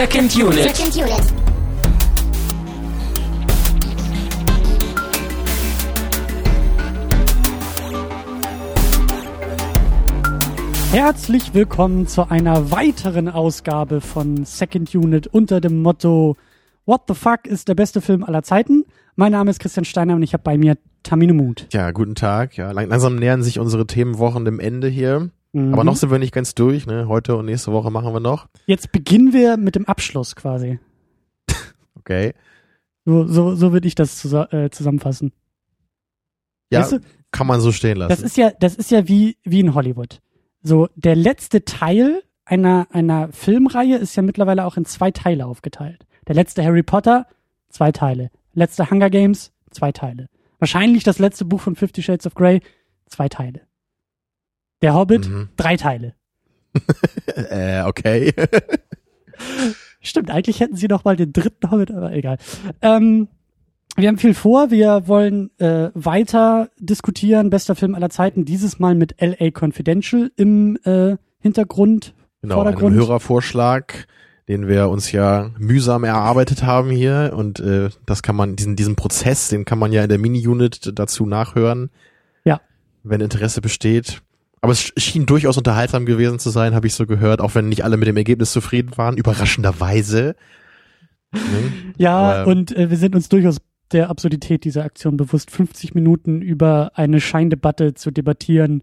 Second Unit. Second Unit. Herzlich willkommen zu einer weiteren Ausgabe von Second Unit unter dem Motto What the fuck ist der beste Film aller Zeiten? Mein Name ist Christian Steiner und ich habe bei mir Tamino Mut. Ja, guten Tag. Ja, lang- langsam nähern sich unsere Themenwochen dem Ende hier. Mhm. Aber noch sind wir nicht ganz durch. Ne? Heute und nächste Woche machen wir noch. Jetzt beginnen wir mit dem Abschluss quasi. Okay. So, so, so würde ich das zusa äh, zusammenfassen. Ja, Weißt du, kann man so stehen lassen. das ist ja, das ist ja wie, wie in Hollywood. So, der letzte Teil einer, einer Filmreihe ist ja mittlerweile auch in zwei Teile aufgeteilt. Der letzte Harry Potter, zwei Teile. Letzte Hunger Games, zwei Teile. Wahrscheinlich das letzte Buch von Fifty Shades of Grey, zwei Teile. Der Hobbit, Mhm. drei Teile. äh, okay. Stimmt, eigentlich hätten sie noch mal den dritten Hobbit, aber egal. Ähm, wir haben viel vor. Wir wollen äh, weiter diskutieren. Bester Film aller Zeiten. Dieses Mal mit LA Confidential im äh, Hintergrund. Genau, einem Vordergrund. Hörervorschlag, den wir uns ja mühsam erarbeitet haben hier. Und äh, das kann man, diesen, diesen Prozess, den kann man ja in der Mini-Unit dazu nachhören. Ja. Wenn Interesse besteht. Aber es schien durchaus unterhaltsam gewesen zu sein, habe ich so gehört, auch wenn nicht alle mit dem Ergebnis zufrieden waren, überraschenderweise. Ne? Ja, Aber- und äh, wir sind uns durchaus der Absurdität dieser Aktion bewusst, 50 Minuten über eine Scheindebatte zu debattieren,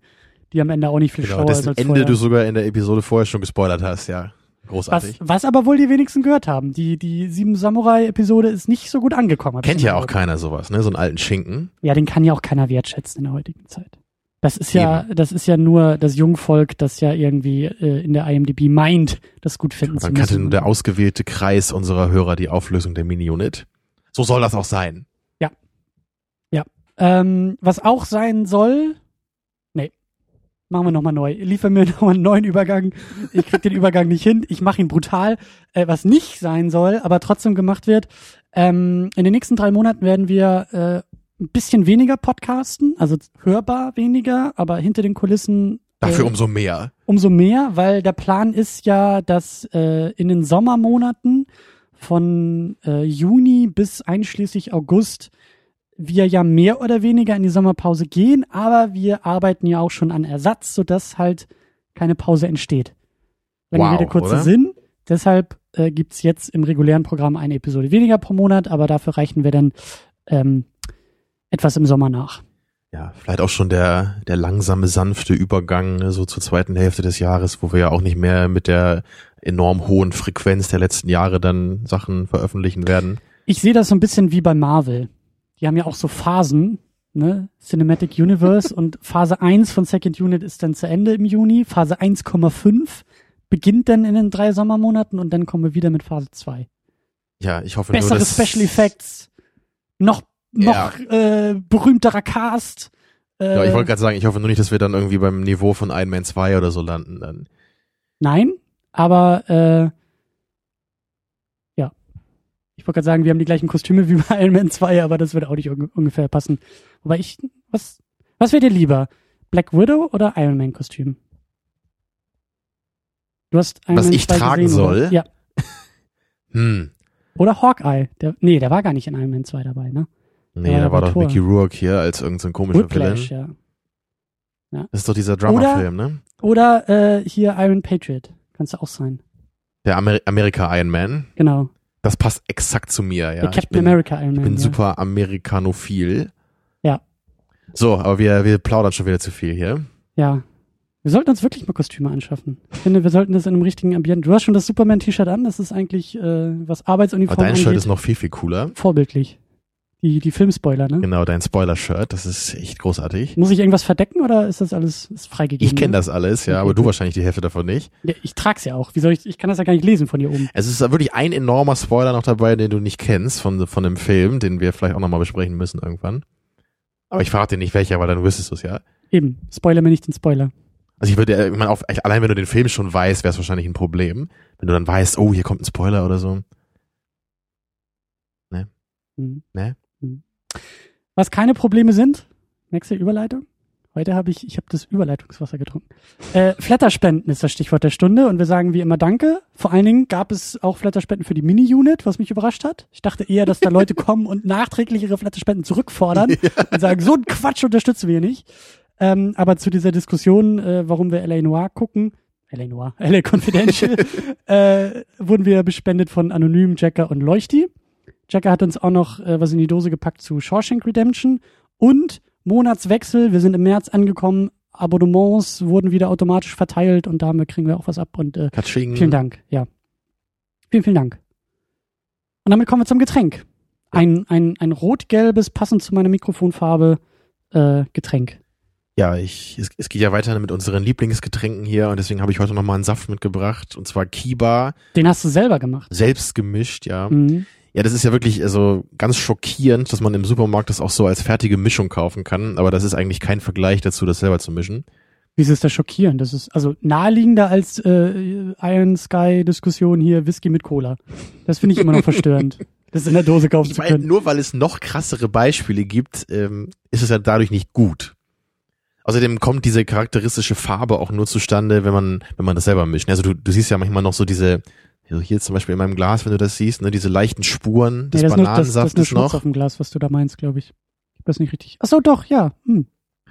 die am Ende auch nicht viel Genau, schlauer ist als Ende vorher. du sogar in der Episode vorher schon gespoilert hast, ja. was, Großartig. was aber wohl die wenigsten gehört haben. Die, die Sieben Samurai-Episode ist nicht so gut angekommen. Kennt ja auch keiner sowas, ne? So einen alten Schinken. Ja, den kann ja auch keiner wertschätzen in der heutigen Zeit. Das ist ja, das ist ja nur das Jungvolk, das ja irgendwie äh, in der IMDb meint, das gut finden zu Dann kannte müssen. nur der ausgewählte Kreis unserer Hörer die Auflösung der Mini-Unit. So soll das auch sein. ähm, was auch sein soll, nee, machen wir nochmal neu. Liefer mir nochmal einen neuen Übergang. Ich krieg den Übergang nicht hin. Ich mache ihn brutal. Äh, was nicht sein soll, aber trotzdem gemacht wird. Ähm, in den nächsten drei Monaten werden wir äh, ein bisschen weniger podcasten, also hörbar weniger, aber hinter den Kulissen Dafür äh, umso mehr. Umso mehr, weil der Plan ist ja, dass äh, in den Sommermonaten von äh, Juni bis einschließlich August wir ja mehr oder weniger in die Sommerpause gehen, aber wir arbeiten ja auch schon an Ersatz, sodass halt keine Pause entsteht. Lange Wow, Rede, kurzer oder? Sinn. Deshalb äh, gibt's jetzt im regulären Programm eine Episode weniger pro Monat, aber dafür reichen wir dann ähm, etwas im Sommer nach. Ja, vielleicht auch schon der, der langsame, sanfte Übergang ne, so zur zweiten Hälfte des Jahres, wo wir ja auch nicht mehr mit der enorm hohen Frequenz der letzten Jahre dann Sachen veröffentlichen werden. Ich sehe das so ein bisschen wie bei Marvel. Die haben ja auch so Phasen, ne? Cinematic Universe und Phase 1 von Second Unit ist dann zu Ende im Juni. Phase 1,5 beginnt dann in den drei Sommermonaten und dann kommen wir wieder mit Phase 2. Ja, ich hoffe nur, Bessere dass Special Effects, noch, noch äh, berühmterer Cast. Äh, Ja, ich wollte gerade sagen, ich hoffe nur nicht, dass wir dann irgendwie beim Niveau von Iron Man 2 oder so landen dann. Nein, aber äh, ja. Ich wollte gerade sagen, wir haben die gleichen Kostüme wie bei Iron Man 2, aber das würde auch nicht un ungefähr passen. Wobei ich, was, was wäre dir lieber? Black Widow oder Iron Man Kostüm? Du hast Iron Was Man ich 2 tragen gesehen, oder? soll? Ja. Hm. Oder Hawkeye. Der, nee, der war gar nicht in Iron Man 2 dabei, ne? Nee, Ja, da war aber doch. Mickey Rourke hier als irgendein so komischer Whiplash, Villain. ja. Das ist doch dieser Drama-Film, ne? Oder äh, hier Iron Patriot. Kannst du auch sein. Der Amer Amerika Iron Man. Genau. Das passt exakt zu mir, ja. der ich Captain bin, America Iron Man. Ich bin ja. super amerikanophil. Ja. So, aber wir, wir plaudern schon wieder zu viel hier. Ja. Wir sollten uns wirklich mal Kostüme anschaffen. Ich finde, wir sollten das in einem richtigen Ambiente. Du hast schon das Superman-T-Shirt an. Das ist eigentlich, äh, was Aber Arbeitsuniform dein angeht, Shirt ist noch viel, viel cooler. vorbildlich. Die, die Filmspoiler, ne? Genau, dein Spoiler-Shirt. Das ist echt großartig. Muss ich irgendwas verdecken oder ist das alles ist freigegeben? Ich kenne ne? das alles, ja, Okay, aber du wahrscheinlich die Hälfte davon nicht. Ja, ich trag's ja auch. Wie soll ich, ich kann das ja gar nicht lesen von hier oben. Es ist wirklich ein enormer Spoiler noch dabei, den du nicht kennst von, von dem Film, den wir vielleicht auch nochmal besprechen müssen irgendwann. Aber ich verrate dir nicht welcher, weil dann wüsstest du es ja. Eben. Spoiler mir nicht den Spoiler. Also ich würde, äh, ich meine, auf, allein wenn du den Film schon weißt, wäre es wahrscheinlich ein Problem. Wenn du dann weißt, oh, hier kommt ein Spoiler oder so. Hm. Ne? Was keine Probleme sind, nächste Überleitung. Heute habe ich, ich habe das Überleitungswasser getrunken. Äh, Flatterspenden ist das Stichwort der Stunde und wir sagen wie immer Danke. Vor allen Dingen gab es auch Flatterspenden für die Mini-Unit, was mich überrascht hat. Ich dachte eher, dass da Leute kommen und nachträglich ihre Flatterspenden zurückfordern ja. und sagen, so ein Quatsch unterstützen wir nicht. Ähm, aber zu dieser Diskussion, äh, warum wir LA Noir gucken, LA Noir, LA Confidential, äh, wurden wir bespendet von Anonym, Jacker und Leuchti. Jacker hat uns auch noch äh, was in die Dose gepackt zu Shawshank Redemption und Monatswechsel. Wir sind im März angekommen. Abonnements wurden wieder automatisch verteilt und damit kriegen wir auch was ab. Und äh, vielen Dank. Ja. Vielen, vielen Dank. Und damit kommen wir zum Getränk. Ein, ein, ein rot-gelbes, passend zu meiner Mikrofonfarbe, äh, Getränk. Ja, ich, es, es geht ja weiter mit unseren Lieblingsgetränken hier und deswegen habe ich heute nochmal einen Saft mitgebracht und zwar Kiba. Den hast du selber gemacht? Selbst gemischt, ja. Mhm. Ja, das ist ja wirklich also ganz schockierend, dass man im Supermarkt das auch so als fertige Mischung kaufen kann, aber das ist eigentlich kein Vergleich dazu, das selber zu mischen. Wieso ist das schockierend? Das ist also naheliegender als äh, Iron Sky Diskussion hier Whisky mit Cola. Das finde ich immer noch verstörend. Das in der Dose kaufen ich zu können. Nur weil es noch krassere Beispiele gibt, ähm, ist es ja dadurch nicht gut. Außerdem kommt diese charakteristische Farbe auch nur zustande, wenn man, wenn man das selber mischt. Also du, du siehst ja manchmal noch so diese, also hier zum Beispiel in meinem Glas, wenn du das siehst, ne, diese leichten Spuren des das Bananensaftes nur, das, das ist noch. auf dem Glas, was du da meinst, glaube ich. Ich weiß nicht richtig. Ach so, doch, ja. Hm.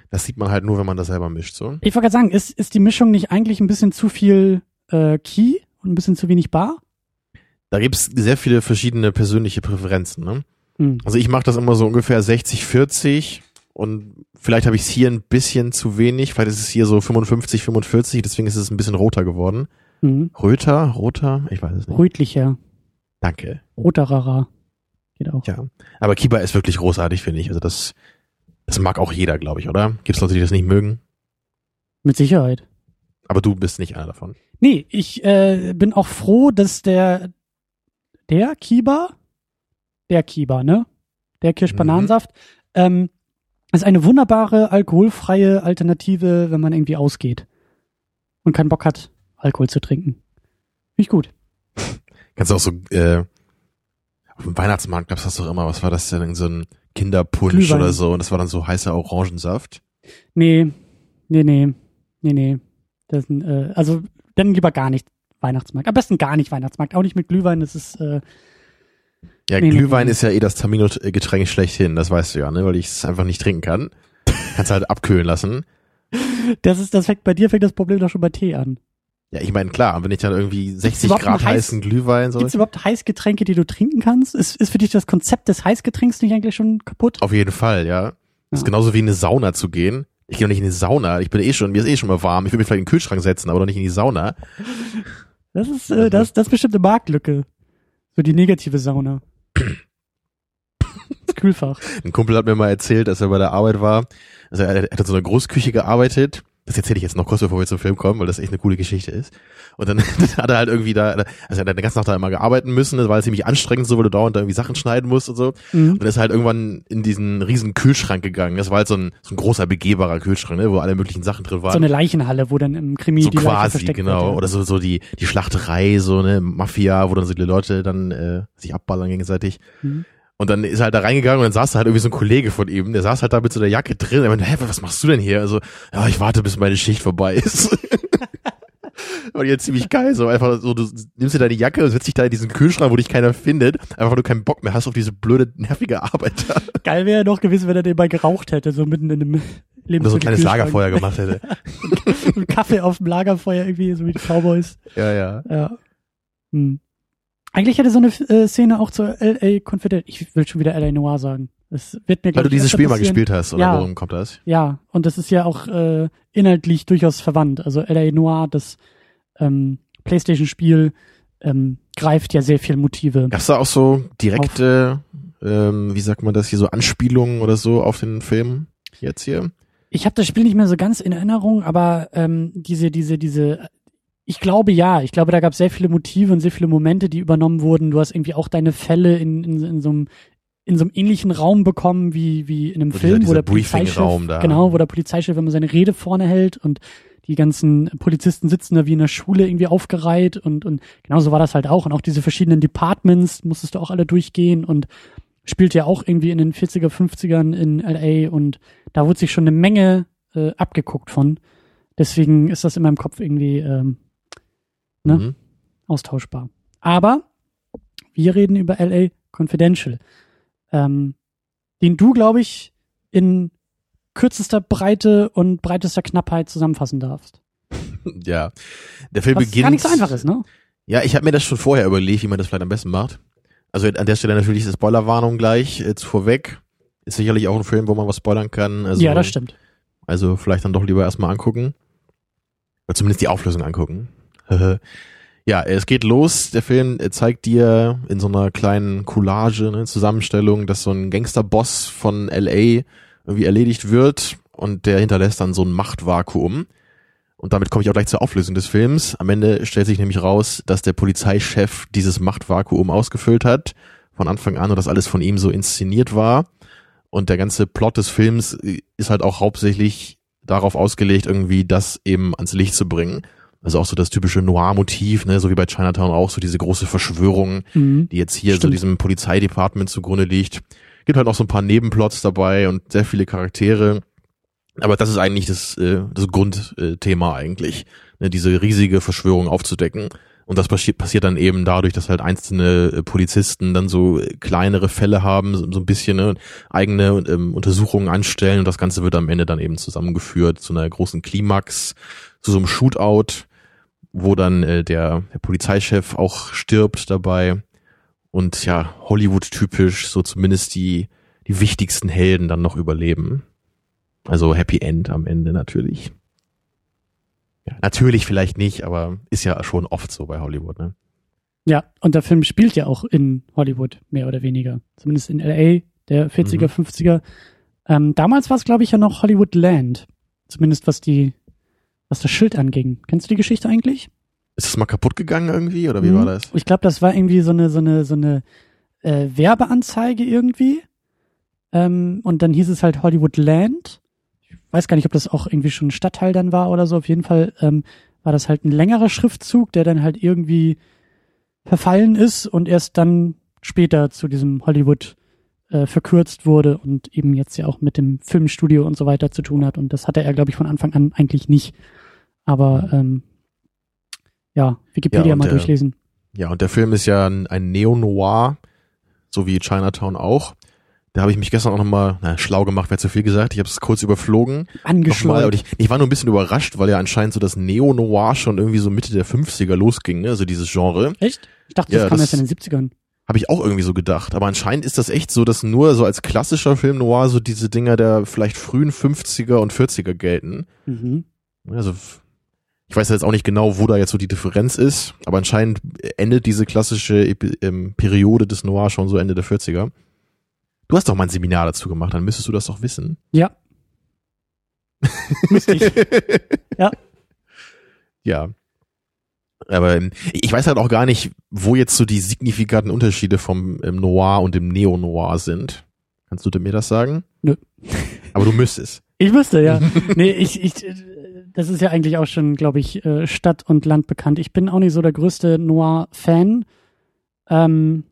Das sieht man halt nur, wenn man das selber mischt, so. Ich wollte gerade sagen, ist, ist die Mischung nicht eigentlich ein bisschen zu viel äh, Key und ein bisschen zu wenig Bar? Da gibt's sehr viele verschiedene persönliche Präferenzen, ne? Hm. Also ich mache das immer so ungefähr 60, 40 und vielleicht habe ich es hier ein bisschen zu wenig, vielleicht ist es hier so 55, 45, deswegen ist es ein bisschen roter geworden. Mhm. Röter, roter, ich weiß es nicht. Rötlicher. Danke. Roterer. Geht auch. Ja. Aber Kiba ist wirklich großartig, finde ich. Also das, das mag auch jeder, glaube ich, oder? Gibt es Leute, die das nicht mögen? Mit Sicherheit. Aber du bist nicht einer davon. Nee, ich äh, bin auch froh, dass der, der Kiba, der Kiba, ne? Der Kirschbananensaft, mhm. ähm, ist eine wunderbare alkoholfreie Alternative, wenn man irgendwie ausgeht und keinen Bock hat, Alkohol zu trinken. Finde ich gut. Kannst du auch so, äh, auf dem Weihnachtsmarkt gab's das doch immer, was war das denn, so ein Kinderpunsch Glühwein. oder so und das war dann so heißer Orangensaft? Nee, nee, nee, nee, nee. Das, äh, also dann lieber gar nicht Weihnachtsmarkt. Am besten gar nicht Weihnachtsmarkt, auch nicht mit Glühwein, das ist äh, ja, nee, Glühwein nee, ist ja eh das Tamino-Getränk schlechthin, das weißt du ja, ne, weil ich es einfach nicht trinken kann. Kannst halt abkühlen lassen. Das ist, das fängt, bei dir fängt das Problem doch schon bei Tee an. Ja, ich meine, klar, wenn ich dann irgendwie 60 Grad heiß, heißen Glühwein so. Gibt es überhaupt Heißgetränke, die du trinken kannst? Ist, ist für dich das Konzept des Heißgetränks nicht eigentlich schon kaputt? Auf jeden Fall, ja. Das ist genauso wie in eine Sauna zu gehen. Ich gehe doch nicht in eine Sauna. Ich bin eh schon, mir ist eh schon mal warm. Ich will mich vielleicht in den Kühlschrank setzen, aber doch nicht in die Sauna. Das ist, äh, das, das ist bestimmt eine Marktlücke. So die negative Sauna. Das Kühlfach. Ein Kumpel hat mir mal erzählt, dass er bei der Arbeit war. Also er, er hat in so einer Großküche gearbeitet das erzähle ich jetzt noch kurz, bevor wir zum Film kommen, weil das echt eine coole Geschichte ist. Und dann hat er halt irgendwie da, also er hat den ganzen Tag da immer gearbeiten müssen, das war halt ziemlich anstrengend, so weil du dauernd da irgendwie Sachen schneiden musst und so. Mhm. Und ist halt irgendwann in diesen riesen Kühlschrank gegangen. Das war halt so ein, so ein großer begehbarer Kühlschrank, ne, wo alle möglichen Sachen drin waren. So eine Leichenhalle, wo dann im Krimi so die quasi, Leiche versteckt genau. Wird, ja. Oder so, so die, die Schlachterei, so, ne, Mafia, wo dann so die Leute dann äh, sich abballern gegenseitig. Mhm. Und dann ist er halt da reingegangen und dann saß da halt irgendwie so ein Kollege von ihm, der saß halt da mit so der Jacke drin. Er meinte, hä, was machst du denn hier? Also, ja, ich warte, bis meine Schicht vorbei ist. und jetzt ziemlich geil, so einfach so, du nimmst dir deine Jacke und setzt dich da in diesen Kühlschrank, wo dich keiner findet, einfach weil du keinen Bock mehr hast auf diese blöde, nervige Arbeit. Geil wäre noch gewesen, wenn er den mal geraucht hätte, so mitten in einem Lebensmittel. Oder so ein kleines Lagerfeuer gemacht hätte. Kaffee auf dem Lagerfeuer irgendwie, so wie die Cowboys. Ja, ja. Ja. Hm. Eigentlich hätte so eine äh, Szene auch zur LA Confidential. Ich will schon wieder LA Noir sagen. Es wird mir Weil du dieses Spiel mal gespielt hast, oder ja, worum kommt das? Ja, und das ist ja auch äh, inhaltlich durchaus verwandt. Also LA Noir, das ähm, PlayStation-Spiel, ähm, greift ja sehr viel Motive. Gab's da auch so direkte, ähm, wie sagt man das hier, so Anspielungen oder so auf den Film jetzt hier? Ich habe das Spiel nicht mehr so ganz in Erinnerung, aber ähm, diese, diese, diese ich glaube ja. Ich glaube, da gab es sehr viele Motive und sehr viele Momente, die übernommen wurden. Du hast irgendwie auch deine Fälle in, in, in so einem in so einem ähnlichen Raum bekommen wie wie in einem wo Film, dieser, wo der Polizeichef da. genau, wo der Polizeichef immer seine Rede vorne hält und die ganzen Polizisten sitzen da wie in der Schule irgendwie aufgereiht und und genauso war das halt auch und auch diese verschiedenen Departments musstest du auch alle durchgehen und spielt ja auch irgendwie in den 40er 50ern in LA und da wurde sich schon eine Menge äh, abgeguckt von. Deswegen ist das in meinem Kopf irgendwie ähm, ne? Mhm. austauschbar. Aber wir reden über LA Confidential, ähm, den du, glaube ich, in kürzester Breite und breitester Knappheit zusammenfassen darfst. Ja. Der Film Was beginnt. gar nicht so einfach ist, ne? Ja, ich habe mir das schon vorher überlegt, wie man das vielleicht am besten macht. Also an der Stelle natürlich ist Spoilerwarnung gleich äh, vorweg. Ist sicherlich auch ein Film, wo man was spoilern kann. Also, ja, das stimmt. Also vielleicht dann doch lieber erstmal angucken. Oder zumindest die Auflösung angucken. ja, es geht los. Der Film äh, zeigt dir in so einer kleinen Collage, ne, Zusammenstellung, dass so ein Gangsterboss von LA irgendwie erledigt wird und der hinterlässt dann so ein Machtvakuum. Und damit komme ich auch gleich zur Auflösung des Films. Am Ende stellt sich nämlich raus, dass der Polizeichef dieses Machtvakuum ausgefüllt hat von Anfang an und das alles von ihm so inszeniert war. Und der ganze Plot des Films ist halt auch hauptsächlich darauf ausgelegt, irgendwie das eben ans Licht zu bringen. Also auch so das typische Noir-Motiv, ne, so wie bei Chinatown auch, so diese große Verschwörung, Mhm. die jetzt hier so Stimmt. diesem Polizeidepartement zugrunde liegt. Gibt halt auch so ein paar Nebenplots dabei und sehr viele Charaktere. Aber das ist eigentlich das, äh, das Grundthema eigentlich, ne, diese riesige Verschwörung aufzudecken. Und das passiert, passiert dann eben dadurch, dass halt einzelne äh, Polizisten dann so kleinere Fälle haben, so, so ein bisschen ne, eigene ähm, Untersuchungen anstellen und das Ganze wird am Ende dann eben zusammengeführt zu einer großen Klimax, zu so einem Shootout, wo dann äh, der, der Polizeichef auch stirbt dabei und ja, Hollywood-typisch so zumindest die, die wichtigsten Helden dann noch überleben. Also Happy End am Ende natürlich. Ja, natürlich vielleicht nicht, aber ist ja schon oft so bei Hollywood, ne? Ja, und der Film spielt ja auch in Hollywood, mehr oder weniger. Zumindest in LA, der 40er, Mhm. 50er. Ähm, damals war es, glaube ich, ja noch Hollywood Land. Zumindest was die, was das Schild anging. Kennst du die Geschichte eigentlich? Ist das mal kaputt gegangen irgendwie oder wie Mhm. war das? Ich glaube, das war irgendwie so eine, so eine, so eine äh, Werbeanzeige irgendwie. Ähm, und dann hieß es halt Hollywood Land. Ich weiß gar nicht, ob das auch irgendwie schon ein Stadtteil dann war oder so. Auf jeden Fall ähm, war das halt ein längerer Schriftzug, der dann halt irgendwie verfallen ist und erst dann später zu diesem Hollywood äh, verkürzt wurde und eben jetzt ja auch mit dem Filmstudio und so weiter zu tun hat. Und das hatte er, glaube ich, von Anfang an eigentlich nicht. Aber ähm, ja, Wikipedia Ja, mal der- durchlesen. Ja, und der Film ist ja ein, ein Neo-Noir, so wie Chinatown auch. Da habe ich mich gestern auch nochmal, schlau gemacht, wäre zu viel gesagt. Ich habe es kurz überflogen. Und ich, ich war nur ein bisschen überrascht, weil ja anscheinend so das Neo-Noir schon irgendwie so Mitte der 50er losging, ne? also dieses Genre. Echt? Ich dachte, Ja, das kam das- erst in den 70ern. Habe ich auch irgendwie so gedacht. Aber anscheinend ist das echt so, dass nur so als klassischer Film Noir so diese Dinger der vielleicht frühen 50er und 40er gelten. Mhm. Also ich weiß jetzt auch nicht genau, wo da jetzt so die Differenz ist, aber anscheinend endet diese klassische ähm, Periode des Noir schon so Ende der 40er. Du hast doch mal ein Seminar dazu gemacht, dann müsstest du das doch wissen. Ja. Müsste ich. Ja. Ja. Aber ähm, ich weiß halt auch gar nicht, wo jetzt so die signifikanten Unterschiede vom ähm, Noir und dem Neo-Noir sind. Kannst du mir das sagen? Nö. Aber du müsstest. Ich müsste, ja. nee, ich, ich, äh, das ist ja eigentlich auch schon, glaube ich, äh, Stadt und Land bekannt. Ich bin auch nicht so der größte Noir-Fan. Ähm,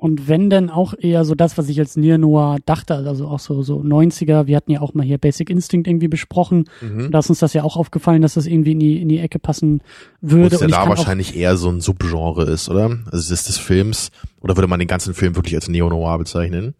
und wenn denn auch eher so das, was ich als Near Noir dachte, also auch so, so 90er. Wir hatten ja auch mal hier Basic Instinct irgendwie besprochen. Mhm. Da ist uns das ja auch aufgefallen, dass das irgendwie in die, in die Ecke passen würde. es ja da wahrscheinlich eher so ein Subgenre ist, oder? Also es ist des Films. Oder würde man den ganzen Film wirklich als Neo-Noir bezeichnen?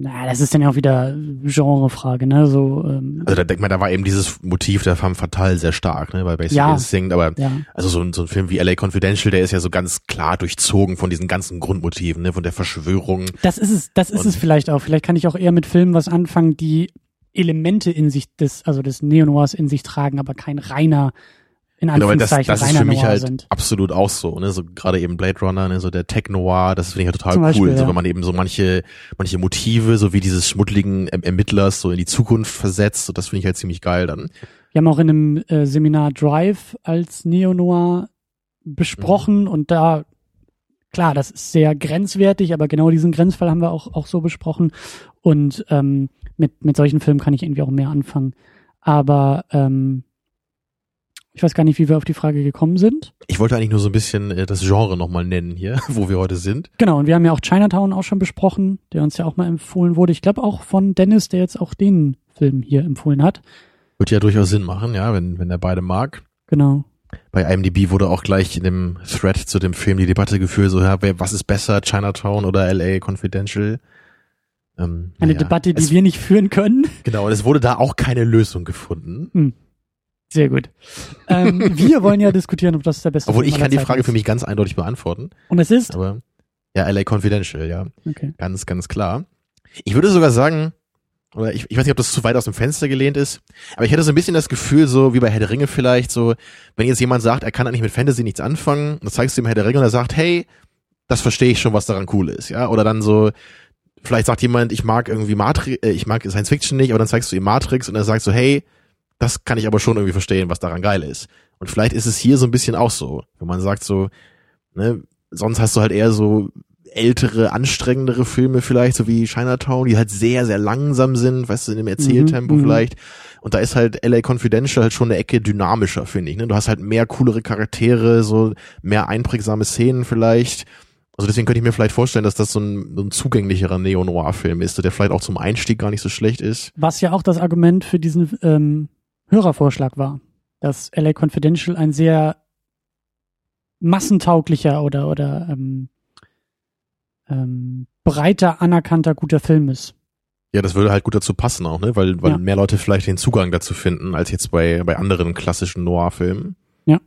Na, das ist dann ja auch wieder Genrefrage, ne? So, ähm, Also da denkt man, da war eben dieses Motiv der Femme Fatale sehr stark, ne, bei Basic Ja. Instinct, aber ja. also so ein, so ein Film wie LA Confidential, der ist ja so ganz klar durchzogen von diesen ganzen Grundmotiven, ne, von der Verschwörung. Das ist es, das ist es vielleicht auch. Vielleicht kann ich auch eher mit Filmen was anfangen, die Elemente in sich des, also des Neo-Noirs in sich tragen, aber kein reiner, in Genau, weil das, Anführungszeichen, das ist für mich Noir halt sind. absolut auch so, ne, so gerade eben Blade Runner, ne, so der Tech Noir, das finde ich ja total Zum cool, Beispiel, so ja. wenn man eben so manche, manche Motive, so wie dieses schmuddeligen Erm- Ermittlers so in die Zukunft versetzt, so das finde ich halt ziemlich geil dann. Wir haben auch in einem äh, Seminar Drive als Neo-Noir besprochen Mhm. und da, klar, das ist sehr grenzwertig, aber genau diesen Grenzfall haben wir auch, auch so besprochen und ähm, mit, mit solchen Filmen kann ich irgendwie auch mehr anfangen. Aber ähm, ich weiß gar nicht, wie wir auf die Frage gekommen sind. Ich wollte eigentlich nur so ein bisschen äh, das Genre nochmal nennen hier, wo wir heute sind. Genau, und wir haben ja auch Chinatown auch schon besprochen, der uns ja auch mal empfohlen wurde. Ich glaube auch von Dennis, der jetzt auch den Film hier empfohlen hat. Wird ja durchaus Sinn machen, ja, wenn, wenn er beide mag. Genau. Bei IMDb wurde auch gleich in dem Thread zu dem Film die Debatte geführt, so, ja, was ist besser, Chinatown oder LA Confidential? Ähm, Eine naja, Debatte, die wir nicht führen können. Genau, und es wurde da auch keine Lösung gefunden. Hm. Sehr gut. ähm, wir wollen ja diskutieren, ob das der beste Obwohl Film ich kann die Frage ist. für mich ganz eindeutig beantworten. Und es ist? Aber ja, LA Confidential, ja. Okay. Ganz, ganz klar. Ich würde sogar sagen, oder ich, ich weiß nicht, ob das zu weit aus dem Fenster gelehnt ist, aber ich hätte so ein bisschen das Gefühl, so wie bei Herr der Ringe vielleicht, so, wenn jetzt jemand sagt, er kann eigentlich mit Fantasy nichts anfangen, dann zeigst du ihm Herr der Ringe und er sagt, hey, das verstehe ich schon, was daran cool ist, ja, oder dann so, vielleicht sagt jemand, ich mag irgendwie Matrix, äh, ich mag Science Fiction nicht, aber dann zeigst du ihm Matrix und er sagt so, hey, das kann ich aber schon irgendwie verstehen, was daran geil ist. Und vielleicht ist es hier so ein bisschen auch so, wenn man sagt so, ne, sonst hast du halt eher so ältere, anstrengendere Filme vielleicht, so wie Chinatown, die halt sehr, sehr langsam sind, weißt du, in dem Erzähltempo mhm, mhm. vielleicht. Und da ist halt LA Confidential halt schon eine Ecke dynamischer, finde ich. Ne? Du hast halt mehr coolere Charaktere, so mehr einprägsame Szenen vielleicht. Also deswegen könnte ich mir vielleicht vorstellen, dass das so ein, so ein zugänglicherer Neo-Noir-Film ist, der vielleicht auch zum Einstieg gar nicht so schlecht ist. Was ja auch das Argument für diesen ähm, Hörervorschlag war, dass LA Confidential ein sehr massentauglicher oder oder ähm, ähm, breiter anerkannter guter Film ist. Ja, das würde halt gut dazu passen auch, ne? Weil, weil ja. mehr Leute vielleicht den Zugang dazu finden, als jetzt bei, bei anderen klassischen Noir-Filmen. Ja.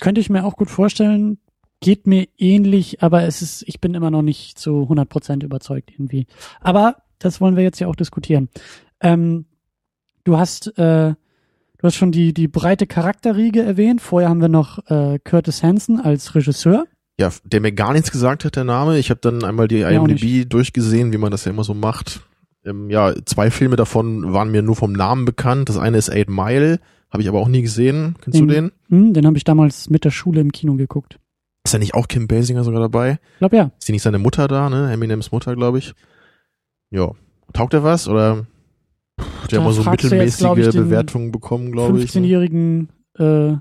Könnte ich mir auch gut vorstellen. Geht mir ähnlich, aber es ist, ich bin immer noch nicht zu 100% überzeugt irgendwie. Aber das wollen wir jetzt ja auch diskutieren. Ähm, du hast, äh, du hast schon die, die breite Charakterriege erwähnt. Vorher haben wir noch äh, Curtis Hanson als Regisseur ja, der mir gar nichts gesagt hat, der Name. Ich habe dann einmal die IMDb durchgesehen, wie man das ja immer so macht. Ähm, ja, zwei Filme davon waren mir nur vom Namen bekannt. Das eine ist Eight Mile, habe ich aber auch nie gesehen. Kennst den, du den? Mh, den habe ich damals mit der Schule im Kino geguckt. Ist ja nicht auch Kim Basinger sogar dabei? Ich glaube ja. Ist die nicht seine Mutter da, ne? Eminems Mutter, glaube ich. Ja. Taugt er was? Oder der hat mal so mittelmäßige jetzt, Bewertungen bekommen, glaube ich. 15-jährigen äh,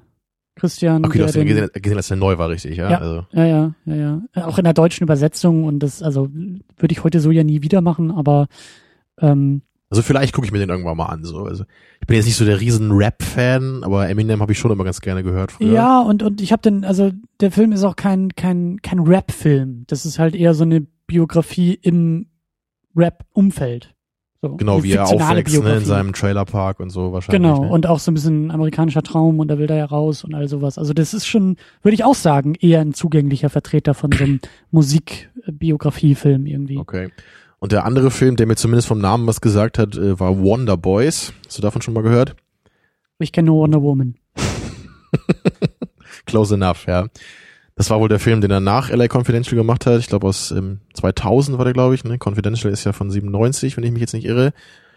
Christian. Okay, du hast den, gesehen, gesehen, dass der neu war, richtig, ja? Ja, also. ja, ja, ja, ja. Auch in der deutschen Übersetzung und das, also würde ich heute so ja nie wieder machen, aber ähm, also vielleicht gucke ich mir den irgendwann mal an. So. Also ich bin jetzt nicht so der riesen Rap-Fan, aber Eminem habe ich schon immer ganz gerne gehört früher. Ja, und, und ich habe den, also der Film ist auch kein, kein, kein Rap-Film. Das ist halt eher so eine Biografie im Rap-Umfeld. So, genau, wie er aufwächst ne, in seinem Trailerpark und so wahrscheinlich. Genau, ne? und auch so ein bisschen amerikanischer Traum und da will er ja raus und all sowas. Also das ist schon, würde ich auch sagen, eher ein zugänglicher Vertreter von so einem Musikbiografiefilm irgendwie. Okay. Und der andere Film, der mir zumindest vom Namen was gesagt hat, äh, war Wonder Boys. Hast du davon schon mal gehört? Ich kenne nur Wonder Woman. Close enough, ja. Das war wohl der Film, den er nach LA Confidential gemacht hat. Ich glaube aus ähm, 2000 war der, glaube ich. Ne? Confidential ist ja von 97, wenn ich mich jetzt nicht irre.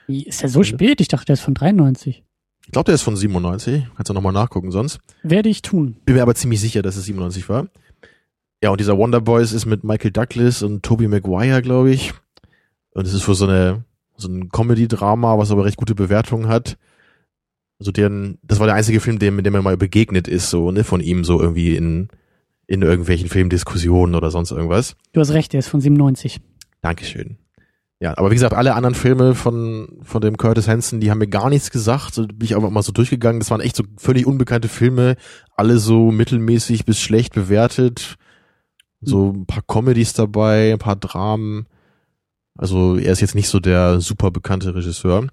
Ist ja so spät? Ich dachte, der ist von 93. Ich glaube, der ist von 97. Kannst du nochmal nachgucken sonst. Werde ich tun. Bin mir aber ziemlich sicher, dass es 97 war. Ja, und dieser Wonder Boys ist mit Michael Douglas und Tobey Maguire, glaube ich. Und es ist für so eine so ein Comedy-Drama, was aber recht gute Bewertungen hat. Also deren, das war der einzige Film, dem, dem er mal begegnet ist, so, ne, von ihm so irgendwie in in irgendwelchen Filmdiskussionen oder sonst irgendwas. Du hast recht, der ist von 97. Dankeschön. Ja, aber wie gesagt, alle anderen Filme von, von dem Curtis Hanson, die haben mir gar nichts gesagt. So bin ich einfach mal so durchgegangen. Das waren echt so völlig unbekannte Filme, alle so mittelmäßig bis schlecht bewertet. So ein paar Comedies dabei, ein paar Dramen. Also er ist jetzt nicht so der super bekannte Regisseur.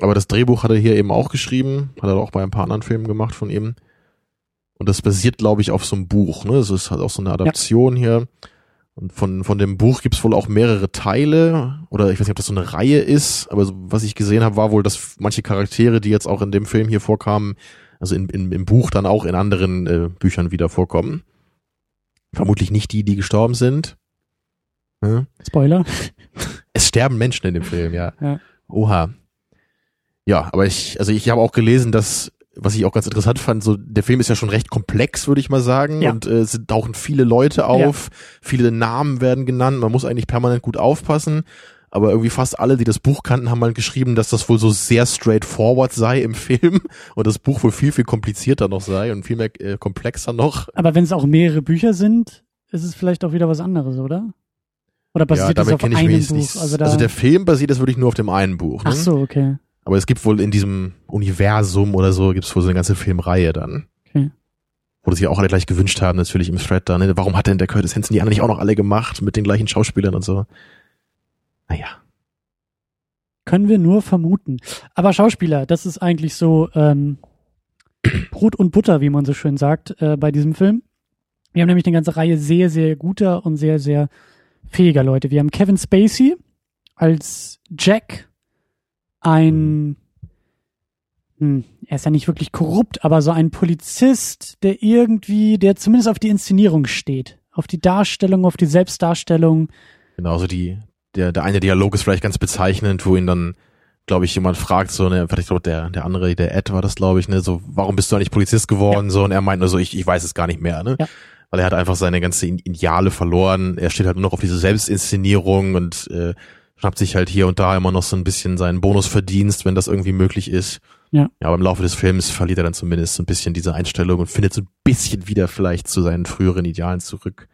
Aber das Drehbuch hat er hier eben auch geschrieben, hat er auch bei ein paar anderen Filmen gemacht von ihm. Und das basiert, glaube ich, auf so einem Buch. Ne? Das ist halt auch so eine Adaption ja. hier. Und von, von dem Buch gibt's wohl auch mehrere Teile. Oder ich weiß nicht, ob das so eine Reihe ist. Aber was ich gesehen habe, war wohl, dass manche Charaktere, die jetzt auch in dem Film hier vorkamen, also in, in, im Buch dann auch in anderen äh, Büchern wieder vorkommen. Vermutlich nicht die, die gestorben sind. Hm? Spoiler. Es sterben Menschen in dem Film, ja. ja. Oha. Ja, aber ich, also ich habe auch gelesen, dass was ich auch ganz interessant fand, so der Film ist ja schon recht komplex, würde ich mal sagen, ja. und äh, es tauchen viele Leute auf, ja. viele Namen werden genannt, man muss eigentlich permanent gut aufpassen. Aber irgendwie fast alle, die das Buch kannten, haben mal geschrieben, dass das wohl so sehr straightforward sei im Film und das Buch wohl viel, viel komplizierter noch sei und viel mehr äh, komplexer noch. Aber wenn es auch mehrere Bücher sind, ist es vielleicht auch wieder was anderes, oder? Oder basiert ja, das auf einem Buch? Nicht, also, also, der Film basiert das wirklich nur auf dem einen Buch. Ne? Ach so, okay. Aber es gibt wohl in diesem Universum oder so, gibt's wohl so eine ganze Filmreihe dann. Okay. Wo sich auch alle gleich gewünscht haben, natürlich im Thread da, ne? Warum hat denn der Curtis Hanson die anderen nicht auch noch alle gemacht mit den gleichen Schauspielern und so? Naja. Können wir nur vermuten. Aber Schauspieler, das ist eigentlich so ähm, Brot und Butter, wie man so schön sagt, äh, bei diesem Film. Wir haben nämlich eine ganze Reihe sehr, sehr guter und sehr, sehr fähiger Leute. Wir haben Kevin Spacey als Jack, ein, hm, er ist ja nicht wirklich korrupt, aber so ein Polizist, der irgendwie, der zumindest auf die Inszenierung steht, auf die Darstellung, auf die Selbstdarstellung. Genau, so die, der, der eine Dialog ist vielleicht ganz bezeichnend, wo ihn dann, glaube ich, jemand fragt, so, ne, ich glaube, der, der andere, der Ed war das, glaube ich, ne, so, warum bist du eigentlich Polizist geworden, ja. so, und er meint nur so, ich, ich weiß es gar nicht mehr, ne. Ja. Weil er hat einfach seine ganze Ideale verloren. Er steht halt nur noch auf diese Selbstinszenierung und äh, schnappt sich halt hier und da immer noch so ein bisschen seinen Bonusverdienst, wenn das irgendwie möglich ist. Ja. ja, aber im Laufe des Films verliert er dann zumindest so ein bisschen diese Einstellung und findet so ein bisschen wieder vielleicht zu seinen früheren Idealen zurück.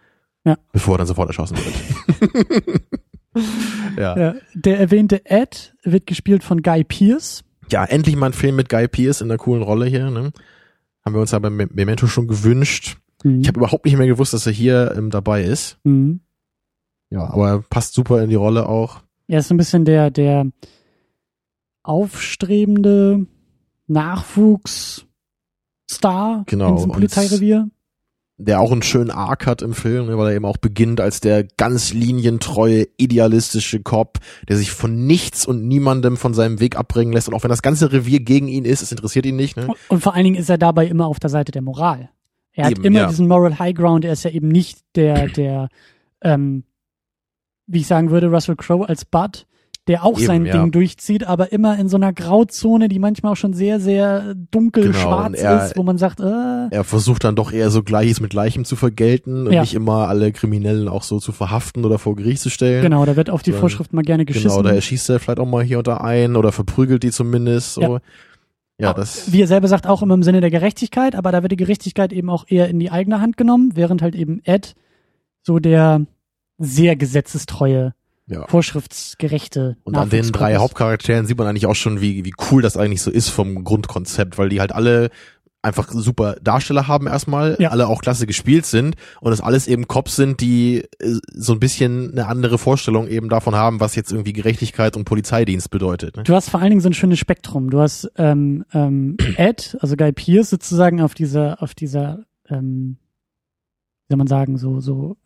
Ja. Bevor er dann sofort erschossen wird. ja. ja. Der erwähnte Ed wird gespielt von Guy Pierce. Ja, endlich mal ein Film mit Guy Pierce in der coolen Rolle hier. Ne? Haben wir uns aber mit Memento schon gewünscht. Mhm. Ich habe überhaupt nicht mehr gewusst, dass er hier ähm, dabei ist. Mhm. Ja, aber er passt super in die Rolle auch. Er ist so ein bisschen der, der aufstrebende Nachwuchsstar genau, in diesem Polizeirevier der auch einen schönen Arc hat im Film, ne, weil er eben auch beginnt als der ganz linientreue, idealistische Cop, der sich von nichts und niemandem von seinem Weg abbringen lässt. Und auch wenn das ganze Revier gegen ihn ist, es interessiert ihn nicht. Ne? Und vor allen Dingen ist er dabei immer auf der Seite der Moral. Er eben, hat immer ja. diesen Moral High Ground. Er ist ja eben nicht der, der, ähm, wie ich sagen würde, Russell Crowe als Bud, der auch Eben, sein ja. Ding durchzieht, aber immer in so einer Grauzone, die manchmal auch schon sehr, sehr dunkel genau, schwarz er, ist, wo man sagt, äh, er versucht dann doch eher so Gleiches mit Gleichem zu vergelten und ja. nicht immer alle Kriminellen auch so zu verhaften oder vor Gericht zu stellen. Genau, da wird auf die Vorschrift mal gerne geschissen. Genau, da erschießt er vielleicht auch mal hier unter ein oder verprügelt die zumindest. So. Ja. Ja, das. Wie er selber sagt, auch immer im Sinne der Gerechtigkeit, aber da wird die Gerechtigkeit eben auch eher in die eigene Hand genommen, während halt eben Ed so der sehr gesetzestreue ja. vorschriftsgerechte. Und an den drei Hauptcharakteren sieht man eigentlich auch schon, wie, wie cool das eigentlich so ist vom Grundkonzept, weil die halt alle einfach super Darsteller haben erstmal, ja. alle auch klasse gespielt sind und es alles eben Cops sind, die äh, so ein bisschen eine andere Vorstellung eben davon haben, was jetzt irgendwie Gerechtigkeit und Polizeidienst bedeutet. Ne? Du hast vor allen Dingen so ein schönes Spektrum. Du hast ähm, ähm, Ed, also Guy Pierce sozusagen auf dieser, auf dieser, ähm, wie soll man sagen, so, so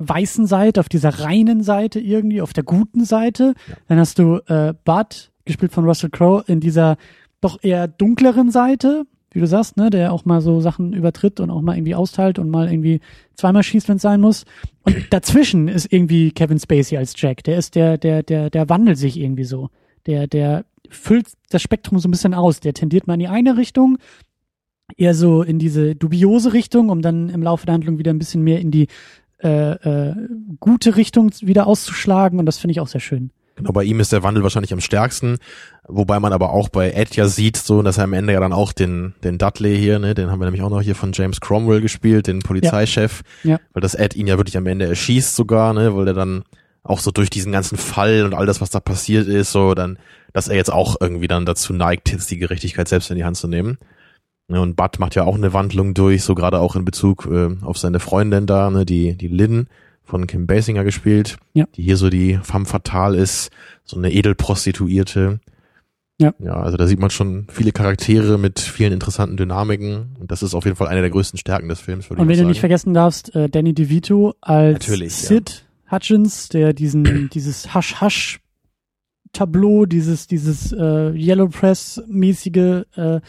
weißen Seite, auf dieser reinen Seite irgendwie, auf der guten Seite. Ja. Dann hast du äh, Bud, gespielt von Russell Crowe, in dieser doch eher dunkleren Seite, wie du sagst, ne, der auch mal so Sachen übertritt und auch mal irgendwie austeilt und mal irgendwie zweimal schießt, wenn es sein muss. Und dazwischen ist irgendwie Kevin Spacey als Jack. Der ist der, der, der, der wandelt sich irgendwie so. Der, der füllt das Spektrum so ein bisschen aus. Der tendiert mal in die eine Richtung, eher so in diese dubiose Richtung, um dann im Laufe der Handlung wieder ein bisschen mehr in die äh, äh, gute Richtung wieder auszuschlagen und das finde ich auch sehr schön. Genau, bei ihm ist der Wandel wahrscheinlich am stärksten, wobei man aber auch bei Ed ja sieht, so, dass er am Ende ja dann auch den, den Dudley hier, ne, den haben wir nämlich auch noch hier von James Cromwell gespielt, den Polizeichef, ja. ja. weil das Ed ihn ja wirklich am Ende erschießt sogar, ne, weil er dann auch so durch diesen ganzen Fall und all das, was da passiert ist, so dann, dass er jetzt auch irgendwie dann dazu neigt, jetzt die Gerechtigkeit selbst in die Hand zu nehmen. Ne, und Bud macht ja auch eine Wandlung durch, so gerade auch in Bezug äh, auf seine Freundin da, ne, die, die Lynn von Kim Basinger gespielt, ja. die hier so die femme fatale ist, so eine Edelprostituierte. Ja. ja, also da sieht man schon viele Charaktere mit vielen interessanten Dynamiken und das ist auf jeden Fall eine der größten Stärken des Films. Und wenn du nicht vergessen darfst, äh, Danny DeVito als Natürlich, Sid ja. Hutchins, der diesen dieses Hasch Hasch Tableau, dieses dieses äh, Yellow Press mäßige äh,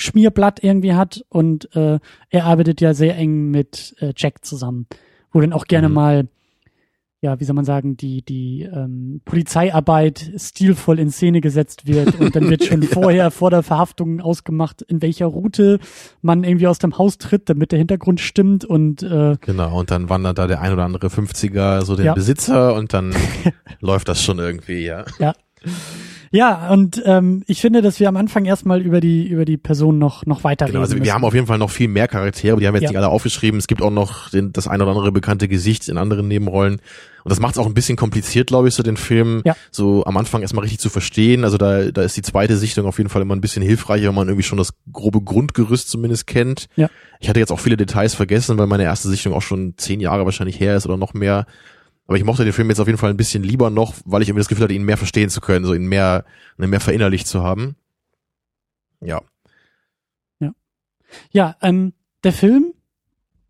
Schmierblatt irgendwie hat und äh, er arbeitet ja sehr eng mit äh, Jack zusammen, wo dann auch gerne mhm. mal ja, wie soll man sagen, die, die ähm, Polizeiarbeit stilvoll in Szene gesetzt wird und dann wird schon vorher vor der Verhaftung ausgemacht, in welcher Route man irgendwie aus dem Haus tritt, damit der Hintergrund stimmt und äh, Genau, und dann wandert da der ein oder andere 50er so den ja. Besitzer und dann läuft das schon irgendwie, ja. Ja. Ja, und ähm, ich finde, dass wir am Anfang erstmal über die über die Person noch noch weiter Genau, also wir müssen. haben auf jeden Fall noch viel mehr Charaktere, aber die haben wir jetzt Ja. nicht alle aufgeschrieben. Es gibt auch noch den, das ein oder andere bekannte Gesicht in anderen Nebenrollen. Und das macht es auch ein bisschen kompliziert, glaube ich, so den Film Ja. so am Anfang erstmal richtig zu verstehen. Also da, da ist die zweite Sichtung auf jeden Fall immer ein bisschen hilfreicher, wenn man irgendwie schon das grobe Grundgerüst zumindest kennt. Ja. Ich hatte jetzt auch viele Details vergessen, weil meine erste Sichtung auch schon zehn Jahre wahrscheinlich her ist oder noch mehr. Aber ich mochte den Film jetzt auf jeden Fall ein bisschen lieber noch, weil ich irgendwie das Gefühl hatte, ihn mehr verstehen zu können, so ihn mehr, mehr verinnerlicht zu haben. Ja. Ja, ähm, der Film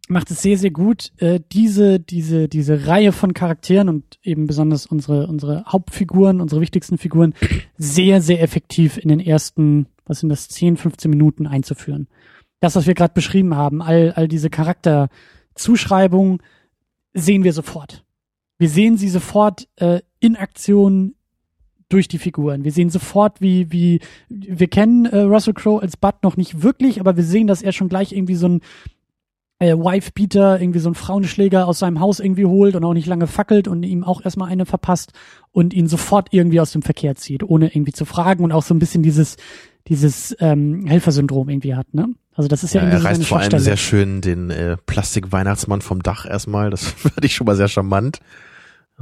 macht es sehr, sehr gut, äh, diese, diese, diese Reihe von Charakteren und eben besonders unsere, unsere Hauptfiguren, unsere wichtigsten Figuren sehr, sehr effektiv in den ersten, was sind das, 10, 15 Minuten einzuführen. Das, was wir gerade beschrieben haben, all, all diese Charakterzuschreibungen sehen wir sofort. Wir sehen sie sofort äh, in Aktion durch die Figuren. Wir sehen sofort, wie, wie, wir kennen äh, Russell Crowe als Bud noch nicht wirklich, aber wir sehen, dass er schon gleich irgendwie so ein äh, Wife-Beater, irgendwie so ein Frauenschläger aus seinem Haus irgendwie holt und auch nicht lange fackelt und ihm auch erstmal eine verpasst und ihn sofort irgendwie aus dem Verkehr zieht, ohne irgendwie zu fragen und auch so ein bisschen dieses, dieses ähm, Helfersyndrom irgendwie hat, ne? Also das ist ja, Ja, irgendwie er so reißt seine vor allem sehr schön den äh, Plastik-Weihnachtsmann vom Dach erstmal. Das fand ich schon mal sehr charmant.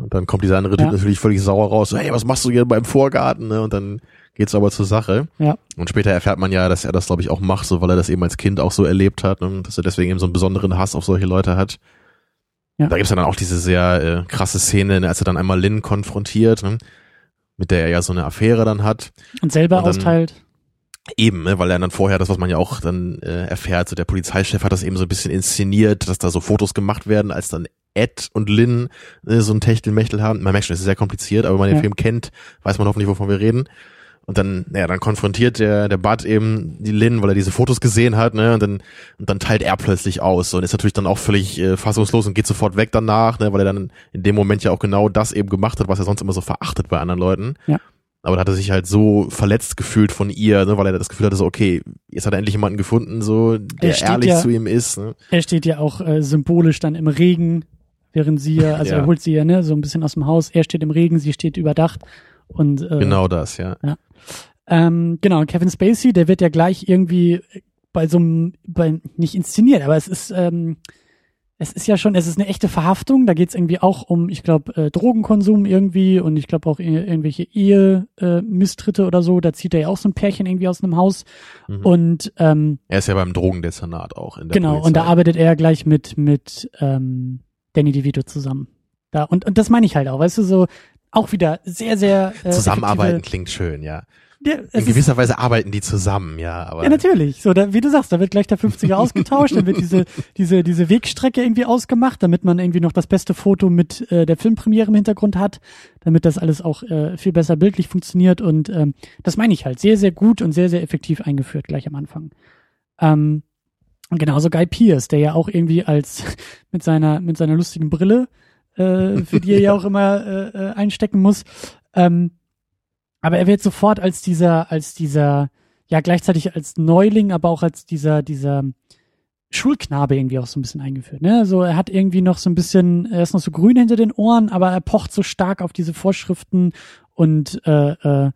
Und dann kommt dieser andere Typ Ja. natürlich völlig sauer raus. So, hey, was machst du hier beim Vorgarten? Ne? Und dann geht's aber zur Sache. Ja. Und später erfährt man ja, dass er das, glaube ich, auch macht, so weil er das eben als Kind auch so erlebt hat. Ne? Dass er deswegen eben so einen besonderen Hass auf solche Leute hat. Ja. Da gibt's ja dann auch diese sehr äh, krasse Szene, ne, als er dann einmal Lynn konfrontiert, ne? mit der er ja so eine Affäre dann hat. Und selber Und dann- austeilt. Eben, ne, weil er dann vorher, das was man ja auch dann äh, erfährt, so der Polizeichef hat das eben so ein bisschen inszeniert, dass da so Fotos gemacht werden, als dann Ed und Lynn äh, so ein Techtelmechtel haben. Man merkt schon, es ist sehr kompliziert, aber wenn man den Ja. Film kennt, weiß man hoffentlich, wovon wir reden. Und dann, naja, dann konfrontiert der, der Bud eben die Lynn, weil er diese Fotos gesehen hat, ne, und dann, und dann teilt er plötzlich aus so, und ist natürlich dann auch völlig äh, fassungslos und geht sofort weg danach, ne, weil er dann in dem Moment ja auch genau das eben gemacht hat, was er sonst immer so verachtet bei anderen Leuten. Ja. Aber da hat er sich halt so verletzt gefühlt von ihr, ne, weil er das Gefühl hatte, so, okay, jetzt hat er endlich jemanden gefunden, so, der ehrlich ja- zu ihm ist. Ne? Er steht ja auch äh, symbolisch dann im Regen, während sie ja, also Ja. er holt sie ja ne, so ein bisschen aus dem Haus. Er steht im Regen, sie steht überdacht. Und äh, Genau das, ja. ähm, genau, Kevin Spacey, der wird ja gleich irgendwie bei so einem, bei, nicht inszeniert, aber es ist, ähm, es ist ja schon, es ist eine echte Verhaftung. Da geht's irgendwie auch um, ich glaube, äh, Drogenkonsum irgendwie und ich glaube auch ir- irgendwelche Ehe-Misstritte äh, oder so. Da zieht er ja auch so ein Pärchen irgendwie aus einem Haus. Mhm. Und ähm, Er ist ja beim Drogendezernat auch in der genau, Polizei. und da arbeitet er gleich mit, mit ähm, Danny DeVito zusammen. Da, und, und das meine ich halt auch, weißt du, so auch wieder sehr, sehr äh, Zusammenarbeiten effektive- klingt schön, ja. Ja, In es ist, gewisser Weise arbeiten die zusammen, ja, aber. ja, natürlich. So, da, wie du sagst, da wird gleich der 50er ausgetauscht, dann wird diese, diese, diese Wegstrecke irgendwie ausgemacht, damit man irgendwie noch das beste Foto mit äh, der Filmpremiere im Hintergrund hat, damit das alles auch äh, viel besser bildlich funktioniert. Und ähm, das meine ich halt. Sehr, sehr gut und sehr, sehr effektiv eingeführt gleich am Anfang. Ähm, und genauso Guy Pierce, der ja auch irgendwie als mit seiner, mit seiner lustigen Brille, äh, für die er ja auch immer äh, äh, einstecken muss, ähm, aber er wird sofort als dieser, als dieser, ja gleichzeitig als Neuling, aber auch als dieser, dieser Schulknabe irgendwie auch so ein bisschen eingeführt. Ne? Also er hat irgendwie noch so ein bisschen, er ist noch so grün hinter den Ohren, aber er pocht so stark auf diese Vorschriften und äh, äh,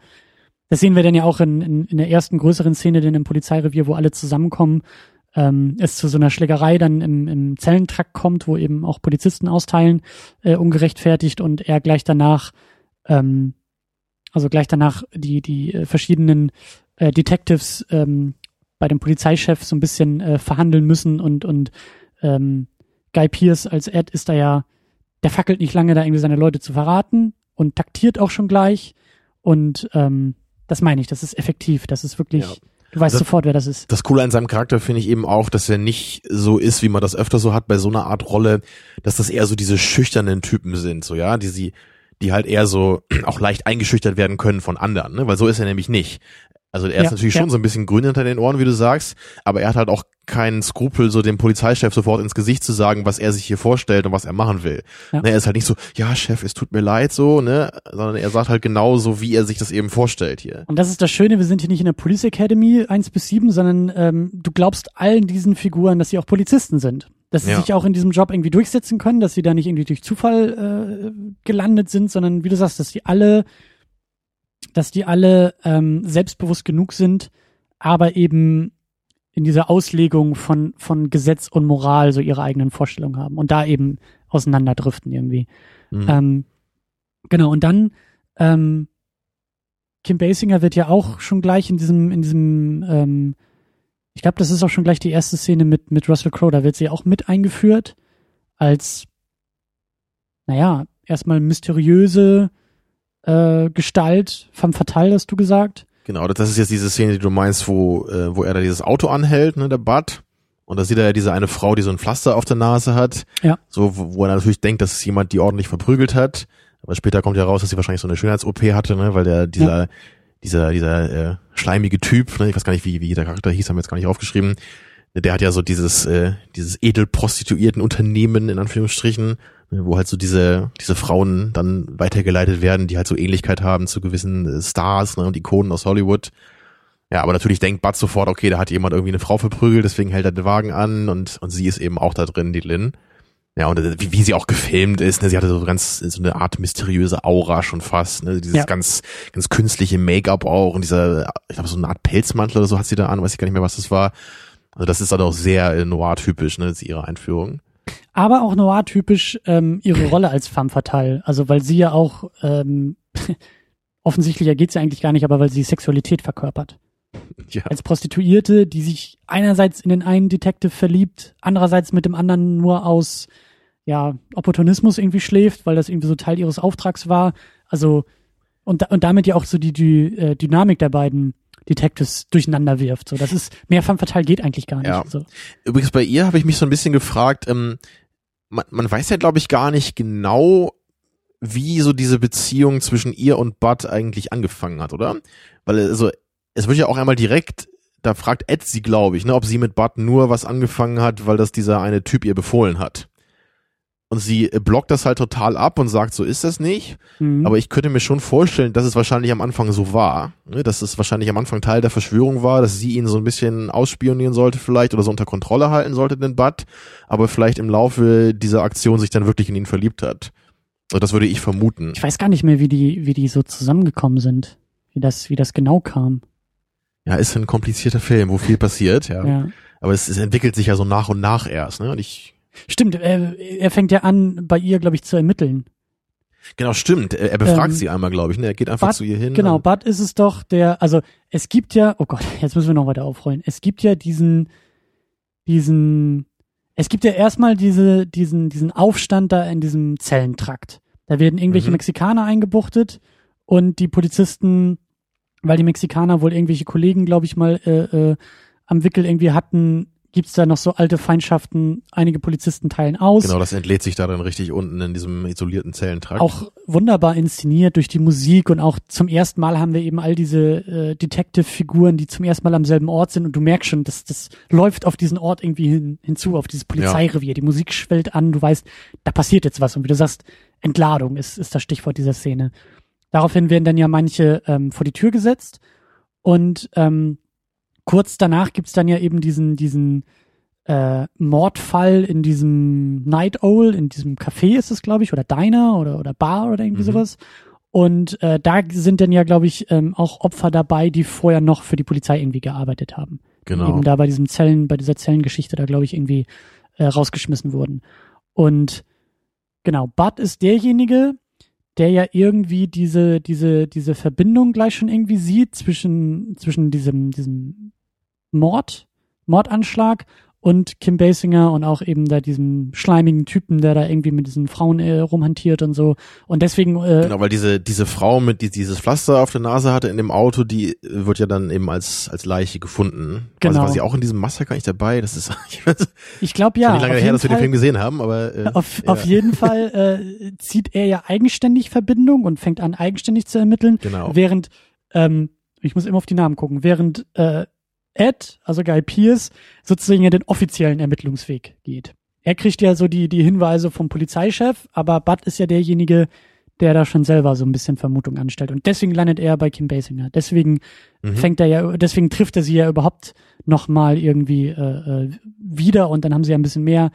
das sehen wir dann ja auch in, in, in der ersten größeren Szene, denn im Polizeirevier, wo alle zusammenkommen, ähm, es zu so einer Schlägerei dann im, im Zellentrakt kommt, wo eben auch Polizisten austeilen, äh, ungerechtfertigt und er gleich danach, ähm, also gleich danach die, die äh, verschiedenen äh, Detectives ähm, bei dem Polizeichef so ein bisschen äh, verhandeln müssen und, und ähm, Guy Pierce als Ed ist da ja, der fackelt nicht lange, da irgendwie seine Leute zu verraten und taktiert auch schon gleich und ähm, das meine ich, das ist effektiv, das ist wirklich, Ja. Du weißt Das- sofort, wer das ist. Das Coole an seinem Charakter finde ich eben auch, dass er nicht so ist, wie man das öfter so hat bei so einer Art Rolle, dass das eher so diese schüchternen Typen sind, so ja, die sie, die halt eher so auch leicht eingeschüchtert werden können von anderen, ne? weil so ist er nämlich nicht. Also er ist Ja, natürlich ja. schon so ein bisschen grün hinter den Ohren, wie du sagst, aber er hat halt auch keinen Skrupel, so dem Polizeichef sofort ins Gesicht zu sagen, was er sich hier vorstellt und was er machen will. Ja. Ne, er ist halt nicht so, ja Chef, es tut mir leid, so, ne, sondern er sagt halt genau so, wie er sich das eben vorstellt hier. Und das ist das Schöne, wir sind hier nicht in der Police Academy 1 bis 7, sondern ähm, du glaubst allen diesen Figuren, dass sie auch Polizisten sind. Dass sie Ja. sich auch in diesem Job irgendwie durchsetzen können, dass sie da nicht irgendwie durch Zufall äh, gelandet sind, sondern wie du sagst, dass die alle dass die alle ähm, selbstbewusst genug sind, aber eben in dieser Auslegung von, von Gesetz und Moral so ihre eigenen Vorstellungen haben und da eben auseinanderdriften irgendwie. Mhm. Ähm, genau, und dann ähm, Kim Basinger wird ja auch schon gleich in diesem, in diesem, ähm, ich glaube, das ist auch schon gleich die erste Szene mit, mit Russell Crowe, da wird sie auch mit eingeführt als, naja, erstmal mysteriöse äh, Gestalt vom Fatal, hast du gesagt. Genau, das ist jetzt diese Szene, die du meinst, wo, äh, wo er da dieses Auto anhält, ne, der Bud. Und da sieht er ja diese eine Frau, die so ein Pflaster auf der Nase hat. Ja. So, wo, wo er natürlich denkt, dass es jemand die ordentlich verprügelt hat. Aber später kommt ja raus, dass sie wahrscheinlich so eine Schönheits-OP hatte, ne, weil der, dieser, dieser, dieser äh, schleimige Typ, ne, ich weiß gar nicht, wie, wie der Charakter hieß, haben wir jetzt gar nicht aufgeschrieben, der hat ja so dieses, äh, dieses Edelprostituierten-Unternehmen, in Anführungsstrichen, wo halt so diese, diese Frauen dann weitergeleitet werden, die halt so Ähnlichkeit haben zu gewissen äh, Stars ne, und Ikonen aus Hollywood. Ja, aber natürlich denkt Bud sofort, okay, da hat jemand irgendwie eine Frau verprügelt, deswegen hält er den Wagen an und, und sie ist eben auch da drin, die Lynn. Ja, und äh, wie, wie sie auch gefilmt ist, ne, sie hatte so ganz so eine Art mysteriöse Aura schon fast, ne, dieses Ja. ganz ganz künstliche Make-up auch und dieser ich glaube so eine Art Pelzmantel oder so hat sie da an, weiß ich gar nicht mehr, was das war. Also das ist dann auch sehr äh, noir-typisch, ne, das ist ihre Einführung. Aber auch noir-typisch ähm, ihre Rolle als femme fatale. Also weil sie ja auch ähm, offensichtlicher geht's ja eigentlich gar nicht, aber weil sie Sexualität verkörpert. Ja. Als Prostituierte, die sich einerseits in den einen Detective verliebt, andererseits mit dem anderen nur aus ja, Opportunismus irgendwie schläft, weil das irgendwie so Teil ihres Auftrags war. Also und, und damit ja auch so die, die äh, Dynamik der beiden Detectives durcheinander wirft. So, das ist mehr femme fatale geht eigentlich gar nicht. Ja. So. Übrigens bei ihr habe ich mich so ein bisschen gefragt, ähm, man, man weiß ja glaube ich gar nicht genau, wie so diese Beziehung zwischen ihr und Bud eigentlich angefangen hat, oder? Weil also es wird ja auch einmal direkt, da fragt Ed sie, glaube ich, ne, ob sie mit Bud nur was angefangen hat, weil das dieser eine Typ ihr befohlen hat. Und sie äh, blockt das halt total ab und sagt, so ist das nicht. Mhm. Aber ich könnte mir schon vorstellen, dass es wahrscheinlich am Anfang so war. Ne? Dass es wahrscheinlich am Anfang Teil der Verschwörung war, dass sie ihn so ein bisschen ausspionieren sollte vielleicht oder so unter Kontrolle halten sollte, den Bud. Aber vielleicht im Laufe dieser Aktion sich dann wirklich in ihn verliebt hat. Also das würde ich vermuten. Ich weiß gar nicht mehr, wie die, wie die so zusammengekommen sind. Wie das, wie das genau kam. Ja, ist ein komplizierter Film, wo viel passiert, ja. Ja. Aber es, es entwickelt sich ja so nach und nach erst, ne? Und ich, Stimmt, er, er fängt ja an, bei ihr, glaube ich, zu ermitteln. genau, stimmt. Er, er befragt Ähm, sie einmal, glaube ich, ne? Er geht einfach Bud- zu ihr hin. Genau, Bud ist es doch, der, also es gibt ja, oh Gott, jetzt müssen wir noch weiter aufrollen. Es gibt ja diesen, diesen, es gibt ja erstmal diese, diesen, diesen Aufstand da in diesem Zellentrakt. Da werden irgendwelche Mhm. Mexikaner eingebuchtet und die Polizisten, weil die Mexikaner wohl irgendwelche Kollegen, glaube ich mal, äh, äh, am Wickel irgendwie hatten, gibt's da noch so alte Feindschaften. Einige Polizisten teilen aus. Genau, das entlädt sich da dann richtig unten in diesem isolierten Zellentrakt. auch wunderbar inszeniert durch die Musik und auch zum ersten Mal haben wir eben all diese äh, Detective-Figuren, die zum ersten Mal am selben Ort sind und du merkst schon, dass das läuft auf diesen Ort irgendwie hin, hinzu, auf dieses Polizeirevier. Die Musik schwellt an, du weißt, da passiert jetzt was und wie du sagst, Entladung ist, ist das Stichwort dieser Szene. Daraufhin werden dann ja manche ähm, vor die Tür gesetzt und ähm, kurz danach gibt's dann ja eben diesen, diesen äh, Mordfall in diesem Night Owl, in diesem Café ist es, glaube ich, oder Diner oder, oder Bar oder irgendwie Mhm. sowas. Und äh, da sind dann ja, glaube ich, ähm, auch Opfer dabei, die vorher noch für die Polizei irgendwie gearbeitet haben. genau. Eben da bei diesem Zellen, bei dieser Zellengeschichte da, glaube ich, irgendwie äh, rausgeschmissen wurden. Und genau, Bud ist derjenige, der ja irgendwie diese, diese, diese Verbindung gleich schon irgendwie sieht zwischen, zwischen diesem, diesem Mord, Mordanschlag und Kim Basinger und auch eben da diesem schleimigen Typen, der da irgendwie mit diesen Frauen äh, rumhantiert und so. Und deswegen, äh, Genau, weil diese, diese Frau mit die, dieses Pflaster auf der Nase hatte in dem Auto, die wird ja dann eben als, als Leiche gefunden. Genau. Also war sie auch in diesem Massaker nicht dabei? Das ist ich weiß, ich glaube ja, nicht lange her, dass wir den Fall- Film gesehen haben, aber äh, Auf, ja. auf jeden Fall äh, zieht er ja eigenständig Verbindung und fängt an, eigenständig zu ermitteln, Genau. während, ähm, ich muss immer auf die Namen gucken, während äh, Ed, also Guy Pierce, sozusagen ja den offiziellen Ermittlungsweg geht. Er kriegt ja so die, die Hinweise vom Polizeichef, aber Bud ist ja derjenige, der da schon selber so ein bisschen Vermutung anstellt. Und deswegen landet er bei Kim Basinger. Deswegen Mhm. fängt er ja, deswegen trifft er sie ja überhaupt nochmal irgendwie äh, äh, wieder und dann haben sie ja ein bisschen mehr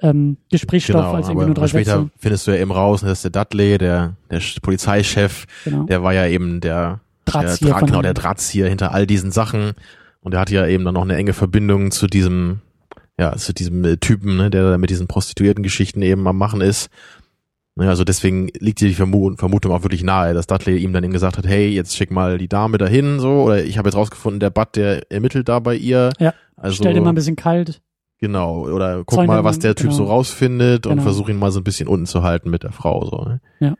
ähm, Gesprächsstoff Genau, als irgendwie nur drei später Sätze. findest du ja eben raus, dass der Dudley, der, der Polizeichef, Genau. der war ja eben der, Drahtzieher. der, Dra genau, der Drahtzieher hinter all diesen Sachen. Und er hat ja eben dann noch eine enge Verbindung zu diesem, ja, zu diesem äh, Typen, ne, der da mit diesen Prostituierten-Geschichten eben am Machen ist. Ja, also deswegen liegt hier die Vermu Vermutung auch wirklich nahe, dass Dudley ihm dann eben gesagt hat, hey, jetzt schick mal die Dame dahin, so, oder ich habe jetzt rausgefunden, der Bud, der ermittelt da bei ihr. Ja, also, Stell dir mal ein bisschen kalt. Genau, oder guck Zäune mal, was der Typ genau. so rausfindet und Genau. versuch ihn mal so ein bisschen unten zu halten mit der Frau, so, ne? Ja.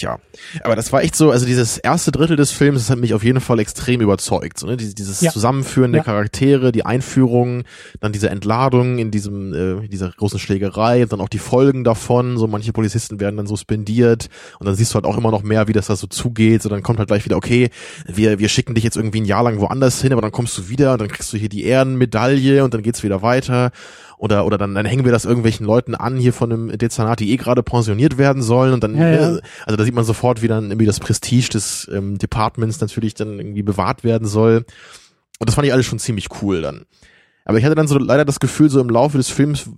Tja, aber das war echt so, also dieses erste Drittel des Films, das hat mich auf jeden Fall extrem überzeugt. So, ne? Dieses, dieses Ja. Zusammenführen der Ja. Charaktere, die Einführung, dann diese Entladung in diesem, äh, dieser großen Schlägerei, dann auch die Folgen davon, so manche Polizisten werden dann suspendiert und dann siehst du halt auch immer noch mehr, wie das da so zugeht. So dann kommt halt gleich wieder, okay, wir, wir schicken dich jetzt irgendwie ein Jahr lang woanders hin, aber dann kommst du wieder und dann kriegst du hier die Ehrenmedaille und dann geht's wieder weiter. Oder, oder dann, dann hängen wir das irgendwelchen Leuten an hier von einem Dezernat, die eh gerade pensioniert werden sollen und dann, Ja, ja. äh, also da sieht man sofort, wie dann irgendwie das Prestige des ähm, Departments natürlich dann irgendwie bewahrt werden soll. Und das fand ich alles schon ziemlich cool dann. Aber ich hatte dann so leider das Gefühl, so im Laufe des Films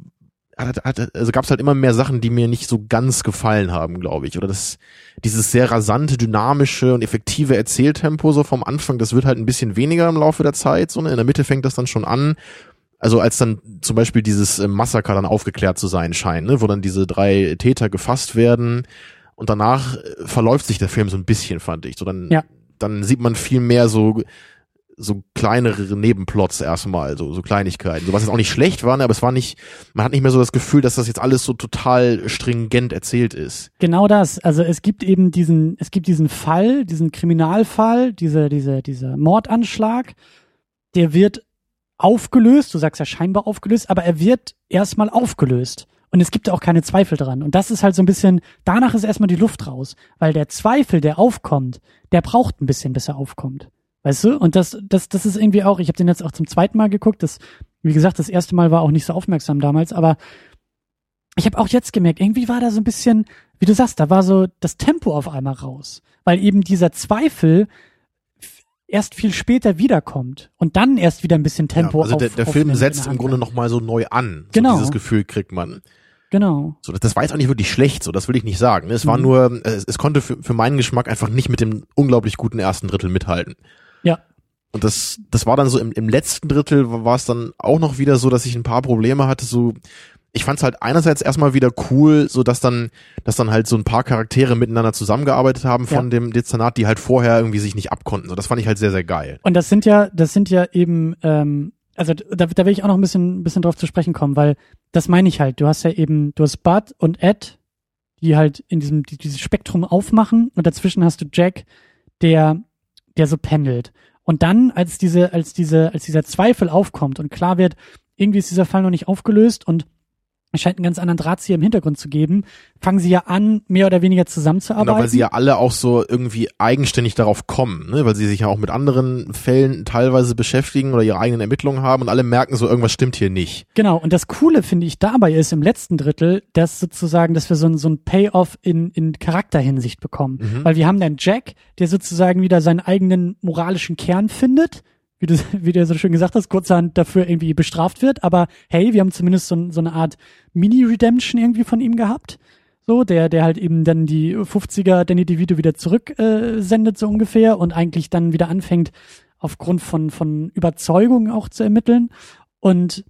hat, hat, also gab es halt immer mehr Sachen, die mir nicht so ganz gefallen haben, glaube ich. Oder das, dieses sehr rasante, dynamische und effektive Erzähltempo so vom Anfang, das wird halt ein bisschen weniger im Laufe der Zeit. So, ne? In der Mitte fängt das dann schon an. Also als dann zum Beispiel dieses äh, Massaker dann aufgeklärt zu sein scheint, ne? wo dann diese drei Täter gefasst werden und danach äh, verläuft sich der Film so ein bisschen, fand ich. So dann, Ja. dann sieht man viel mehr so so kleinere Nebenplots erstmal, so, so Kleinigkeiten. So was jetzt auch nicht schlecht war, ne, aber es war nicht, man hat nicht mehr so das Gefühl, dass das jetzt alles so total stringent erzählt ist. Genau das. Also es gibt eben diesen, es gibt diesen Fall, diesen Kriminalfall, diese, diese, dieser Mordanschlag, der wird aufgelöst, du sagst ja scheinbar aufgelöst, aber er wird erstmal aufgelöst. Und es gibt auch keine Zweifel dran. Und das ist halt so ein bisschen, danach ist erstmal die Luft raus. Weil der Zweifel, der aufkommt, der braucht ein bisschen, bis er aufkommt. Weißt du? Und das, das, das ist irgendwie auch, ich habe den jetzt auch zum zweiten Mal geguckt. Das, wie gesagt, das erste Mal war auch nicht so aufmerksam damals, aber ich habe auch jetzt gemerkt, irgendwie war da so ein bisschen, wie du sagst, da war so das Tempo auf einmal raus. Weil eben dieser Zweifel erst viel später wiederkommt und dann erst wieder ein bisschen Tempo ja, also der, auf, der auf Film setzt der im Grunde nochmal so neu an. So Genau. Dieses Gefühl kriegt man. Genau. So, das, das war jetzt auch nicht wirklich schlecht, so das will ich nicht sagen. ne. Es war Mhm. nur, es, es konnte für, für meinen Geschmack einfach nicht mit dem unglaublich guten ersten Drittel mithalten. Ja. Und das, das war dann so im, im letzten Drittel war es dann auch noch wieder so, dass ich ein paar Probleme hatte. So, ich fand es halt einerseits erstmal wieder cool, so dass dann, dass dann halt so ein paar Charaktere miteinander zusammengearbeitet haben von Ja. dem Dezernat, die halt vorher irgendwie sich nicht abkonnten. So, das fand ich halt sehr, sehr geil. Und das sind ja, das sind ja eben, ähm, also da, da will ich auch noch ein bisschen, ein bisschen drauf zu sprechen kommen, weil das meine ich halt. Du hast ja eben, du hast Bud und Ed, die halt in diesem, die, dieses Spektrum aufmachen und dazwischen hast du Jack, der, der so pendelt. Und dann, als diese, als diese, als dieser Zweifel aufkommt und klar wird, irgendwie ist dieser Fall noch nicht aufgelöst und es scheint einen ganz anderen Drahtzieher im Hintergrund zu geben, fangen sie ja an, mehr oder weniger zusammenzuarbeiten. Genau, weil sie ja alle auch so irgendwie eigenständig darauf kommen, ne? weil sie sich ja auch mit anderen Fällen teilweise beschäftigen oder ihre eigenen Ermittlungen haben und alle merken so, irgendwas stimmt hier nicht. Genau, und das Coole finde ich dabei ist im letzten Drittel, dass sozusagen, dass wir so ein, so ein Payoff in, in Charakterhinsicht bekommen. Mhm. Weil wir haben dann Jack, der sozusagen wieder seinen eigenen moralischen Kern findet, wie du, wie du so schön gesagt hast, kurzerhand dafür irgendwie bestraft wird, aber hey, wir haben zumindest so, so eine Art Mini-Redemption irgendwie von ihm gehabt. So, der, der halt eben dann die 50er Danny DeVito wieder zurück äh, sendet, so ungefähr, und eigentlich dann wieder anfängt, aufgrund von, von Überzeugung auch zu ermitteln. Und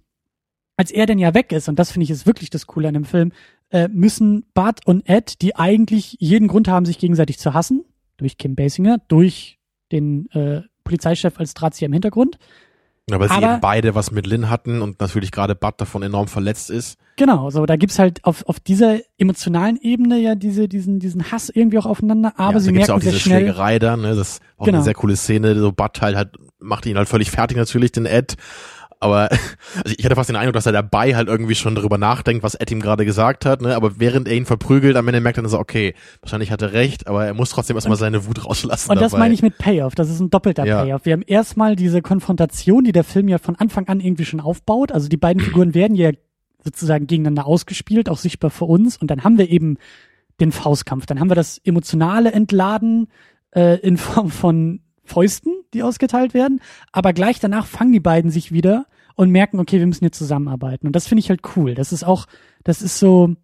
als er denn ja weg ist, und das finde ich ist wirklich das Coole an dem Film, äh, müssen Bart und Ed, die eigentlich jeden Grund haben, sich gegenseitig zu hassen, durch Kim Basinger, durch den äh, Polizeichef als Drahtzieher im Hintergrund. Ja, weil sie eben beide was mit Lynn hatten und natürlich gerade Bud davon enorm verletzt ist. Genau, so da gibt's halt auf, auf dieser emotionalen Ebene ja diese, diesen, diesen Hass irgendwie auch aufeinander, aber ja, sie da gibt's ja merken auch sehr diese schnell. Schlägerei dann, ne? Das war auch Genau. eine sehr coole Szene. So Bud halt, halt macht ihn halt völlig fertig natürlich, den Ed. Aber also ich hatte fast den Eindruck, dass er dabei halt irgendwie schon darüber nachdenkt, was Ed ihm gerade gesagt hat, ne? Aber während er ihn verprügelt, am Ende merkt er dann so, okay, wahrscheinlich hat er recht, aber er muss trotzdem erstmal seine Wut rauslassen. Und das dabei. meine ich mit Payoff. Das ist ein doppelter Ja. Payoff. Wir haben erstmal diese Konfrontation, die der Film ja von Anfang an irgendwie schon aufbaut. Also die beiden Figuren werden ja sozusagen gegeneinander ausgespielt, auch sichtbar für uns. Und dann haben wir eben den Faustkampf. Dann haben wir das emotionale Entladen äh, in Form von Fäusten, die ausgeteilt werden. Aber gleich danach fangen die beiden sich wieder und merken, okay, wir müssen jetzt zusammenarbeiten. Und das finde ich halt cool. Das ist auch, das ist so,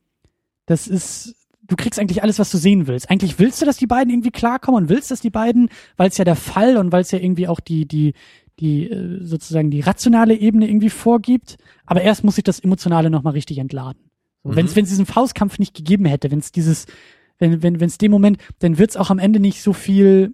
das ist, du kriegst eigentlich alles, was du sehen willst. Eigentlich willst du, dass die beiden irgendwie klarkommen und willst, dass die beiden, weil es ja der Fall und weil es ja irgendwie auch die, die, die äh, sozusagen die rationale Ebene irgendwie vorgibt. Aber erst muss sich das Emotionale nochmal richtig entladen. Mhm. Wenn es wenn es diesen Faustkampf nicht gegeben hätte, wenn es dieses, wenn wenn wenn es dem Moment, dann wird es auch am Ende nicht so viel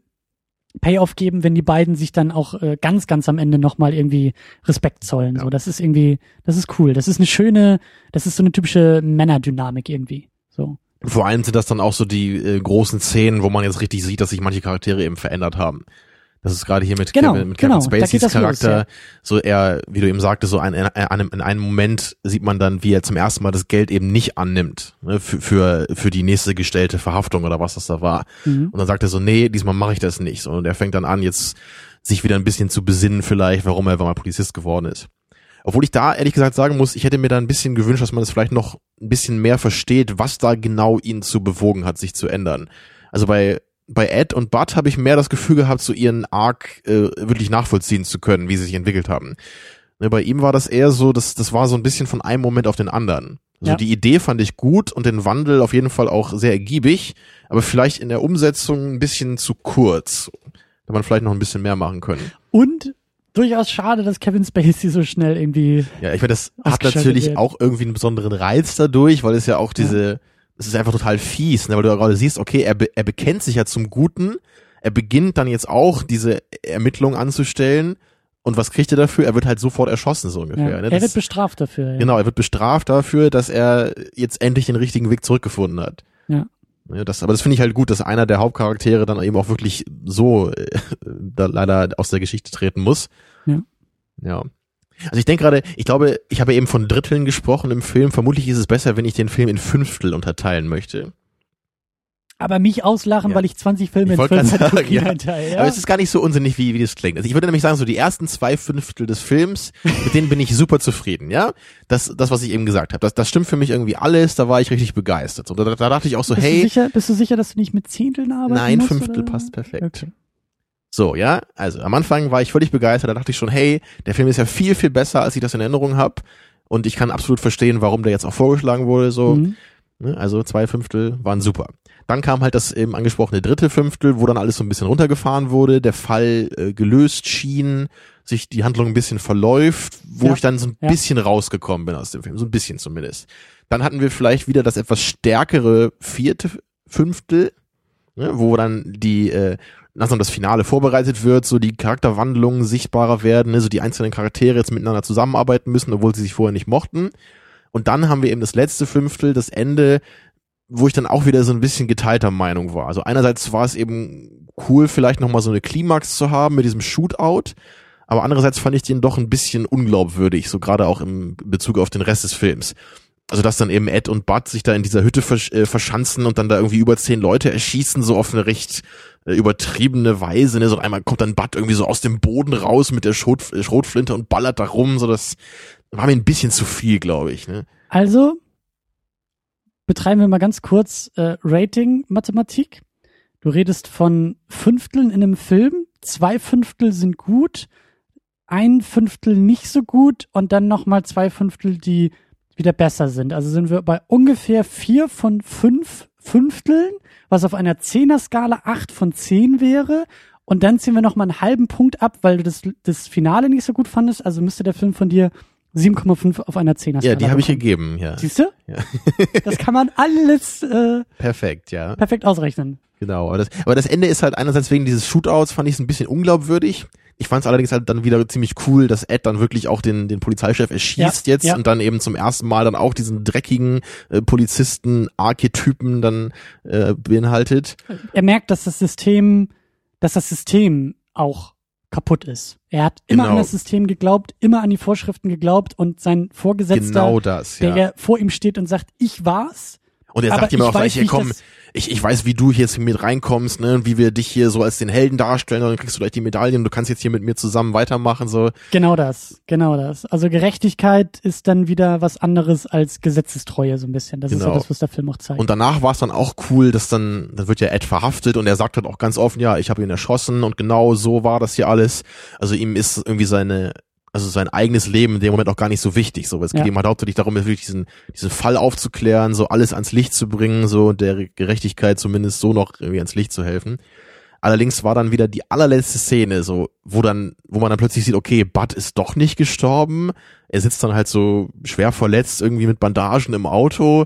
Payoff geben, wenn die beiden sich dann auch äh, ganz ganz am Ende nochmal irgendwie Respekt zollen. Ja. So, das ist irgendwie, das ist cool. Das ist eine schöne, das ist so eine typische Männerdynamik irgendwie. So. Vor allem sind das dann auch so die äh, großen Szenen, wo man jetzt richtig sieht, dass sich manche Charaktere eben verändert haben. Das ist gerade hier mit Genau, Kevin, mit genau, Kevin Spaceys das los, Charakter, ja. so er, wie du eben sagte, so ein, in, einem, in einem Moment sieht man dann, wie er zum ersten Mal das Geld eben nicht annimmt, ne, für, für, für die nächste gestellte Verhaftung oder was das da war. Mhm. Und dann sagt er so, nee, diesmal mache ich das nicht. Und er fängt dann an, jetzt sich wieder ein bisschen zu besinnen vielleicht, warum er mal Polizist geworden ist. Obwohl ich da ehrlich gesagt sagen muss, ich hätte mir da ein bisschen gewünscht, dass man es vielleicht noch ein bisschen mehr versteht, was da genau ihn zu bewogen hat, sich zu ändern. Also bei bei Ed und Bud habe ich mehr das Gefühl gehabt, so ihren Arc äh, wirklich nachvollziehen zu können, wie sie sich entwickelt haben. Ne, bei ihm war das eher so, das, das war so ein bisschen von einem Moment auf den anderen. Also Ja. die Idee fand ich gut und den Wandel auf jeden Fall auch sehr ergiebig, aber vielleicht in der Umsetzung ein bisschen zu kurz. Da man vielleicht noch ein bisschen mehr machen können. Und durchaus schade, dass Kevin Spacey so schnell irgendwie. Ja, ich meine, das hat natürlich wird. auch irgendwie einen besonderen Reiz dadurch, weil es ja auch diese, es ist einfach total fies, ne, weil du ja gerade siehst, okay, er, be er bekennt sich ja zum Guten, er beginnt dann jetzt auch diese Ermittlungen anzustellen und was kriegt er dafür? Er wird halt sofort erschossen, so ungefähr. Ja, ne? er wird bestraft dafür. Ja. Genau, er wird bestraft dafür, dass er jetzt endlich den richtigen Weg zurückgefunden hat. Ja. Ja, das, aber das finde ich halt gut, dass einer der Hauptcharaktere dann eben auch wirklich so äh, da leider aus der Geschichte treten muss. Ja. Ja. Also ich denke gerade, ich glaube, ich habe eben von Dritteln gesprochen im Film. Vermutlich ist es besser, wenn ich den Film in Fünftel unterteilen möchte. Aber mich auslachen, Ja. weil ich 20 Filme Ich in 14 sagen, Kategorien ja. Aber es ist gar nicht so unsinnig, wie, wie das klingt. Also ich würde nämlich sagen, so die ersten zwei Fünftel des Films, mit denen bin ich super zufrieden, ja. Das, das, was ich eben gesagt habe, das, das stimmt für mich irgendwie alles. Da war ich richtig begeistert. Und da, da dachte ich auch so, bist, hey, du sicher, bist du sicher, dass du nicht mit Zehnteln arbeiten Nein, musst? Fünftel oder? passt perfekt. Okay. So, ja, also am Anfang war ich völlig begeistert, da dachte ich schon, hey, der Film ist ja viel, viel besser, als ich das in Erinnerung habe. Und ich kann absolut verstehen, warum der jetzt auch vorgeschlagen wurde. So, Mhm. ne, also zwei Fünftel waren super. Dann kam halt das eben angesprochene dritte Fünftel, wo dann alles so ein bisschen runtergefahren wurde, der Fall äh, gelöst schien, sich die Handlung ein bisschen verläuft, wo Ja, ich dann so ein ja. bisschen rausgekommen bin aus dem Film, so ein bisschen zumindest. Dann hatten wir vielleicht wieder das etwas stärkere vierte Fünftel, ne, wo dann die äh, langsam das Finale vorbereitet wird, so die Charakterwandlungen sichtbarer werden, ne, so die einzelnen Charaktere jetzt miteinander zusammenarbeiten müssen, obwohl sie sich vorher nicht mochten. Und dann haben wir eben das letzte Fünftel, das Ende, wo ich dann auch wieder so ein bisschen geteilter Meinung war. Also einerseits war es eben cool, vielleicht nochmal so eine Klimax zu haben mit diesem Shootout, aber andererseits fand ich den doch ein bisschen unglaubwürdig, so gerade auch im Bezug auf den Rest des Films. Also dass dann eben Ed und Bud sich da in dieser Hütte versch äh, verschanzen und dann da irgendwie über zehn Leute erschießen, so auf eine recht äh, übertriebene Weise. Ne? So einmal kommt dann Bud irgendwie so aus dem Boden raus mit der Schrot Schrotflinte und ballert da rum. So das war mir ein bisschen zu viel, glaube ich. Ne? Also betreiben wir mal ganz kurz äh, Rating-Mathematik. Du redest von Fünfteln in einem Film. Zwei Fünftel sind gut, ein Fünftel nicht so gut und dann nochmal zwei Fünftel, die wieder besser sind. Also sind wir bei ungefähr vier von fünf Fünfteln, was auf einer Zehner-Skala acht von zehn wäre. Und dann ziehen wir nochmal einen halben Punkt ab, weil du das, das Finale nicht so gut fandest. Also müsste der Film von dir 7,5 auf einer Zehner-Skala Ja, die habe ich gegeben, ja. Siehst du? Ja. Das kann man alles äh, Perfekt, ja. perfekt ausrechnen. Genau. Aber das, aber das Ende ist halt einerseits wegen dieses Shootouts fand ich es ein bisschen unglaubwürdig. Ich fand es allerdings halt dann wieder ziemlich cool, dass Ed dann wirklich auch den, den Polizeichef erschießt Ja, jetzt ja. und dann eben zum ersten Mal dann auch diesen dreckigen äh, Polizisten-Archetypen dann äh, beinhaltet. Er merkt, dass das System, dass das System auch kaputt ist. Er hat immer Genau. an das System geglaubt, immer an die Vorschriften geglaubt und sein Vorgesetzter, Genau das, der ja. ja vor ihm steht und sagt, ich war's. Und er sagt ihm auch gleich, hier komm, ich, ich weiß, wie du hier jetzt mit reinkommst, ne, und wie wir dich hier so als den Helden darstellen, und dann kriegst du gleich die Medaillen, du kannst jetzt hier mit mir zusammen weitermachen, so. Genau das, genau das. Also Gerechtigkeit ist dann wieder was anderes als Gesetzestreue so ein bisschen. Das ist Genau. ja das, was der Film auch zeigt. Und danach war es dann auch cool, dass dann, dann wird ja Ed verhaftet und er sagt halt auch ganz offen, ja, ich habe ihn erschossen und genau so war das hier alles. Also ihm ist irgendwie seine also sein eigenes Leben in dem Moment auch gar nicht so wichtig. So, es geht Ja. ihm halt hauptsächlich darum, wirklich diesen, diesen Fall aufzuklären, so alles ans Licht zu bringen, so der Gerechtigkeit zumindest so noch irgendwie ans Licht zu helfen. Allerdings war dann wieder die allerletzte Szene, so, wo dann, wo man dann plötzlich sieht, okay, Bud ist doch nicht gestorben. Er sitzt dann halt so schwer verletzt irgendwie mit Bandagen im Auto.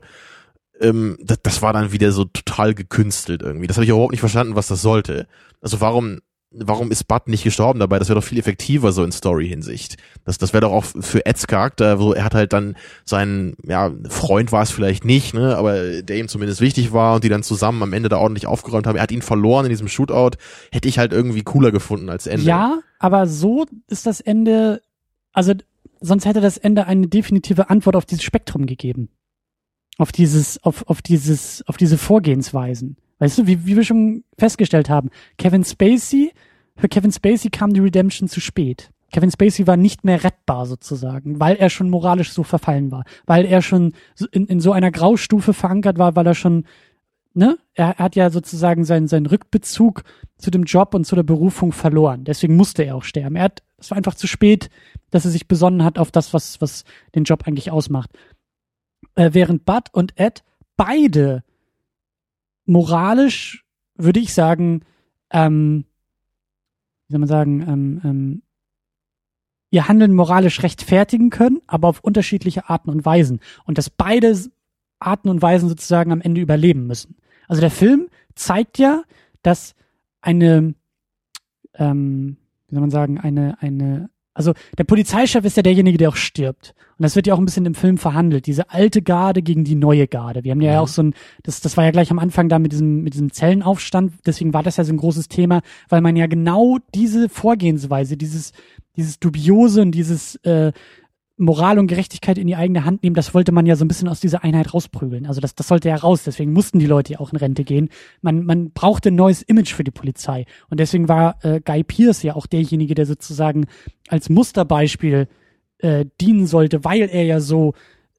Ähm, das, das war dann wieder so total gekünstelt irgendwie. Das habe ich überhaupt nicht verstanden, was das sollte. Also warum, warum ist Bud nicht gestorben dabei? Das wäre doch viel effektiver so in Story-Hinsicht. Das, das wäre doch auch für Eds Charakter, so er hat halt dann seinen, ja, Freund war es vielleicht nicht, ne, aber der ihm zumindest wichtig war und die dann zusammen am Ende da ordentlich aufgeräumt haben. Er hat ihn verloren in diesem Shootout. Hätte ich halt irgendwie cooler gefunden als Ende. Ja, aber so ist das Ende, also sonst hätte das Ende eine definitive Antwort auf dieses Spektrum gegeben. Auf dieses, auf, auf dieses, auf diese Vorgehensweisen. Weißt du, wie, wie wir schon festgestellt haben, Kevin Spacey, für Kevin Spacey kam die Redemption zu spät. Kevin Spacey war nicht mehr rettbar sozusagen, weil er schon moralisch so verfallen war, weil er schon in, in so einer Graustufe verankert war, weil er schon, ne, er hat ja sozusagen seinen, seinen Rückbezug zu dem Job und zu der Berufung verloren. Deswegen musste er auch sterben. Er hat, es war einfach zu spät, dass er sich besonnen hat auf das, was, was den Job eigentlich ausmacht. Äh, während Bud und Ed beide moralisch, würde ich sagen, ähm, wie soll man sagen, ähm, ähm, ihr Handeln moralisch rechtfertigen können, aber auf unterschiedliche Arten und Weisen. Und dass beide Arten und Weisen sozusagen am Ende überleben müssen. Also der Film zeigt ja, dass eine, ähm, wie soll man sagen, eine, eine, also der Polizeichef ist ja derjenige, der auch stirbt. Und das wird ja auch ein bisschen im Film verhandelt. Diese alte Garde gegen die neue Garde. Wir haben ja Mhm. auch so ein, das, das war ja gleich am Anfang da mit diesem, mit diesem Zellenaufstand. Deswegen war das ja so ein großes Thema, weil man ja genau diese Vorgehensweise, dieses, dieses dubiose und dieses, äh, Moral und Gerechtigkeit in die eigene Hand nehmen, das wollte man ja so ein bisschen aus dieser Einheit rausprügeln. Also das, das sollte ja raus, deswegen mussten die Leute ja auch in Rente gehen. Man, man brauchte ein neues Image für die Polizei. Und deswegen war äh, Guy Pierce ja auch derjenige, der sozusagen als Musterbeispiel äh, dienen sollte, weil er ja so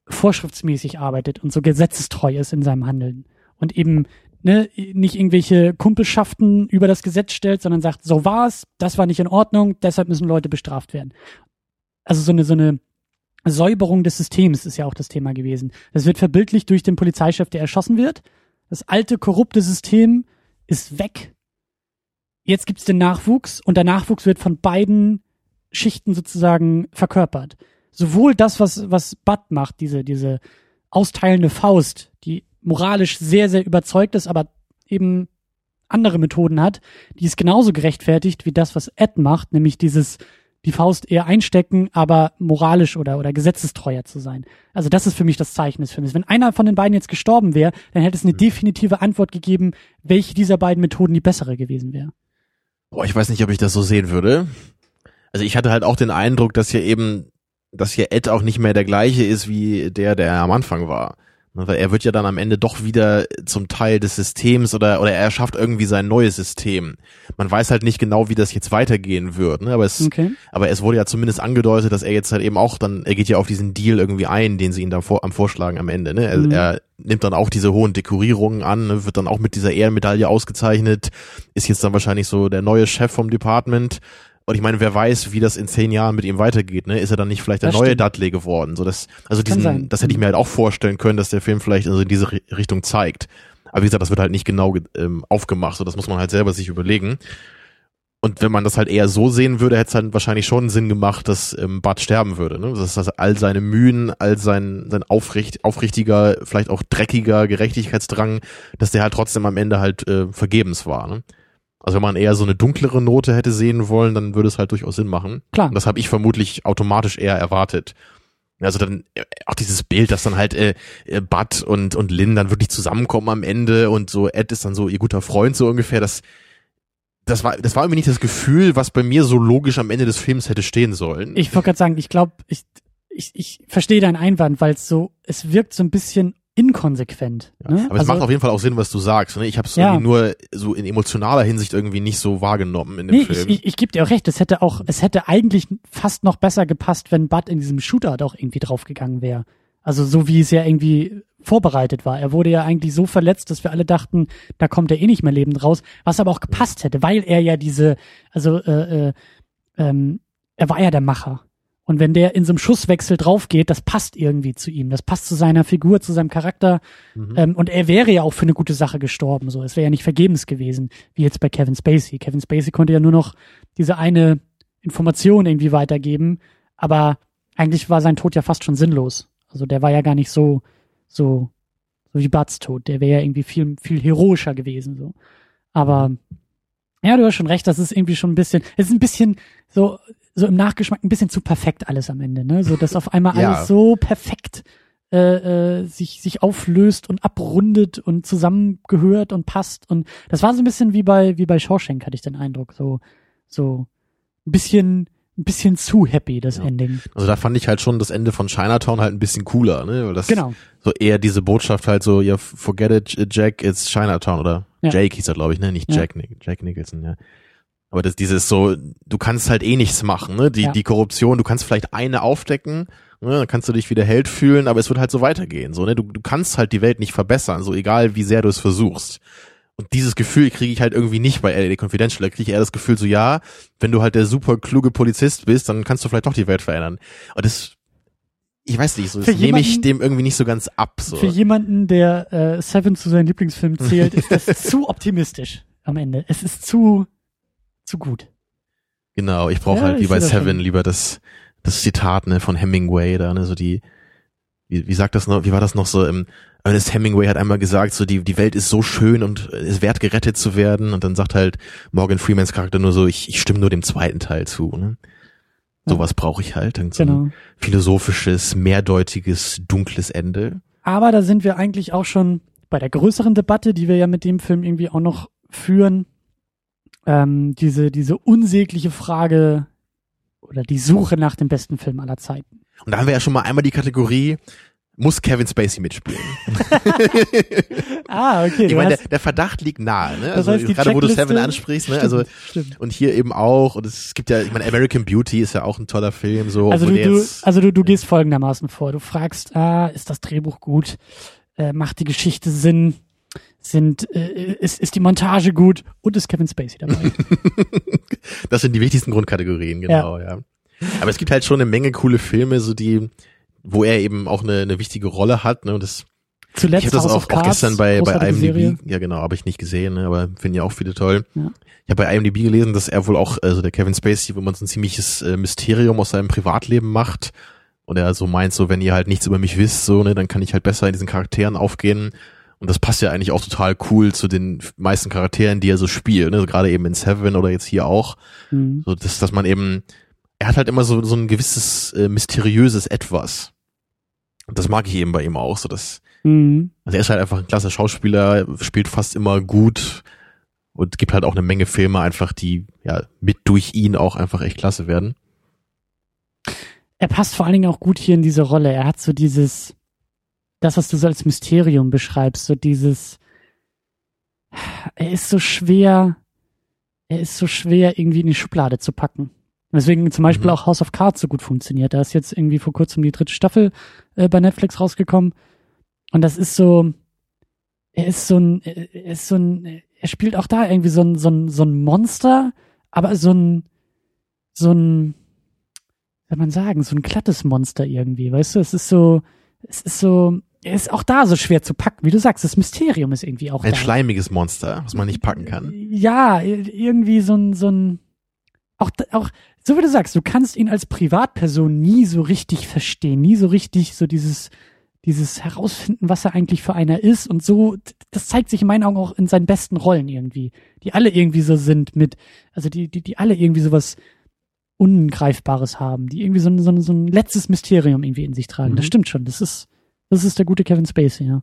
vorschriftsmäßig arbeitet und so gesetzestreu ist in seinem Handeln. Und eben ne, nicht irgendwelche Kumpelschaften über das Gesetz stellt, sondern sagt, so war's, das war nicht in Ordnung, deshalb müssen Leute bestraft werden. Also so eine, so eine Säuberung des Systems ist ja auch das Thema gewesen. Das wird verbildlicht durch den Polizeichef, der erschossen wird. Das alte, korrupte System ist weg. Jetzt gibt's den Nachwuchs und der Nachwuchs wird von beiden Schichten sozusagen verkörpert. Sowohl das, was, was Bud macht, diese, diese austeilende Faust, die moralisch sehr, sehr überzeugt ist, aber eben andere Methoden hat, die ist genauso gerechtfertigt wie das, was Ed macht, nämlich dieses die Faust eher einstecken, aber moralisch oder, oder gesetzestreuer zu sein. Also das ist für mich das Zeichen des Films. Wenn einer von den beiden jetzt gestorben wäre, dann hätte es eine definitive Antwort gegeben, welche dieser beiden Methoden die bessere gewesen wäre. Boah, ich weiß nicht, ob ich das so sehen würde. Also ich hatte halt auch den Eindruck, dass hier eben, dass hier Ed auch nicht mehr der gleiche ist wie der, der am Anfang war. Ne, Weil er wird ja dann am Ende doch wieder zum Teil des Systems oder, oder er schafft irgendwie sein neues System. Man weiß halt nicht genau, wie das jetzt weitergehen wird, ne? aber es, Okay. aber es wurde ja zumindest angedeutet, dass er jetzt halt eben auch dann, er geht ja auf diesen Deal irgendwie ein, den sie ihn da vor, am vorschlagen am Ende, ne? Er, Mhm. er nimmt dann auch diese hohen Dekorierungen an, ne? wird dann auch mit dieser Ehrenmedaille ausgezeichnet, ist jetzt dann wahrscheinlich so der neue Chef vom Department. Und ich meine, wer weiß, wie das in zehn Jahren mit ihm weitergeht, ne? Ist er dann nicht vielleicht der Das neue stimmt. Dudley geworden? So das, also Kann diesen, sein. das hätte ich mir halt auch vorstellen können, dass der Film vielleicht also in diese Ri- Richtung zeigt. Aber wie gesagt, das wird halt nicht genau ge- ähm, aufgemacht, so das muss man halt selber sich überlegen. Und wenn man das halt eher so sehen würde, hätte es halt wahrscheinlich schon Sinn gemacht, dass ähm, Bud sterben würde. Ne? Dass das all seine Mühen, all sein, sein aufricht, aufrichtiger, vielleicht auch dreckiger Gerechtigkeitsdrang, dass der halt trotzdem am Ende halt äh, vergebens war. Ne? Also wenn man eher so eine dunklere Note hätte sehen wollen, dann würde es halt durchaus Sinn machen. Klar. Und das habe ich vermutlich automatisch eher erwartet. Also dann äh, auch dieses Bild, dass dann halt äh, äh, Bud und und Lynn dann wirklich zusammenkommen am Ende und so Ed ist dann so ihr guter Freund so ungefähr. Das das war das war irgendwie nicht das Gefühl, was bei mir so logisch am Ende des Films hätte stehen sollen. Ich wollte gerade sagen, ich glaube, ich, ich, ich verstehe deinen Einwand, weil es so, es wirkt so ein bisschen inkonsequent. ja. Ne? Aber es macht auf jeden Fall auch Sinn, was du sagst. Ne? Ich habe es Ja. irgendwie nur so in emotionaler Hinsicht irgendwie nicht so wahrgenommen in dem Nee, ich, Film. ich, ich gebe dir auch recht, es hätte auch, es hätte eigentlich fast noch besser gepasst, wenn Bud in diesem Shootout auch irgendwie draufgegangen wäre. Also so wie es ja irgendwie vorbereitet war. Er wurde ja eigentlich so verletzt, dass wir alle dachten, da kommt er eh nicht mehr lebend raus, was aber auch gepasst hätte, weil er ja diese, also äh, äh, ähm, er war ja der Macher. Und wenn der in so einem Schusswechsel draufgeht, das passt irgendwie zu ihm. Das passt zu seiner Figur, zu seinem Charakter. Mhm. Ähm, und er wäre ja auch für eine gute Sache gestorben. So, es wäre ja nicht vergebens gewesen, wie jetzt bei Kevin Spacey. Kevin Spacey konnte ja nur noch diese eine Information irgendwie weitergeben. Aber eigentlich war sein Tod ja fast schon sinnlos. Also der war ja gar nicht so, so, so wie Buds Tod. Der wäre ja irgendwie viel, viel heroischer gewesen. So. Aber ja, du hast schon recht, das ist irgendwie schon ein bisschen, es ist ein bisschen so, so im Nachgeschmack ein bisschen zu perfekt alles am Ende, ne? So, dass auf einmal ja. alles so perfekt äh, äh, sich, sich auflöst und abrundet und zusammengehört und passt. Und das war so ein bisschen wie bei, wie bei Shawshank, hatte ich den Eindruck. So, so ein bisschen, ein bisschen zu happy, das ja. Ending. Also da fand ich halt schon das Ende von Chinatown halt ein bisschen cooler, ne? Weil das genau. so eher diese Botschaft halt so, ja, forget it, Jack, it's Chinatown oder ja. Jake hieß er, glaube ich, ne? Nicht Jack, ja. Jack Nicholson, ja. Aber das, dieses so, du kannst halt eh nichts machen, ne? Die, ja. die Korruption, du kannst vielleicht eine aufdecken, ne? dann kannst du dich wieder Held fühlen, aber es wird halt so weitergehen, so, ne? Du, du kannst halt die Welt nicht verbessern, so egal wie sehr du es versuchst. Und dieses Gefühl kriege ich halt irgendwie nicht bei LA Confidential. Da kriege ich eher das Gefühl so, ja, wenn du halt der super kluge Polizist bist, dann kannst du vielleicht doch die Welt verändern. Und das, ich weiß nicht, so, das nehme ich dem irgendwie nicht so ganz ab. So. Für jemanden, der äh, Seven zu seinen Lieblingsfilmen zählt, ist das zu optimistisch am Ende. Es ist zu, zu gut. Genau, ich brauche ja, halt wie bei Seven lieber das, das Zitat ne, von Hemingway da, ne, so die, wie, wie sagt das noch, wie war das noch so im Ernest Hemingway hat einmal gesagt, so die, die Welt ist so schön und ist wert gerettet zu werden und dann sagt halt Morgan Freemans Charakter nur so, ich, ich stimme nur dem zweiten Teil zu, ne? Sowas brauche ich halt, so genau. ein philosophisches, mehrdeutiges, dunkles Ende. Aber da sind wir eigentlich auch schon bei der größeren Debatte, die wir ja mit dem Film irgendwie auch noch führen. Ähm, diese, diese unsägliche Frage oder die Suche nach dem besten Film aller Zeiten. Und da haben wir ja schon mal einmal die Kategorie, muss Kevin Spacey mitspielen. ah, okay. Ich meine, der, der, Verdacht liegt nahe, ne? Also heißt, gerade wo du Seven ansprichst, ne? Stimmt, also stimmt. und hier eben auch und es gibt ja, ich meine, American Beauty ist ja auch ein toller Film, so. Also du, du also du, du gehst folgendermaßen vor. Du fragst, ah, ist das Drehbuch gut? Äh, macht die Geschichte Sinn? Sind äh, ist, ist die Montage gut und ist Kevin Spacey dabei? das sind die wichtigsten Grundkategorien, genau, ja. ja. Aber es gibt halt schon eine Menge coole Filme, so die wo er eben auch eine, eine wichtige Rolle hat. Ne? Und das, Zuletzt ich habe das auch, auch gestern bei, bei IMDb, Serie. ja genau, habe ich nicht gesehen, ne? aber finden ja auch viele toll. Ja. Ich habe bei IMDb gelesen, dass er wohl auch, also der Kevin Spacey, wo man so ein ziemliches äh, Mysterium aus seinem Privatleben macht. Und er so meint, so wenn ihr halt nichts über mich wisst, so, ne, dann kann ich halt besser in diesen Charakteren aufgehen. Und das passt ja eigentlich auch total cool zu den meisten Charakteren, die er so spielt, ne? So gerade eben in Seven oder jetzt hier auch. Mhm. So, dass, dass man eben er hat halt immer so, so ein gewisses äh, mysteriöses Etwas. Und das mag ich eben bei ihm auch, so dass, mhm. also er ist halt einfach ein klasse Schauspieler, spielt fast immer gut und gibt halt auch eine Menge Filme einfach, die ja mit durch ihn auch einfach echt klasse werden. Er passt vor allen Dingen auch gut hier in diese Rolle. Er hat so dieses, das, was du so als Mysterium beschreibst, so dieses, er ist so schwer, er ist so schwer irgendwie in die Schublade zu packen. Deswegen zum Beispiel mhm. auch House of Cards so gut funktioniert. Da ist jetzt irgendwie vor kurzem die dritte Staffel äh, bei Netflix rausgekommen. Und das ist so, er ist so ein, er ist so ein, er spielt auch da irgendwie so ein, so ein, so ein Monster, aber so ein, so ein, wie soll man sagen, so ein glattes Monster irgendwie, weißt du? Es ist so, es ist so, ist auch da so schwer zu packen, wie du sagst, das Mysterium ist irgendwie auch ein da. Schleimiges Monster, was man nicht packen kann. Ja, irgendwie so ein, so ein, auch, auch, so wie du sagst, du kannst ihn als Privatperson nie so richtig verstehen, nie so richtig so dieses, dieses herausfinden, was er eigentlich für einer ist und so, das zeigt sich in meinen Augen auch in seinen besten Rollen irgendwie, die alle irgendwie so sind mit, also die, die, die alle irgendwie sowas Ungreifbares haben, die irgendwie so ein, so ein, so ein letztes Mysterium irgendwie in sich tragen. Mhm. Das stimmt schon, das ist, das ist der gute Kevin Spacey, ja.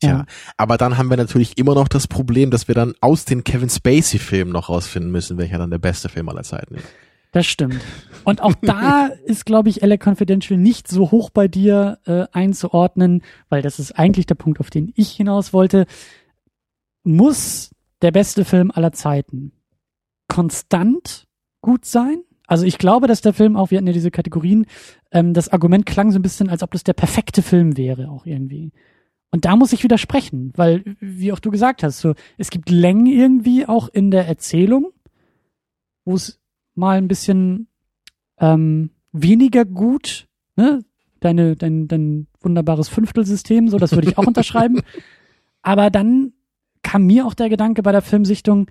Tja, ja. aber dann haben wir natürlich immer noch das Problem, dass wir dann aus den Kevin Spacey-Filmen noch rausfinden müssen, welcher dann der beste Film aller Zeiten ist. Das stimmt. Und auch da ist, glaube ich, LA Confidential nicht so hoch bei dir äh, einzuordnen, weil das ist eigentlich der Punkt, auf den ich hinaus wollte. Muss der beste Film aller Zeiten konstant gut sein? Also ich glaube, dass der Film auch, wir hatten ja diese Kategorien, ähm, das Argument klang so ein bisschen, als ob das der perfekte Film wäre, auch irgendwie. Und da muss ich widersprechen, weil, wie auch du gesagt hast, so, es gibt Längen irgendwie auch in der Erzählung, wo es mal ein bisschen ähm, weniger gut, ne? Deine, dein, dein wunderbares Fünftelsystem, so, das würde ich auch unterschreiben. Aber dann kam mir auch der Gedanke bei der Filmsichtung,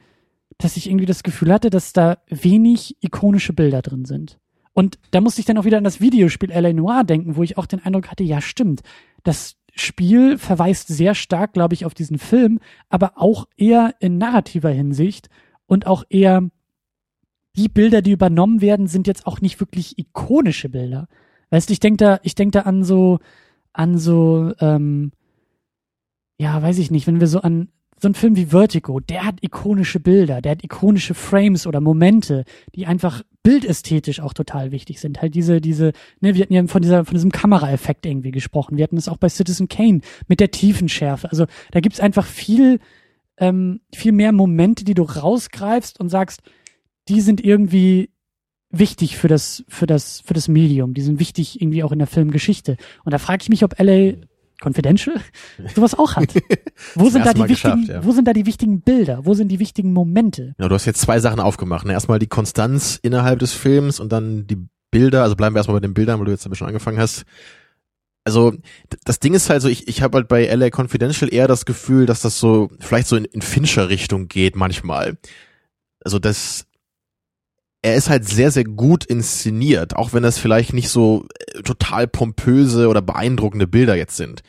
dass ich irgendwie das Gefühl hatte, dass da wenig ikonische Bilder drin sind. Und da musste ich dann auch wieder an das Videospiel L.A. Noir denken, wo ich auch den Eindruck hatte, ja stimmt, das Spiel verweist sehr stark, glaube ich, auf diesen Film, aber auch eher in narrativer Hinsicht und auch eher die Bilder, die übernommen werden, sind jetzt auch nicht wirklich ikonische Bilder. Weißt du, ich denke da, ich denke da an so, an so, ähm, ja, weiß ich nicht, wenn wir so an so einen Film wie Vertigo, der hat ikonische Bilder, der hat ikonische Frames oder Momente, die einfach bildästhetisch auch total wichtig sind. Halt diese, diese, ne, wir hatten ja von dieser, von diesem Kameraeffekt irgendwie gesprochen. Wir hatten es auch bei Citizen Kane mit der Tiefenschärfe. Also da gibt's einfach viel, ähm, viel mehr Momente, die du rausgreifst und sagst, die sind irgendwie wichtig für das, für das, für das Medium. Die sind wichtig irgendwie auch in der Filmgeschichte. Und da frage ich mich, ob LA Confidential sowas auch hat. Wo sind da die wichtigen, ja. wo sind da die wichtigen Bilder? Wo sind die wichtigen Momente? Ja, du hast jetzt zwei Sachen aufgemacht. Ne? Erstmal die Konstanz innerhalb des Films und dann die Bilder. Also bleiben wir erstmal bei den Bildern, weil du jetzt aber schon angefangen hast. Also das Ding ist halt so, ich, ich habe halt bei LA Confidential eher das Gefühl, dass das so vielleicht so in, in Fincher-Richtung geht manchmal. Also das er ist halt sehr, sehr gut inszeniert, auch wenn das vielleicht nicht so äh, total pompöse oder beeindruckende Bilder jetzt sind.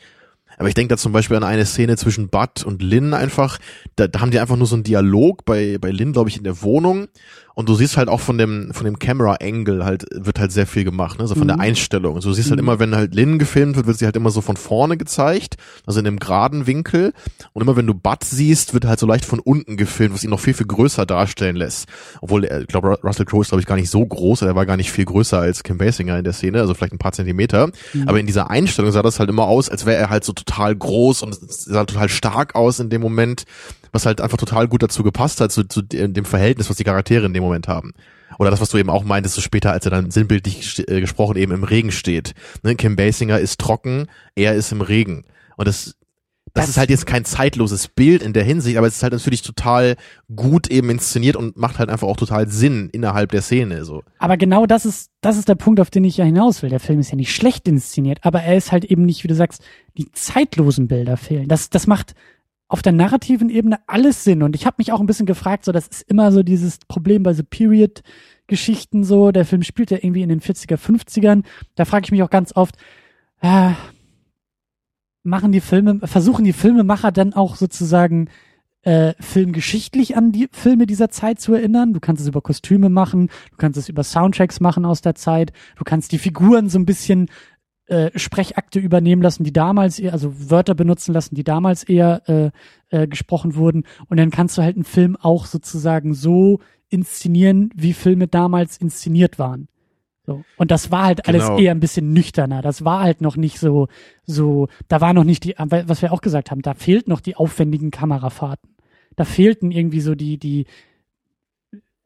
Aber ich denke da zum Beispiel an eine Szene zwischen Bud und Lynn einfach, da, da haben die einfach nur so einen Dialog bei, bei Lynn, glaube ich, in der Wohnung und du siehst halt auch von dem, von dem Camera Angle halt, wird halt sehr viel gemacht, ne? So von mhm. der Einstellung. Also du siehst halt mhm. immer, wenn halt Lynn gefilmt wird, wird sie halt immer so von vorne gezeigt, also in einem geraden Winkel. Und immer wenn du Bud siehst, wird halt so leicht von unten gefilmt, was ihn noch viel, viel größer darstellen lässt. Obwohl, ich glaube, Russell Crowe ist, glaube ich, gar nicht so groß, er war gar nicht viel größer als Kim Basinger in der Szene, also vielleicht ein paar Zentimeter. Mhm. Aber in dieser Einstellung sah das halt immer aus, als wäre er halt so total groß und sah total stark aus in dem Moment was halt einfach total gut dazu gepasst hat, zu, zu dem Verhältnis, was die Charaktere in dem Moment haben. Oder das, was du eben auch meintest, so später, als er dann sinnbildlich äh, gesprochen eben im Regen steht. Ne? Kim Basinger ist trocken, er ist im Regen. Und das, das, das ist halt jetzt kein zeitloses Bild in der Hinsicht, aber es ist halt natürlich total gut eben inszeniert und macht halt einfach auch total Sinn innerhalb der Szene, so. Aber genau das ist, das ist der Punkt, auf den ich ja hinaus will. Der Film ist ja nicht schlecht inszeniert, aber er ist halt eben nicht, wie du sagst, die zeitlosen Bilder fehlen. Das, das macht, auf der narrativen Ebene alles Sinn. Und ich habe mich auch ein bisschen gefragt, so das ist immer so dieses Problem bei so Period-Geschichten so. Der Film spielt ja irgendwie in den 40er, 50ern. Da frage ich mich auch ganz oft, äh, machen die Filme, versuchen die Filmemacher dann auch sozusagen äh, filmgeschichtlich an die Filme dieser Zeit zu erinnern. Du kannst es über Kostüme machen, du kannst es über Soundtracks machen aus der Zeit, du kannst die Figuren so ein bisschen äh, Sprechakte übernehmen lassen, die damals eher, also Wörter benutzen lassen, die damals eher äh, äh, gesprochen wurden. Und dann kannst du halt einen Film auch sozusagen so inszenieren, wie Filme damals inszeniert waren. So. Und das war halt alles genau. eher ein bisschen nüchterner. Das war halt noch nicht so, so, da war noch nicht die, was wir auch gesagt haben, da fehlt noch die aufwendigen Kamerafahrten. Da fehlten irgendwie so die, die,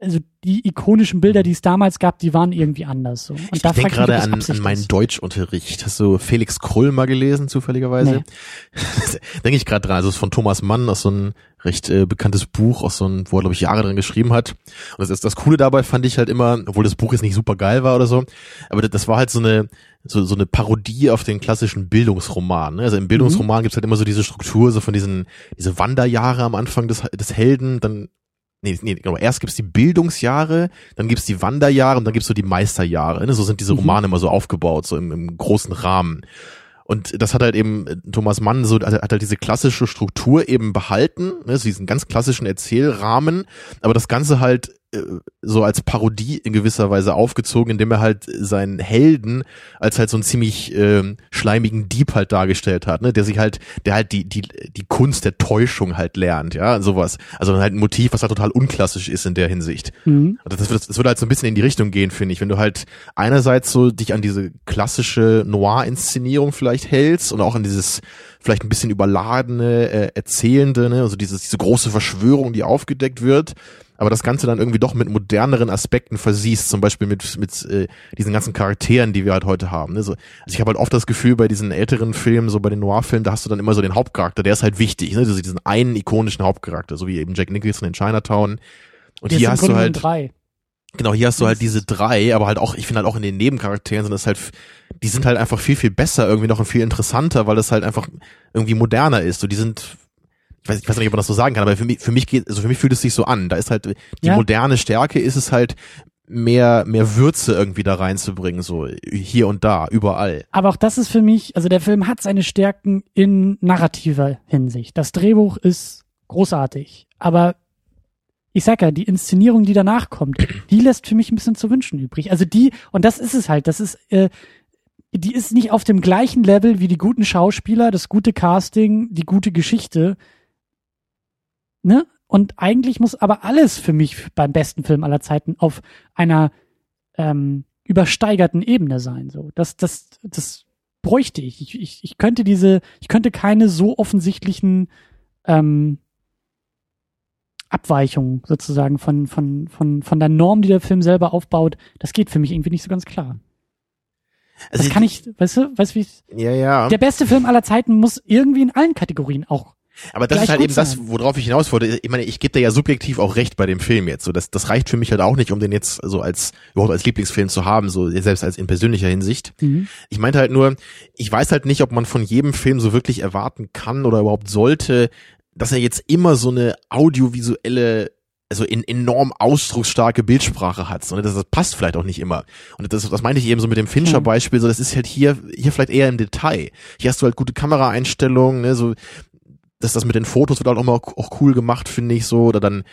also die ikonischen Bilder, die es damals gab, die waren irgendwie anders. So. Und ich da denke gerade an, an meinen Deutschunterricht. Hast du Felix Krull mal gelesen, zufälligerweise? Nee. denke ich gerade dran. Also es ist von Thomas Mann aus so ein recht äh, bekanntes Buch, aus so ein, wo er, glaube ich, Jahre dran geschrieben hat. Und das, ist, das Coole dabei fand ich halt immer, obwohl das Buch jetzt nicht super geil war oder so, aber das, das war halt so eine, so, so eine Parodie auf den klassischen Bildungsroman. Ne? Also im Bildungsroman mhm. gibt's halt immer so diese Struktur, so von diesen, diese Wanderjahre am Anfang des, des Helden, dann nee, nee, genau, erst gibt's die Bildungsjahre, dann gibt's die Wanderjahre und dann gibt's so die Meisterjahre. Ne? So sind diese mhm. Romane mhm. immer so aufgebaut, so im, im großen Rahmen. Und das hat halt eben Thomas Mann so hat halt diese klassische Struktur eben behalten, ne, so diesen ganz klassischen Erzählrahmen, aber das Ganze halt äh, so als Parodie in gewisser Weise aufgezogen, indem er halt seinen Helden als halt so einen ziemlich äh, schleimigen Dieb halt dargestellt hat, ne, der sich halt, der halt die die die Kunst der Täuschung halt lernt, ja, sowas. Also halt ein Motiv, was halt total unklassisch ist in der Hinsicht. Mhm. Also das, das, das würde halt so ein bisschen in die Richtung gehen, finde ich, wenn du halt einerseits so dich an diese klassische Noir-Inszenierung vielleicht hältst und auch an dieses vielleicht ein bisschen überladene, äh, erzählende, ne, also dieses diese große Verschwörung, die aufgedeckt wird aber das Ganze dann irgendwie doch mit moderneren Aspekten versiehst, zum Beispiel mit, mit äh, diesen ganzen Charakteren, die wir halt heute haben. Ne? So, also ich habe halt oft das Gefühl, bei diesen älteren Filmen, so bei den Noir-Filmen, da hast du dann immer so den Hauptcharakter, der ist halt wichtig, ne? Also diesen einen ikonischen Hauptcharakter, so wie eben Jack Nicholson in Chinatown. Und Der hier hast du halt. Drei. Genau, hier hast du halt diese drei, aber halt auch, ich finde halt auch in den Nebencharakteren sind das halt, die sind halt einfach viel, viel besser irgendwie noch und viel interessanter, weil das halt einfach irgendwie moderner ist. So, die sind, ich weiß, ich weiß nicht, ob man das so sagen kann, aber für mich, für mich geht, also für mich fühlt es sich so an. Da ist halt, die Ja. moderne Stärke ist es halt, mehr, mehr Würze irgendwie da reinzubringen, so hier und da, überall. Aber auch das ist für mich, also der Film hat seine Stärken in narrativer Hinsicht. Das Drehbuch ist großartig, aber ich sag ja, die Inszenierung, die danach kommt, die lässt für mich ein bisschen zu wünschen übrig. Also die, und das ist es halt, das ist, äh, die ist nicht auf dem gleichen Level wie die guten Schauspieler, das gute Casting, die gute Geschichte. Ne? Und eigentlich muss aber alles für mich beim besten Film aller Zeiten auf einer ähm, übersteigerten Ebene sein. So, das, das, das bräuchte ich. Ich, ich. ich könnte diese, ich könnte keine so offensichtlichen ähm, Abweichungen sozusagen von, von, von, von der Norm, die der Film selber aufbaut. Das geht für mich irgendwie nicht so ganz klar. Also Das kann ich, weißt du, weißt du, wie ich, Ja, ja. der beste Film aller Zeiten muss irgendwie in allen Kategorien auch. Aber das ist halt eben das, sein. worauf ich hinaus wollte. Ich meine, ich gebe dir ja subjektiv auch recht bei dem Film jetzt. So, das, das reicht für mich halt auch nicht, um den jetzt so als überhaupt als Lieblingsfilm zu haben, so selbst als in persönlicher Hinsicht. Ich meinte halt nur, ich weiß halt nicht, ob man von jedem Film so wirklich erwarten kann oder überhaupt sollte, dass er jetzt immer so eine audiovisuelle also in enorm ausdrucksstarke Bildsprache hat. Und das, das passt vielleicht auch nicht immer. Und das, das meinte ich eben so mit dem Fincher-Beispiel, so das ist halt hier, hier vielleicht eher im Detail. Hier hast du halt gute Kameraeinstellungen, ne, so dass das mit den Fotos wird halt auch mal auch cool gemacht, finde ich so. Oder dann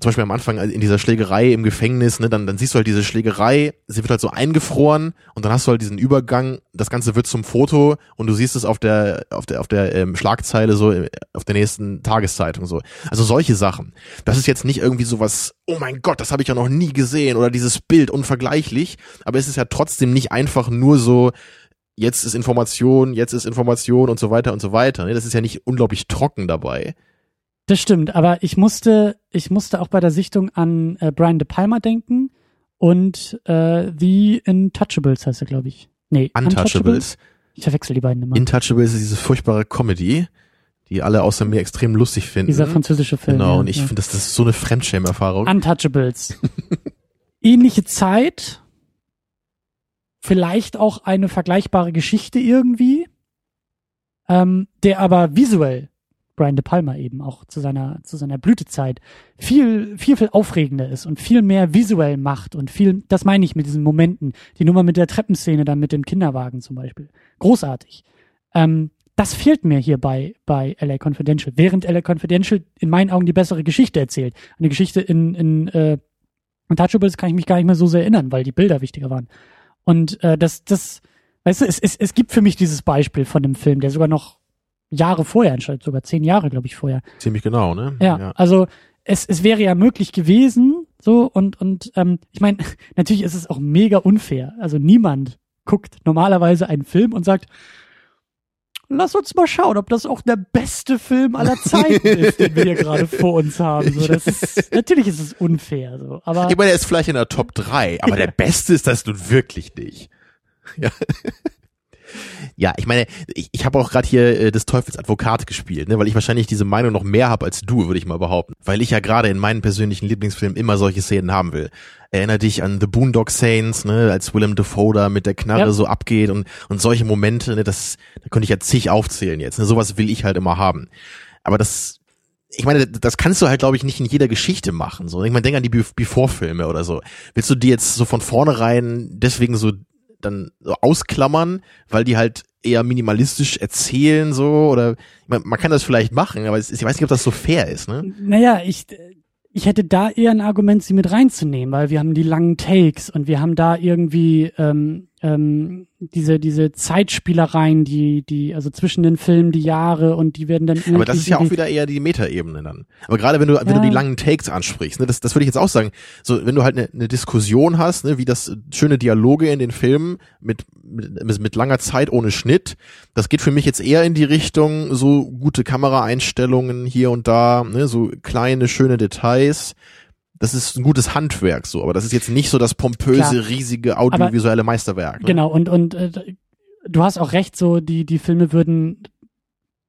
zum Beispiel am Anfang in dieser Schlägerei im Gefängnis, ne, dann, dann siehst du halt diese Schlägerei, sie wird halt so eingefroren und dann hast du halt diesen Übergang, das Ganze wird zum Foto und du siehst es auf der, auf der, auf der ähm, Schlagzeile so, äh, auf der nächsten Tageszeitung so. Also solche Sachen. Das ist jetzt nicht irgendwie sowas, oh mein Gott, das habe ich ja noch nie gesehen oder dieses Bild unvergleichlich, aber es ist ja trotzdem nicht einfach nur so, jetzt ist Information, jetzt ist Information und so weiter und so weiter. ne? Das ist ja nicht unglaublich trocken dabei. Das stimmt, aber ich musste, ich musste auch bei der Sichtung an äh, Brian De Palma denken und äh, The Intouchables heißt er, glaube ich. Nee, Untouchables. Ich verwechsel die beiden immer. Intouchables ist diese furchtbare Comedy, die alle außer mir extrem lustig finden. Dieser französische Film. Genau, ja, und ich ja. finde, das, das ist so eine Fremdschämen-Erfahrung. Untouchables. Ähnliche Zeit, vielleicht auch eine vergleichbare Geschichte irgendwie, ähm, der aber visuell Brian De Palma eben auch zu seiner zu seiner Blütezeit viel viel viel aufregender ist und viel mehr visuell macht und viel das meine ich mit diesen Momenten die Nummer mit der Treppenszene dann mit dem Kinderwagen zum Beispiel. Großartig. Ähm, das fehlt mir hier bei bei LA Confidential während LA Confidential in meinen Augen die bessere Geschichte erzählt. Eine Geschichte in in äh, Untouchables kann ich mich gar nicht mehr so sehr erinnern weil die Bilder wichtiger waren und äh, das das weißt du es, es es gibt für mich dieses Beispiel von dem Film der sogar noch Jahre vorher entscheidet, sogar zehn Jahre, glaube ich, vorher. Ziemlich genau, ne? Ja, also es, es wäre ja möglich gewesen, so und und ähm, ich meine, natürlich ist es auch mega unfair. Also niemand guckt normalerweise einen Film und sagt, lass uns mal schauen, ob das auch der beste Film aller Zeiten ist, den wir hier gerade vor uns haben. So, das ist natürlich ist es unfair, so, aber Ich meine, er ist vielleicht in der Top 3, aber der Beste ist das nun wirklich nicht. Ja. Ja, ich meine, ich, ich habe auch gerade hier äh, des Teufels Advokat gespielt, ne, weil ich wahrscheinlich diese Meinung noch mehr habe als du, würde ich mal behaupten. Weil ich ja gerade in meinen persönlichen Lieblingsfilmen immer solche Szenen haben will. Erinner dich an The Boondock Saints, ne, als Willem Dafoe da mit der Knarre Ja. so abgeht und, und solche Momente, ne, das, da könnte ich ja zig aufzählen jetzt. Ne, sowas will ich halt immer haben. Aber das, ich meine, das kannst du halt, glaube ich, nicht in jeder Geschichte machen. So, ich meine, denk an die Be- Before-Filme oder so. Willst du die jetzt so von vornherein deswegen so dann so ausklammern, weil die halt eher minimalistisch erzählen so oder meine, man kann das vielleicht machen, aber ich weiß nicht, ob das so fair ist, ne? Naja, ich, ich hätte da eher ein Argument, sie mit reinzunehmen, weil wir haben die langen Takes und wir haben da irgendwie ähm, ähm, diese, diese Zeitspielereien, die, die, also zwischen den Filmen die Jahre und die werden dann Aber das ist ja auch wieder eher die Metaebene dann. Aber gerade wenn du, wenn Ja. du die langen Takes ansprichst, ne, das, das würde ich jetzt auch sagen, so wenn du halt eine, eine Diskussion hast, ne, wie das schöne Dialoge in den Filmen mit, mit, mit langer Zeit ohne Schnitt, das geht für mich jetzt eher in die Richtung so gute Kameraeinstellungen hier und da, ne, so kleine, schöne Details. Das ist ein gutes Handwerk so, aber das ist jetzt nicht so das pompöse, Klar. riesige audiovisuelle Meisterwerk. Ne? Genau, und, und äh, du hast auch recht, so die, die Filme würden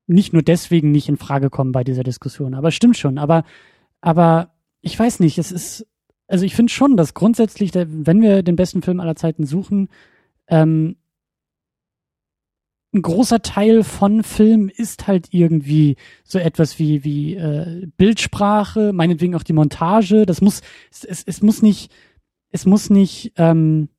nicht nur deswegen nicht in Frage kommen bei dieser Diskussion. Aber stimmt schon. Aber, aber ich weiß nicht, es ist, also ich finde schon, dass grundsätzlich, wenn wir den besten Film aller Zeiten suchen, ähm, ein großer Teil von Film ist halt irgendwie so etwas wie wie äh, Bildsprache, meinetwegen auch die Montage. Das muss es, es, es muss nicht es muss nicht ähm,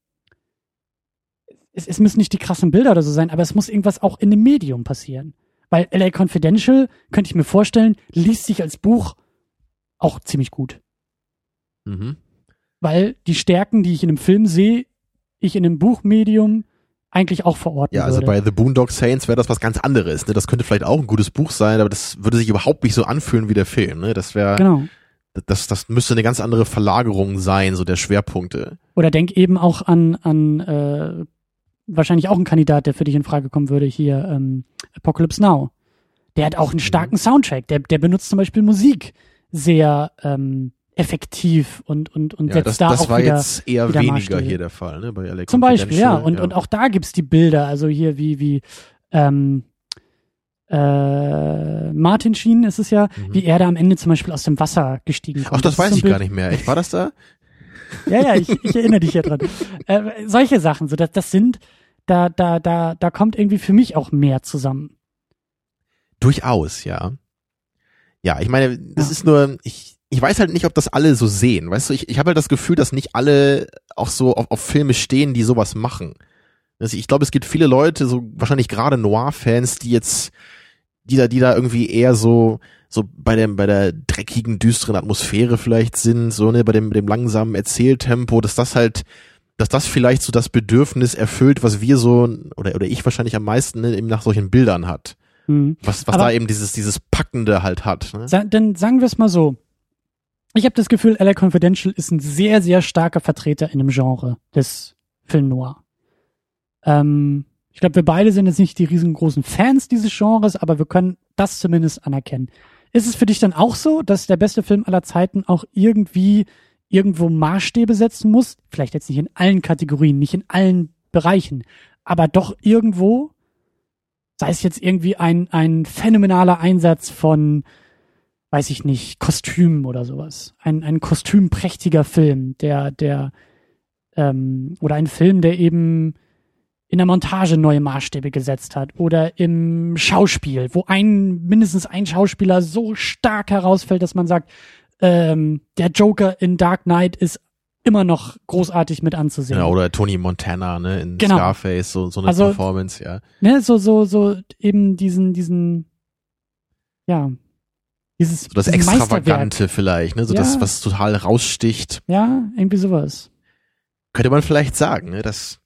es, es müssen nicht die krassen Bilder oder so sein, aber es muss irgendwas auch in dem Medium passieren. Weil LA Confidential könnte ich mir vorstellen, liest sich als Buch auch ziemlich gut. Mhm. Weil die Stärken, die ich in einem Film sehe, ich in einem Buchmedium eigentlich auch verorten Ja, also würde. bei The Boondock Saints wäre das was ganz anderes. Ne? Das könnte vielleicht auch ein gutes Buch sein, aber das würde sich überhaupt nicht so anfühlen wie der Film. Ne? Das wäre, genau. das, das müsste eine ganz andere Verlagerung sein, so der Schwerpunkte. Oder denk eben auch an, an äh, wahrscheinlich auch ein Kandidat, der für dich in Frage kommen würde, hier ähm, Apocalypse Now. Der hat auch einen starken mhm. Soundtrack. Der, der benutzt zum Beispiel Musik sehr ähm, effektiv und und und ja, setzt das, da das auch war wieder, jetzt eher wieder weniger Maßstäbe. hier der Fall, ne? Bei LA Zum Beispiel, ja. Und, und auch da gibt's die Bilder, also hier wie, wie ähm, äh, Martin Sheen ist es ja, Mhm. wie er da am Ende zum Beispiel aus dem Wasser gestiegen kommt. Ach, das ist weiß so ich Bild- gar nicht mehr. Ich war das da? Ja, ja, ich, ich erinnere dich ja dran. Äh, solche Sachen, so das, das sind, da, da, da, da kommt irgendwie für mich auch mehr zusammen. Durchaus, ja. Ja, ich meine, das Ja. ist nur, ich, ich weiß halt nicht, ob das alle so sehen. Weißt du, ich, ich habe halt das Gefühl, dass nicht alle auch so auf, auf Filme stehen, die sowas machen. Also ich glaube, es gibt viele Leute, so wahrscheinlich gerade Noir-Fans, die jetzt, die da, die da irgendwie eher so, so bei dem, bei der dreckigen, düsteren Atmosphäre vielleicht sind, so, ne, bei dem, dem langsamen Erzähltempo, dass das halt, dass das vielleicht so das Bedürfnis erfüllt, was wir so, oder, oder ich wahrscheinlich am meisten, ne, eben nach solchen Bildern hat. Mhm. Was, was Aber- da eben dieses, dieses Packende halt hat. Ne? Sa denn sagen wir es mal so. Ich habe das Gefühl, LA Confidential ist ein sehr, sehr starker Vertreter in dem Genre des Film Noir. Ähm, ich glaube, wir beide sind jetzt nicht die riesengroßen Fans dieses Genres, aber wir können das zumindest anerkennen. Ist es für dich dann auch so, dass der beste Film aller Zeiten auch irgendwie irgendwo Maßstäbe setzen muss? Vielleicht jetzt nicht in allen Kategorien, nicht in allen Bereichen, aber doch irgendwo, sei es jetzt irgendwie ein, ein phänomenaler Einsatz von, weiß ich nicht, Kostümen oder sowas. Ein, ein kostümprächtiger Film, der, der, ähm, oder ein Film, der eben in der Montage neue Maßstäbe gesetzt hat oder im Schauspiel, wo ein, mindestens ein Schauspieler so stark herausfällt, dass man sagt, ähm, der Joker in Dark Knight ist immer noch großartig mit anzusehen. Ja, Genau, oder Tony Montana, ne, in Genau. Scarface, so, so eine Also- Performance, ja. Ne, so, so, so eben diesen, diesen, ja, dieses, So das. Extravagante vielleicht, ne, so Ja. das, was total raussticht. Ja, irgendwie sowas. Könnte man vielleicht sagen, ne, das,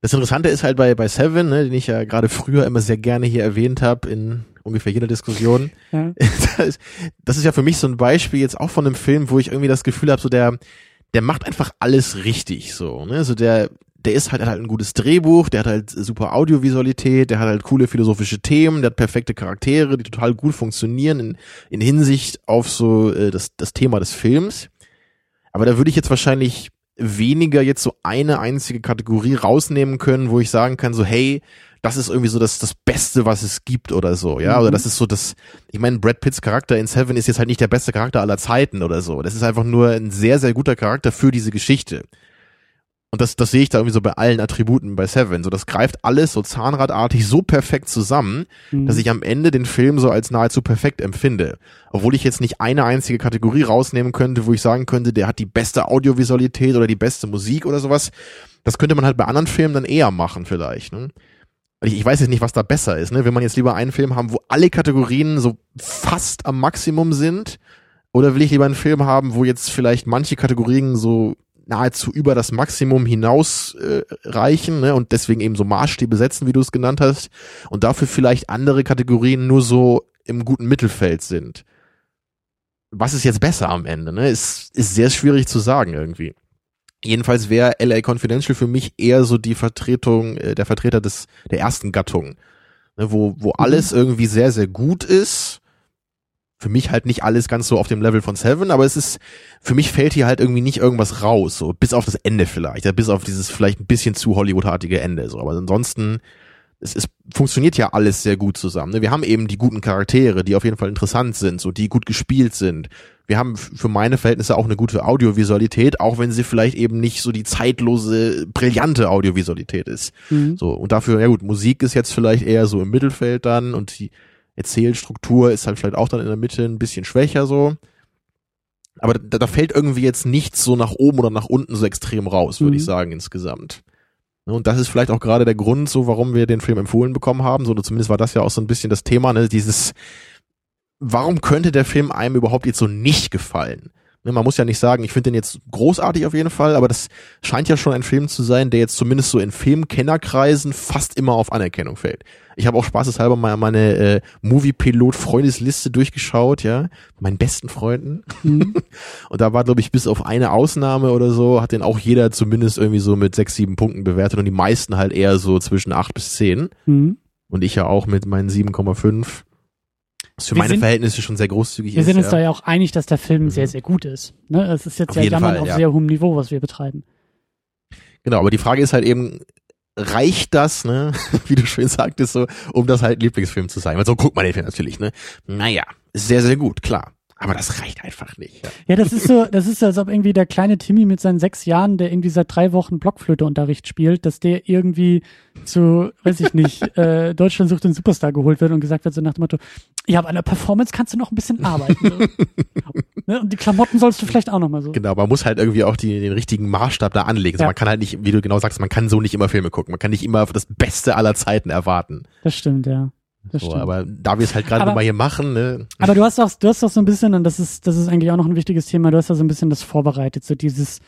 das Interessante ist halt bei, bei Seven, ne, den ich ja gerade früher immer sehr gerne hier erwähnt habe in ungefähr jeder Diskussion. Ja. das, ist, das ist ja für mich so ein Beispiel jetzt auch von einem Film, wo ich irgendwie das Gefühl habe, so der, der macht einfach alles richtig, so, ne, so der, der ist halt, hat halt ein gutes Drehbuch, der hat halt super Audiovisualität, der hat halt coole philosophische Themen, der hat perfekte Charaktere, die total gut funktionieren in, in Hinsicht auf so äh, das, das Thema des Films. Aber da würde ich jetzt wahrscheinlich weniger jetzt so eine einzige Kategorie rausnehmen können, wo ich sagen kann, so hey, das ist irgendwie so das, das Beste, was es gibt oder so, ja, Mhm. oder das ist so das, ich meine, Brad Pitts Charakter in Seven ist jetzt halt nicht der beste Charakter aller Zeiten oder so. Das ist einfach nur ein sehr, sehr guter Charakter für diese Geschichte. Und das, das sehe ich da irgendwie so bei allen Attributen bei Seven. So, das greift alles so zahnradartig so perfekt zusammen, Mhm. dass ich am Ende den Film so als nahezu perfekt empfinde. Obwohl ich jetzt nicht eine einzige Kategorie rausnehmen könnte, wo ich sagen könnte, der hat die beste Audiovisualität oder die beste Musik oder sowas. Das könnte man halt bei anderen Filmen dann eher machen vielleicht. Ne? Ich, ich weiß jetzt nicht, was da besser ist. Ne? Will man jetzt lieber einen Film haben, wo alle Kategorien so fast am Maximum sind? Oder will ich lieber einen Film haben, wo jetzt vielleicht manche Kategorien so nahezu über das Maximum hinaus äh, reichen ne? und deswegen eben so Maßstäbe setzen, wie du es genannt hast, und dafür vielleicht andere Kategorien nur so im guten Mittelfeld sind. Was ist jetzt besser am Ende? Ne? Ist, ist sehr schwierig zu sagen irgendwie. Jedenfalls wäre LA Confidential für mich eher so die Vertretung, äh, der Vertreter des der ersten Gattung, ne? wo wo alles irgendwie sehr sehr gut ist. Für mich halt nicht alles ganz so auf dem Level von Seven, aber es ist für mich fällt hier halt irgendwie nicht irgendwas raus, so bis auf das Ende vielleicht, ja, bis auf dieses vielleicht ein bisschen zu Hollywoodartige Ende, so. Aber ansonsten es, es funktioniert ja alles sehr gut zusammen. Ne? Wir haben eben die guten Charaktere, die auf jeden Fall interessant sind, so die gut gespielt sind. Wir haben für meine Verhältnisse auch eine gute Audiovisualität, auch wenn sie vielleicht eben nicht so die zeitlose, brillante Audiovisualität ist. Mhm. So und dafür, ja gut, Musik ist jetzt vielleicht eher so im Mittelfeld dann und die Erzählstruktur ist halt vielleicht auch dann in der Mitte ein bisschen schwächer so. Aber da, da fällt irgendwie jetzt nichts so nach oben oder nach unten so extrem raus, würde mhm. ich sagen, insgesamt. Ne, und das ist vielleicht auch gerade der Grund, so warum wir den Film empfohlen bekommen haben. So, oder zumindest war das ja auch so ein bisschen das Thema, ne, dieses, warum könnte der Film einem überhaupt jetzt so nicht gefallen? Ne, man muss ja nicht sagen, ich finde den jetzt großartig auf jeden Fall, aber das scheint ja schon ein Film zu sein, der jetzt zumindest so in Filmkennerkreisen fast immer auf Anerkennung fällt. Ich habe auch spaßeshalber mal meine äh, Movie-Pilot-Freundesliste durchgeschaut, ja, meinen besten Freunden. Mhm. Und da war, glaube ich, bis auf eine Ausnahme oder so, hat den auch jeder zumindest irgendwie so mit sechs, sieben Punkten bewertet und die meisten halt eher so zwischen acht bis zehn. Mhm. Und ich ja auch mit meinen 7,5. Was für wir meine sind, Verhältnisse schon sehr großzügig wir ist. Wir sind uns ja. da ja auch einig, dass der Film mhm. sehr, sehr gut ist. Ne? Es ist jetzt auf ja Jammern Fall, auf ja. sehr hohem Niveau, was wir betreiben. Genau, aber die Frage ist halt eben, reicht das, ne, wie du schön sagtest, so, um das halt Lieblingsfilm zu sein. Weil so guckt man den Film natürlich, ne. Naja, sehr, sehr gut, klar. Aber das reicht einfach nicht. Ja. ja, das ist so, das ist so, als ob irgendwie der kleine Timmy mit seinen sechs Jahren, der irgendwie seit drei Wochen Blockflöteunterricht spielt, dass der irgendwie zu, weiß ich nicht, äh, Deutschland sucht den Superstar geholt wird und gesagt wird so nach dem Motto, ja, aber an der Performance kannst du noch ein bisschen arbeiten. Ne? Und die Klamotten sollst du vielleicht auch noch mal so. Genau, man muss halt irgendwie auch die, den richtigen Maßstab da anlegen. Ja. man kann halt nicht, wie du genau sagst, man kann so nicht immer Filme gucken. Man kann nicht immer das Beste aller Zeiten erwarten. Das stimmt, ja. Das so, aber da wir es halt gerade mal hier machen, ne? Aber du hast auch, du hast auch so ein bisschen, und das ist, das ist eigentlich auch noch ein wichtiges Thema, du hast da so ein bisschen das vorbereitet, so dieses,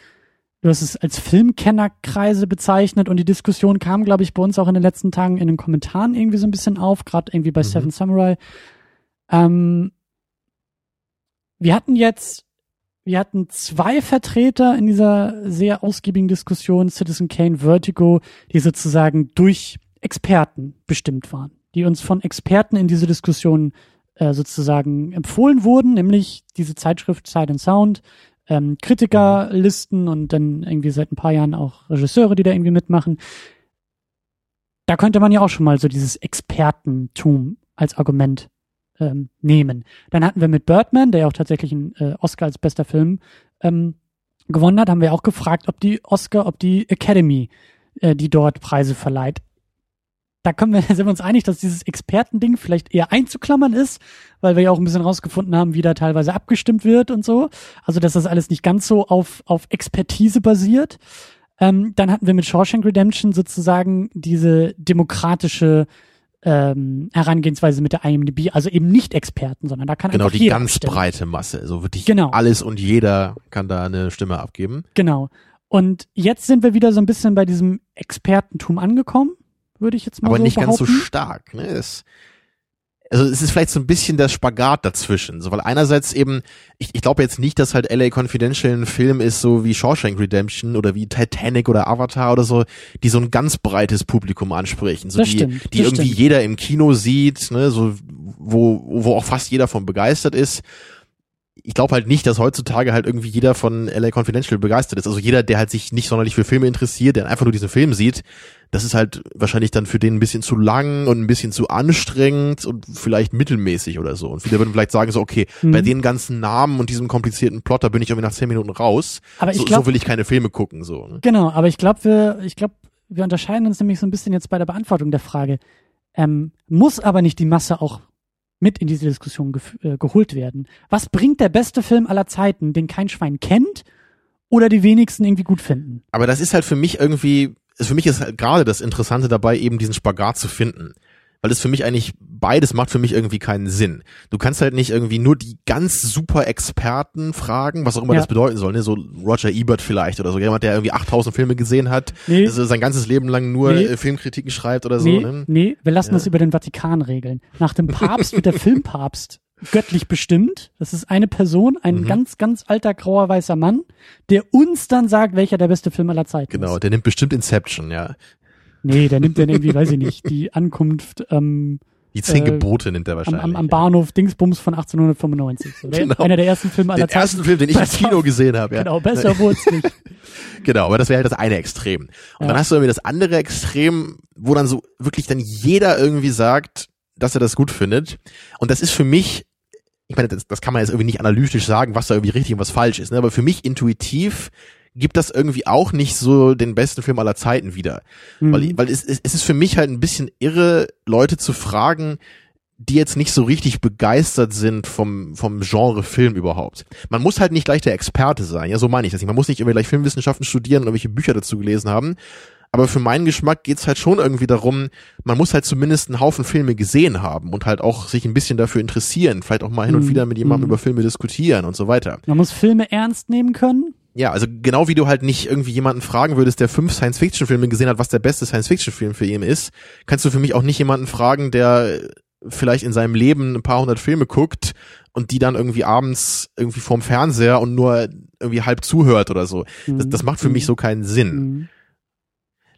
du hast es als Filmkennerkreise bezeichnet und die Diskussion kam, glaube ich, bei uns auch in den letzten Tagen in den Kommentaren irgendwie so ein bisschen auf, gerade irgendwie bei mhm. Seven Samurai. Ähm, wir hatten jetzt, wir hatten zwei Vertreter in dieser sehr ausgiebigen Diskussion, Citizen Kane, Vertigo, die sozusagen durch Experten bestimmt waren die uns von Experten in diese Diskussion äh, sozusagen empfohlen wurden, nämlich diese Zeitschrift Sight and Sound, ähm, Kritikerlisten und dann irgendwie seit ein paar Jahren auch Regisseure, die da irgendwie mitmachen. Da könnte man ja auch schon mal so dieses Expertentum als Argument ähm, nehmen. Dann hatten wir mit Birdman, der ja auch tatsächlich einen äh, Oscar als bester Film ähm, gewonnen hat, haben wir auch gefragt, ob die Oscar, ob die Academy, äh, die dort Preise verleiht, da können wir, sind wir uns einig, dass dieses Expertending vielleicht eher einzuklammern ist, weil wir ja auch ein bisschen rausgefunden haben, wie da teilweise abgestimmt wird und so. Also, dass das alles nicht ganz so auf, auf Expertise basiert. Ähm, dann hatten wir mit Shawshank Redemption sozusagen diese demokratische ähm, Herangehensweise mit der IMDb, also eben nicht Experten, sondern da kann genau die ganz abstimmen. breite Masse, also wirklich genau. alles und jeder kann da eine Stimme abgeben. Genau. Und jetzt sind wir wieder so ein bisschen bei diesem Expertentum angekommen würde ich jetzt mal Aber so nicht behaupten. ganz so stark. Ne? Es, also es ist vielleicht so ein bisschen der Spagat dazwischen. So, weil einerseits eben, ich, ich glaube jetzt nicht, dass halt LA Confidential ein Film ist, so wie Shawshank Redemption oder wie Titanic oder Avatar oder so, die so ein ganz breites Publikum ansprechen. So das die, stimmt, die irgendwie stimmt. jeder im Kino sieht, ne, so wo, wo auch fast jeder von begeistert ist ich glaube halt nicht, dass heutzutage halt irgendwie jeder von LA Confidential begeistert ist. Also jeder, der halt sich nicht sonderlich für Filme interessiert, der einfach nur diesen Film sieht, das ist halt wahrscheinlich dann für den ein bisschen zu lang und ein bisschen zu anstrengend und vielleicht mittelmäßig oder so. Und viele würden vielleicht sagen so, okay, mhm. bei den ganzen Namen und diesem komplizierten Plot, da bin ich irgendwie nach zehn Minuten raus. Aber ich so, glaub, so will ich keine Filme gucken, so. Ne? Genau, aber ich glaube, wir, ich glaube, wir unterscheiden uns nämlich so ein bisschen jetzt bei der Beantwortung der Frage. Ähm, muss aber nicht die Masse auch mit in diese Diskussion ge äh, geholt werden. Was bringt der beste Film aller Zeiten, den kein Schwein kennt oder die wenigsten irgendwie gut finden? Aber das ist halt für mich irgendwie, für mich ist halt gerade das Interessante dabei, eben diesen Spagat zu finden weil es für mich eigentlich beides macht für mich irgendwie keinen Sinn. Du kannst halt nicht irgendwie nur die ganz super Experten fragen, was auch immer ja. das bedeuten soll, ne? so Roger Ebert vielleicht oder so jemand, der irgendwie 8000 Filme gesehen hat, nee. also sein ganzes Leben lang nur nee. Äh, Filmkritiken schreibt oder so. Nee, ne? nee wir lassen ja. das über den Vatikan regeln. Nach dem Papst wird der Filmpapst göttlich bestimmt. Das ist eine Person, ein mhm. ganz, ganz alter grauer weißer Mann, der uns dann sagt, welcher der beste Film aller Zeiten genau, ist. Genau, der nimmt bestimmt Inception, ja. Nee, der nimmt dann irgendwie, weiß ich nicht, die Ankunft, ähm, Die zehn Äh, Gebote nennt er am, wahrscheinlich. am, am Bahnhof Dingsbums von 1895. So. Genau. Einer der ersten Filme aller Den Zeiten. ersten Film, den ich im Kino gesehen habe. Ja. Genau, besser wurde es nicht. Genau, aber das wäre halt das eine Extrem. Und Ja. dann hast du irgendwie das andere Extrem, wo dann so wirklich dann jeder irgendwie sagt, dass er das gut findet. Und das ist für mich, ich meine, das, das kann man jetzt irgendwie nicht analytisch sagen, was da irgendwie richtig und was falsch ist, ne? aber für mich intuitiv gibt das irgendwie auch nicht so den besten Film aller Zeiten wieder. Mhm. Weil, weil es, es es ist für mich halt ein bisschen irre, Leute zu fragen, die jetzt nicht so richtig begeistert sind vom, vom Genre Film überhaupt. Man muss halt nicht gleich der Experte sein, ja, so meine ich das nicht. Man muss nicht irgendwie gleich Filmwissenschaften studieren und irgendwelche Bücher dazu gelesen haben. Aber für meinen Geschmack geht's halt schon irgendwie darum, man muss halt zumindest einen Haufen Filme gesehen haben und halt auch sich ein bisschen dafür interessieren, vielleicht auch mal hin und Mhm. wieder mit jemandem Mhm. über Filme diskutieren und so weiter. Man muss Filme ernst nehmen können. Ja, also genau wie du halt nicht irgendwie jemanden fragen würdest, der fünf Science-Fiction-Filme gesehen hat, was der beste Science-Fiction-Film für ihn ist, kannst du für mich auch nicht jemanden fragen, der vielleicht in seinem Leben ein paar hundert Filme guckt und die dann irgendwie abends irgendwie vorm Fernseher und nur irgendwie halb zuhört oder so. Das, das macht für mich so keinen Sinn. Mhm.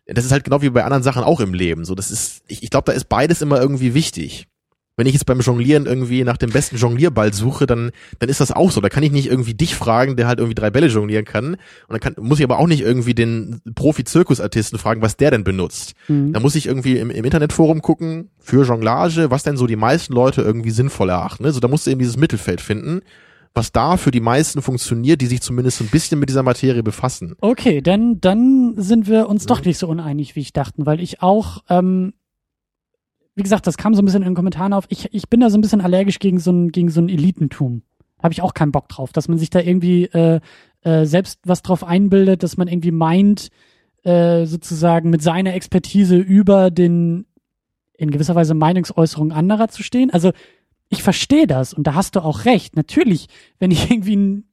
Das ist halt genau wie bei anderen Sachen auch im Leben. So, das ist, ich, ich glaube, da ist beides immer irgendwie wichtig. Wenn ich jetzt beim Jonglieren irgendwie nach dem besten Jonglierball suche, dann, dann ist das auch so. Da kann ich nicht irgendwie dich fragen, der halt irgendwie drei Bälle jonglieren kann. Und dann kann, muss ich aber auch nicht irgendwie den Profi-Zirkusartisten fragen, was der denn benutzt. Mhm. Da muss ich irgendwie im, im Internetforum gucken für Jonglage, was denn so die meisten Leute irgendwie sinnvoll erachten. So, da musst du eben dieses Mittelfeld finden, was da für die meisten funktioniert, die sich zumindest so ein bisschen mit dieser Materie befassen. Okay, dann, dann sind wir uns doch nicht so uneinig, wie ich dachten, weil ich auch, ähm, wie gesagt, das kam so ein bisschen in den Kommentaren auf. Ich, ich bin da so ein bisschen allergisch gegen so ein, gegen so ein Elitentum. Habe ich auch keinen Bock drauf, dass man sich da irgendwie äh, äh, selbst was drauf einbildet, dass man irgendwie meint, äh, sozusagen mit seiner Expertise über den in gewisser Weise Meinungsäußerungen anderer zu stehen. Also ich verstehe das und da hast du auch recht. Natürlich, wenn ich irgendwie ein,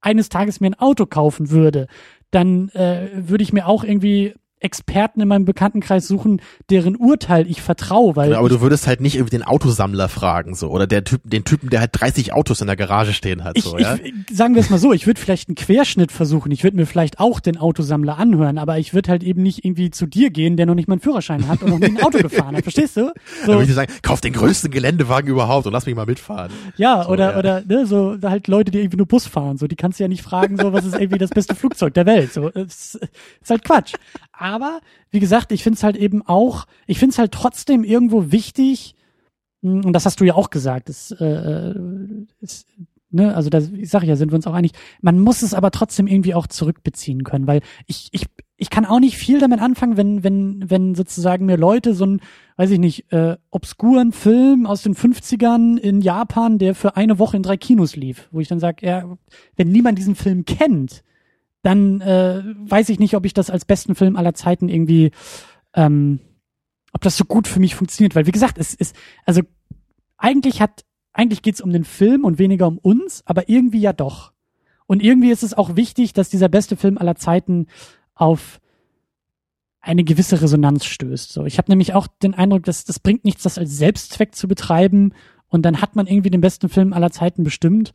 eines Tages mir ein Auto kaufen würde, dann äh, würde ich mir auch irgendwie Experten in meinem Bekanntenkreis suchen, deren Urteil ich vertraue, weil Genau, aber du würdest halt nicht irgendwie den Autosammler fragen, so, oder der Typ, den Typen, der halt 30 Autos in der Garage stehen hat, ich, so, ja. ich sagen wir es mal so, ich würde vielleicht einen Querschnitt versuchen, ich würde mir vielleicht auch den Autosammler anhören, aber ich würde halt eben nicht irgendwie zu dir gehen, der noch nicht mal einen Führerschein hat und noch nie ein Auto gefahren hat, verstehst du? Dann So, würde ich dir sagen, kauf den größten Geländewagen überhaupt und lass mich mal mitfahren. ja, so, oder ja. oder ne, so halt Leute, die irgendwie nur Bus fahren, so die kannst du ja nicht fragen, so was ist irgendwie das beste Flugzeug der Welt, so es ist halt Quatsch. Aber wie gesagt, ich finde es halt eben auch, ich finde es halt trotzdem irgendwo wichtig, mh, und das hast du ja auch gesagt, das, äh, ist, ne, also das, ich sage ja, sind wir uns auch einig, man muss es aber trotzdem irgendwie auch zurückbeziehen können, weil ich, ich, ich kann auch nicht viel damit anfangen, wenn, wenn, wenn sozusagen mir Leute so ein, weiß ich nicht, äh, obskuren Film aus den 50ern in Japan, der für eine Woche in drei Kinos lief, wo ich dann sage, ja, wenn niemand diesen Film kennt, dann äh, weiß ich nicht, ob ich das als besten Film aller Zeiten irgendwie, ähm, ob das so gut für mich funktioniert, weil wie gesagt, es ist, also eigentlich hat, eigentlich geht's um den Film und weniger um uns, aber irgendwie ja doch. Und irgendwie ist es auch wichtig, dass dieser beste Film aller Zeiten auf eine gewisse Resonanz stößt. So, ich habe nämlich auch den Eindruck, dass das bringt nichts, das als Selbstzweck zu betreiben und dann hat man irgendwie den besten Film aller Zeiten bestimmt,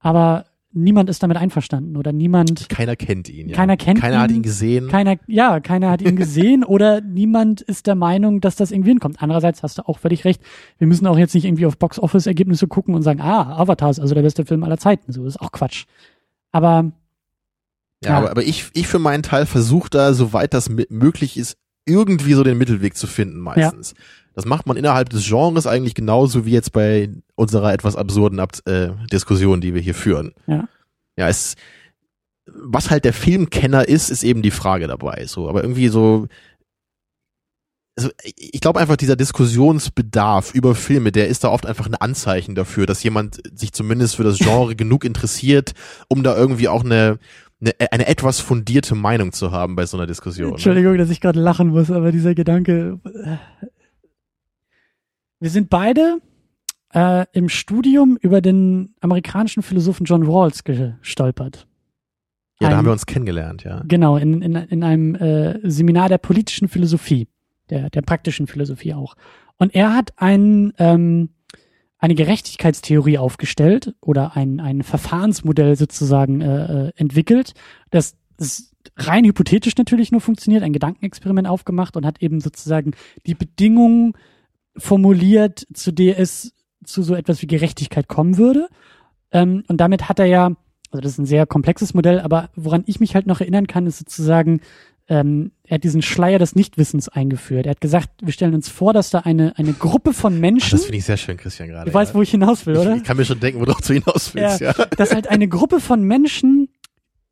aber niemand ist damit einverstanden oder niemand Keiner kennt ihn, ja. Keiner kennt Keiner hat ihn. ihn gesehen. keiner, ja, keiner hat ihn gesehen oder niemand ist der Meinung, dass das irgendwie hinkommt. Andererseits hast du auch völlig recht. Wir müssen auch jetzt nicht irgendwie auf Box-Office-Ergebnisse gucken und sagen, ah, Avatar ist also der beste Film aller Zeiten. So ist auch Quatsch. Aber Ja, aber, aber ich, ich für meinen Teil versuche da, soweit das möglich ist, irgendwie so den Mittelweg zu finden meistens. Das macht man innerhalb des Genres eigentlich genauso wie jetzt bei unserer etwas absurden Ab äh, Diskussion, die wir hier führen. Ja. Ja, es, was halt der Filmkenner ist, ist eben die Frage dabei. So, aber irgendwie so, also ich glaube einfach dieser Diskussionsbedarf über Filme, der ist da oft einfach ein Anzeichen dafür, dass jemand sich zumindest für das Genre genug interessiert, um da irgendwie auch eine eine, eine etwas fundierte Meinung zu haben bei so einer Diskussion. Ne? Entschuldigung, dass ich gerade lachen muss, aber dieser Gedanke. äh, Wir sind beide äh, im Studium über den amerikanischen Philosophen John Rawls gestolpert. Ja, da Ein- haben wir uns kennengelernt, ja. Genau, in, in, in einem äh, Seminar der politischen Philosophie, der, der praktischen Philosophie auch. Und er hat ein, ähm, eine Gerechtigkeitstheorie aufgestellt oder ein, ein Verfahrensmodell sozusagen äh, äh, entwickelt, das, rein hypothetisch natürlich nur funktioniert, ein Gedankenexperiment aufgemacht und hat eben sozusagen die Bedingungen formuliert, zu der es zu so etwas wie Gerechtigkeit kommen würde. Ähm, und damit hat er ja, also das ist ein sehr komplexes Modell, aber woran ich mich halt noch erinnern kann, ist sozusagen, ähm, er hat diesen Schleier des Nichtwissens eingeführt. Er hat gesagt, wir stellen uns vor, dass da eine, eine Gruppe von Menschen. Ach, das finde ich sehr schön, Christian, gerade. Du weißt, wo ich hinaus will, oder? Ich, ich kann mir schon denken, wo du auch zu hinaus willst, ja. ja. Dass halt eine Gruppe von Menschen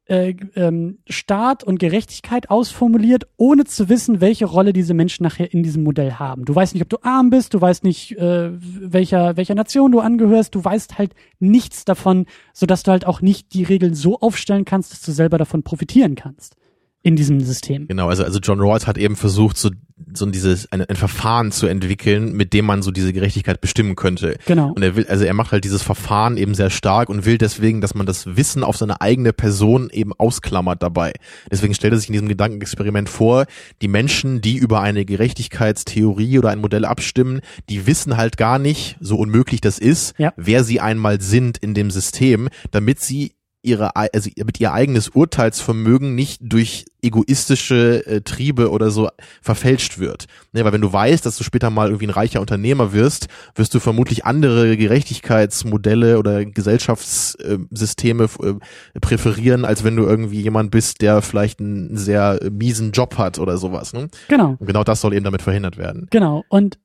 äh, ähm, Staat und Gerechtigkeit ausformuliert, ohne zu wissen, welche Rolle diese Menschen nachher in diesem Modell haben. Du weißt nicht, ob du arm bist, du weißt nicht, äh, welcher, welcher Nation du angehörst, du weißt halt nichts davon, sodass du halt auch nicht die Regeln so aufstellen kannst, dass du selber davon profitieren kannst in diesem System. Genau, also, also John Rawls hat eben versucht, so, so dieses, ein, ein Verfahren zu entwickeln, mit dem man so diese Gerechtigkeit bestimmen könnte. Genau. Und er will, also er macht halt dieses Verfahren eben sehr stark und will deswegen, dass man das Wissen auf seine eigene Person eben ausklammert dabei. Deswegen stellt er sich in diesem Gedankenexperiment vor, die Menschen, die über eine Gerechtigkeitstheorie oder ein Modell abstimmen, die wissen halt gar nicht, so unmöglich das ist, Ja. wer sie einmal sind in dem System, damit sie ihre, also mit ihr eigenes Urteilsvermögen nicht durch egoistische äh, Triebe oder so verfälscht wird. Ne, weil wenn du weißt, dass du später mal irgendwie ein reicher Unternehmer wirst, wirst du vermutlich andere Gerechtigkeitsmodelle oder Gesellschaftssysteme äh, präferieren, als wenn du irgendwie jemand bist, der vielleicht einen sehr miesen Job hat oder sowas. Ne? Genau. Und genau das soll eben damit verhindert werden. Genau. Und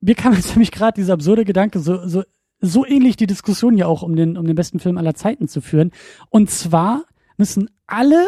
mir kam jetzt nämlich gerade dieser absurde Gedanke, so, so, so ähnlich die Diskussion ja auch um den, um den besten Film aller Zeiten zu führen. Und zwar müssen alle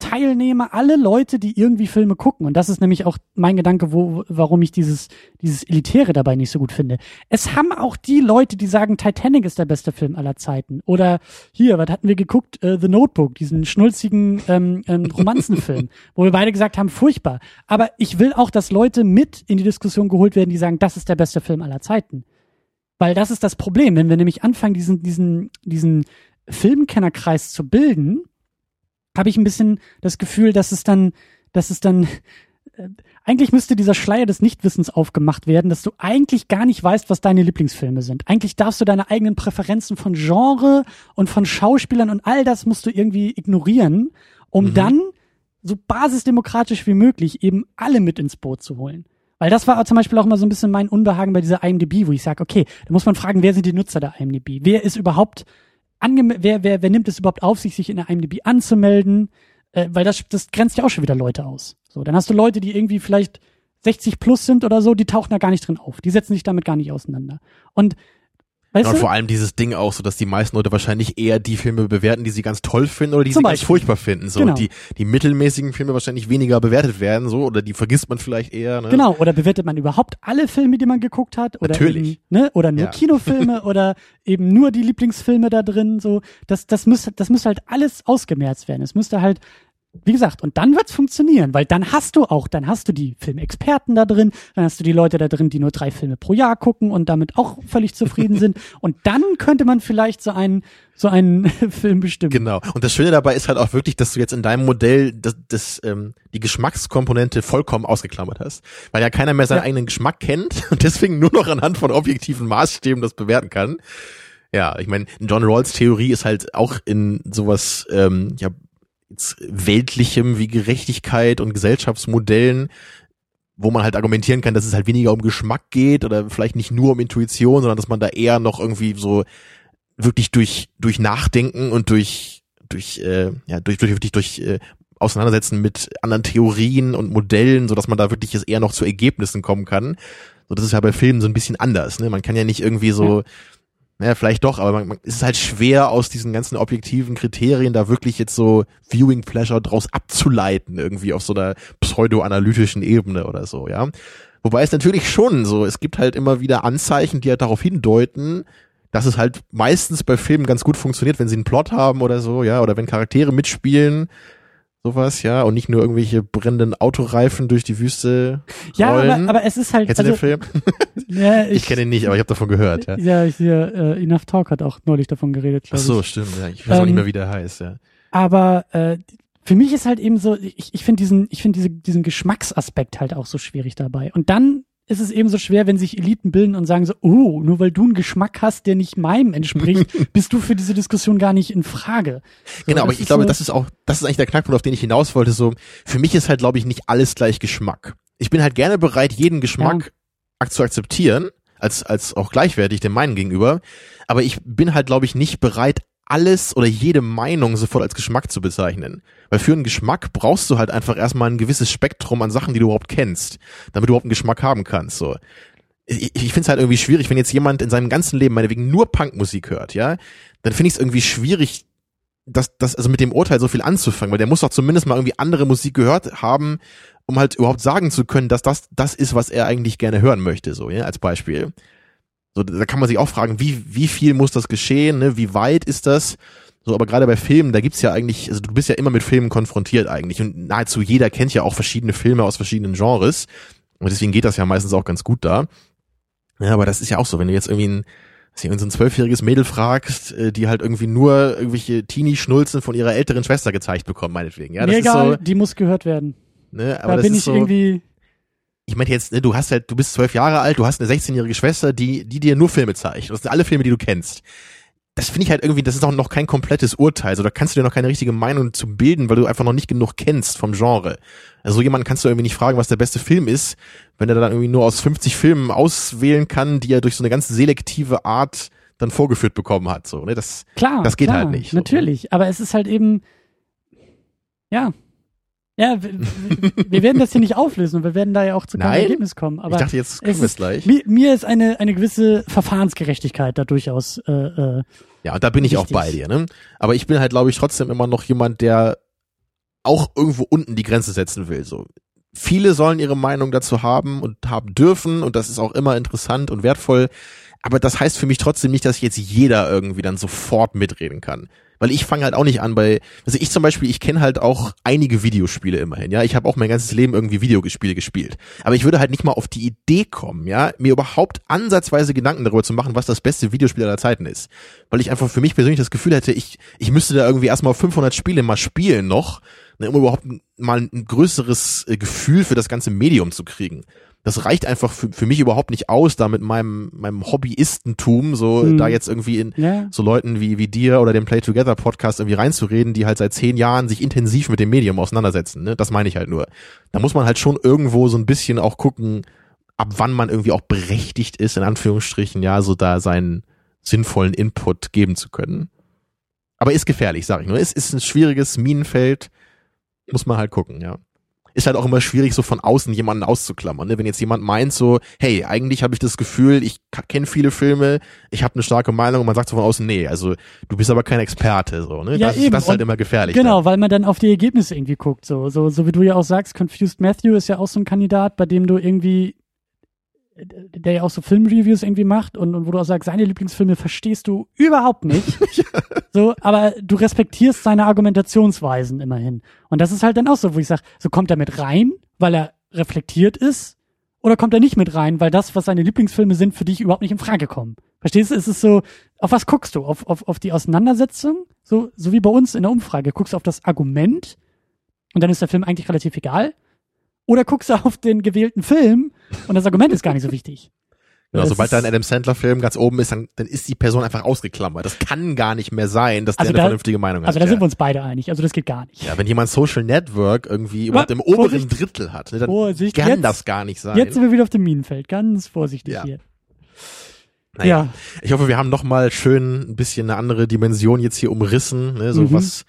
Teilnehmer, alle Leute, die irgendwie Filme gucken, und das ist nämlich auch mein Gedanke, wo, warum ich dieses, dieses Elitäre dabei nicht so gut finde. Es haben auch die Leute, die sagen, Titanic ist der beste Film aller Zeiten. Oder hier, was hatten wir geguckt? Äh, The Notebook, diesen schnulzigen ähm, ähm, Romanzenfilm, wo wir beide gesagt haben, furchtbar. Aber ich will auch, dass Leute mit in die Diskussion geholt werden, die sagen, das ist der beste Film aller Zeiten. Weil das ist das Problem, wenn wir nämlich anfangen, diesen, diesen, diesen Filmkennerkreis zu bilden, habe ich ein bisschen das Gefühl, dass es dann, dass es dann, äh, eigentlich müsste dieser Schleier des Nichtwissens aufgemacht werden, dass du eigentlich gar nicht weißt, was deine Lieblingsfilme sind. Eigentlich darfst du deine eigenen Präferenzen von Genre und von Schauspielern und all das musst du irgendwie ignorieren, um Mhm. dann so basisdemokratisch wie möglich eben alle mit ins Boot zu holen. Weil das war zum Beispiel auch mal so ein bisschen mein Unbehagen bei dieser IMDb, wo ich sage, okay, da muss man fragen, wer sind die Nutzer der IMDb? Wer ist überhaupt angem wer, wer, wer nimmt es überhaupt auf sich, sich in der IMDb anzumelden? Äh, weil das, das grenzt ja auch schon wieder Leute aus. So, dann hast du Leute, die irgendwie vielleicht 60 plus sind oder so, die tauchen da gar nicht drin auf. Die setzen sich damit gar nicht auseinander. Und weißt Ja, und du? vor allem dieses Ding auch so, dass die meisten Leute wahrscheinlich eher die Filme bewerten, die sie ganz toll finden oder die Zum sie ganz Beispiel. furchtbar finden. So Genau. die die mittelmäßigen Filme wahrscheinlich weniger bewertet werden, so oder die vergisst man vielleicht eher. Ne? Genau, oder bewertet man überhaupt alle Filme, die man geguckt hat? Oder Natürlich. Eben, ne? Oder nur Ja. Kinofilme oder eben nur die Lieblingsfilme da drin. So, das, das müsste, das müsste halt alles ausgemerzt werden. Es müsste halt, wie gesagt, und dann wird's funktionieren, weil dann hast du auch, dann hast du die Filmexperten da drin, dann hast du die Leute da drin, die nur drei Filme pro Jahr gucken und damit auch völlig zufrieden sind. Und dann könnte man vielleicht so einen, so einen Film bestimmen. Genau. Und das Schöne dabei ist halt auch wirklich, dass du jetzt in deinem Modell das, das ähm, die Geschmackskomponente vollkommen ausgeklammert hast, weil ja keiner mehr seinen Ja. eigenen Geschmack kennt und deswegen nur noch anhand von objektiven Maßstäben das bewerten kann. Ja, ich meine, John Rawls Theorie ist halt auch in sowas ähm, ja weltlichem wie Gerechtigkeit und Gesellschaftsmodellen wo man halt argumentieren kann, dass es halt weniger um Geschmack geht oder vielleicht nicht nur um Intuition, sondern dass man da eher noch irgendwie so wirklich durch durch Nachdenken und durch durch äh, ja durch durch wirklich durch äh, Auseinandersetzen mit anderen Theorien und Modellen, so dass man da wirklich jetzt eher noch zu Ergebnissen kommen kann. So das ist ja bei Filmen so ein bisschen anders. Ne? Man kann ja nicht irgendwie so naja, vielleicht doch, aber man, man, es ist halt schwer aus diesen ganzen objektiven Kriterien da wirklich jetzt so Viewing Pleasure draus abzuleiten, irgendwie auf so einer pseudoanalytischen Ebene oder so, ja. Wobei es natürlich schon so, es gibt halt immer wieder Anzeichen, die halt darauf hindeuten, dass es halt meistens bei Filmen ganz gut funktioniert, wenn sie einen Plot haben oder so, ja, oder wenn Charaktere mitspielen, sowas, ja, und nicht nur irgendwelche brennenden Autoreifen durch die Wüste Ja, rollen. aber, aber es ist halt. Kennst du den Film? ja, Ich, kenne ihn nicht, aber ich habe davon gehört, ja. Ja, ich hier, äh, Enough Talk hat auch neulich davon geredet, Ach so, ich. stimmt, ja. Ich weiß auch Ähm, nicht mehr, wie der heißt, ja. Aber äh, für mich ist halt eben so, ich, ich finde diesen, ich finde diese, diesen Geschmacksaspekt halt auch so schwierig dabei. Und dann ist es eben so schwer, wenn sich Eliten bilden und sagen so, oh, nur weil du einen Geschmack hast, der nicht meinem entspricht, bist du für diese Diskussion gar nicht in Frage. So, Genau, aber ich glaube, so, das ist auch, das ist eigentlich der Knackpunkt, auf den ich hinaus wollte. So, für mich ist halt, glaube ich, nicht alles gleich Geschmack. Ich bin halt gerne bereit, jeden Geschmack zu akzeptieren, als, als auch gleichwertig dem meinen gegenüber. Aber ich bin halt, glaube ich, nicht bereit, alles oder jede Meinung sofort als Geschmack zu bezeichnen. Weil für einen Geschmack brauchst du halt einfach erstmal ein gewisses Spektrum an Sachen, die du überhaupt kennst, damit du überhaupt einen Geschmack haben kannst. So. Ich, ich finde es halt irgendwie schwierig, wenn jetzt jemand in seinem ganzen Leben meinetwegen nur Punkmusik hört, ja, dann finde ich es irgendwie schwierig, das, das, also mit dem Urteil so viel anzufangen, weil der muss doch zumindest mal irgendwie andere Musik gehört haben, um halt überhaupt sagen zu können, dass das das ist, was er eigentlich gerne hören möchte, so, ja, als Beispiel. So, da kann man sich auch fragen, wie, wie viel muss das geschehen, ne? wie weit ist das? So, aber gerade bei Filmen, da gibt's ja eigentlich, also du bist ja immer mit Filmen konfrontiert eigentlich und nahezu jeder kennt ja auch verschiedene Filme aus verschiedenen Genres und deswegen geht das ja meistens auch ganz gut da. Ja, aber das ist ja auch so, wenn du jetzt irgendwie ein, so ein zwölfjähriges Mädel fragst, äh, die halt irgendwie nur irgendwelche Teenie-Schnulzen von ihrer älteren Schwester gezeigt bekommt, meinetwegen. Ja, das Mir ist egal, so, die muss gehört werden. ne, aber Da bin ich so, irgendwie, ich meine jetzt, ne, du hast halt, du bist zwölf Jahre alt, du hast eine 16-jährige Schwester, die, die dir nur Filme zeigt. Das sind alle Filme, die du kennst. Das finde ich halt irgendwie, das ist auch noch kein komplettes Urteil. So, da kannst du dir noch keine richtige Meinung zu bilden, weil du einfach noch nicht genug kennst vom Genre. Also so jemanden kannst du irgendwie nicht fragen, was der beste Film ist, wenn er dann irgendwie nur aus 50 Filmen auswählen kann, die er durch so eine ganz selektive Art dann vorgeführt bekommen hat. So, ne? Das, klar. Das geht klar, halt nicht so, ne? Natürlich, aber es ist halt eben, ja. Ja, wir, wir werden das hier nicht auflösen und wir werden da ja auch zu keinem Nein. Ergebnis kommen. Aber ich dachte, jetzt kommen wir es gleich. mir, mir ist eine, eine gewisse Verfahrensgerechtigkeit da durchaus äh, äh, Ja, und da bin ich auch Wichtig. bei dir, ne? Aber ich bin halt, glaube ich, trotzdem immer noch jemand, der auch irgendwo unten die Grenze setzen will. So. Viele sollen ihre Meinung dazu haben und haben dürfen und das ist auch immer interessant und wertvoll. Aber das heißt für mich trotzdem nicht, dass jetzt jeder irgendwie dann sofort mitreden kann. Weil ich fange halt auch nicht an bei, also ich zum Beispiel, ich kenne halt auch einige Videospiele immerhin, ja. Ich habe auch mein ganzes Leben irgendwie Videospiele gespielt. Aber ich würde halt nicht mal auf die Idee kommen, ja, mir überhaupt ansatzweise Gedanken darüber zu machen, was das beste Videospiel aller Zeiten ist. Weil ich einfach für mich persönlich das Gefühl hätte, ich, ich müsste da irgendwie erstmal 500 Spiele mal spielen noch, ne, um überhaupt mal ein größeres äh, Gefühl für das ganze Medium zu kriegen. Das reicht einfach für, für mich überhaupt nicht aus, da mit meinem, meinem Hobbyistentum so Hm. da jetzt irgendwie in ja. so Leuten wie, wie dir oder dem Play Together Podcast irgendwie reinzureden, die halt seit zehn Jahren sich intensiv mit dem Medium auseinandersetzen. Ne? Das meine ich halt nur. Da muss man halt schon irgendwo so ein bisschen auch gucken, ab wann man irgendwie auch berechtigt ist, in Anführungsstrichen, ja, so da seinen sinnvollen Input geben zu können. Aber ist gefährlich, sag ich nur. Es ist ein schwieriges Minenfeld, muss man halt gucken, ja. Ist halt auch immer schwierig, so von außen jemanden auszuklammern. Ne? Wenn jetzt jemand meint so, hey, eigentlich habe ich das Gefühl, ich kenne viele Filme, ich habe eine starke Meinung und man sagt so von außen, nee, also du bist aber kein Experte. so ne? Ja, das, ist- eben. das ist halt Und immer gefährlich. Genau, weil man dann auf die Ergebnisse irgendwie guckt. So, so, so wie du ja auch sagst, Confused Matthew ist ja auch so ein Kandidat, bei dem du irgendwie, der ja auch so Filmreviews irgendwie macht und, und wo du auch sagst, seine Lieblingsfilme verstehst du überhaupt nicht. so, aber du respektierst seine Argumentationsweisen immerhin. Und das ist halt dann auch so, wo ich sage, so kommt er mit rein, weil er reflektiert ist, oder kommt er nicht mit rein, weil das, was seine Lieblingsfilme sind, für dich überhaupt nicht in Frage kommen. Verstehst du? Es ist so, auf was guckst du? Auf, auf, auf die Auseinandersetzung? So, so wie bei uns in der Umfrage. Guckst du auf das Argument und dann ist der Film eigentlich relativ egal? Oder guckst du auf den gewählten Film und das Argument ist gar nicht so wichtig? Genau, Das sobald da ein Adam Sandler-Film ganz oben ist, dann, dann ist die Person einfach ausgeklammert. Das kann gar nicht mehr sein, dass Also der eine da- vernünftige Meinung Also hat. da ja. sind wir uns beide einig. Also das geht gar nicht. ja, wenn jemand Social Network irgendwie überhaupt im Vorsicht. oberen Drittel hat, ne, dann Vorsicht, kann jetzt- das gar nicht sein. Jetzt sind wir wieder auf dem Minenfeld. Ganz vorsichtig Ja. hier. Naja. Ja. Ich hoffe, wir haben noch mal schön ein bisschen eine andere Dimension jetzt hier umrissen, ne, so Mhm. was,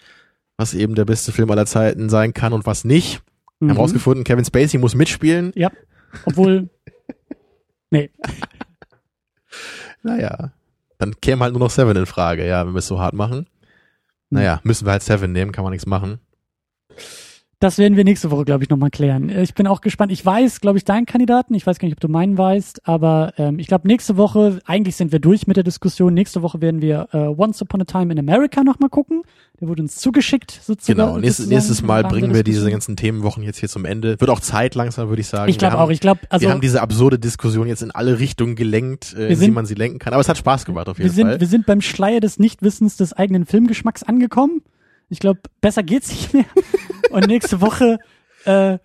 was eben der beste Film aller Zeiten sein kann und was nicht. Wir haben Mhm. rausgefunden, Kevin Spacey muss mitspielen. Ja. Obwohl, nee. Naja, dann käme halt nur noch Seven in Frage, ja, wenn wir es so hart machen. Naja, müssen wir halt Seven nehmen, kann man nichts machen. Das werden wir nächste Woche, glaube ich, nochmal klären. Äh, Ich bin auch gespannt. Ich weiß, glaube ich, deinen Kandidaten. Ich weiß gar nicht, ob du meinen weißt, aber ähm, ich glaube, nächste Woche, eigentlich sind wir durch mit der Diskussion. Nächste Woche werden wir äh, Once Upon a Time in America nochmal gucken. Der wurde uns zugeschickt, sozusagen. Genau, nächstes, nächstes Mal bringen wir diese ganzen Themenwochen jetzt hier zum Ende. Wird auch Zeit langsam, würde ich sagen. Ich glaube Wir auch. Ich glaube, also wir haben diese absurde Diskussion jetzt in alle Richtungen gelenkt, äh, wie sind- man sie lenken kann. Aber es hat Spaß gemacht auf wir jeden sind, Fall. wir sind beim Schleier des Nichtwissens des eigenen Filmgeschmacks angekommen. Ich glaube, besser geht's nicht mehr. Und nächste Woche äh,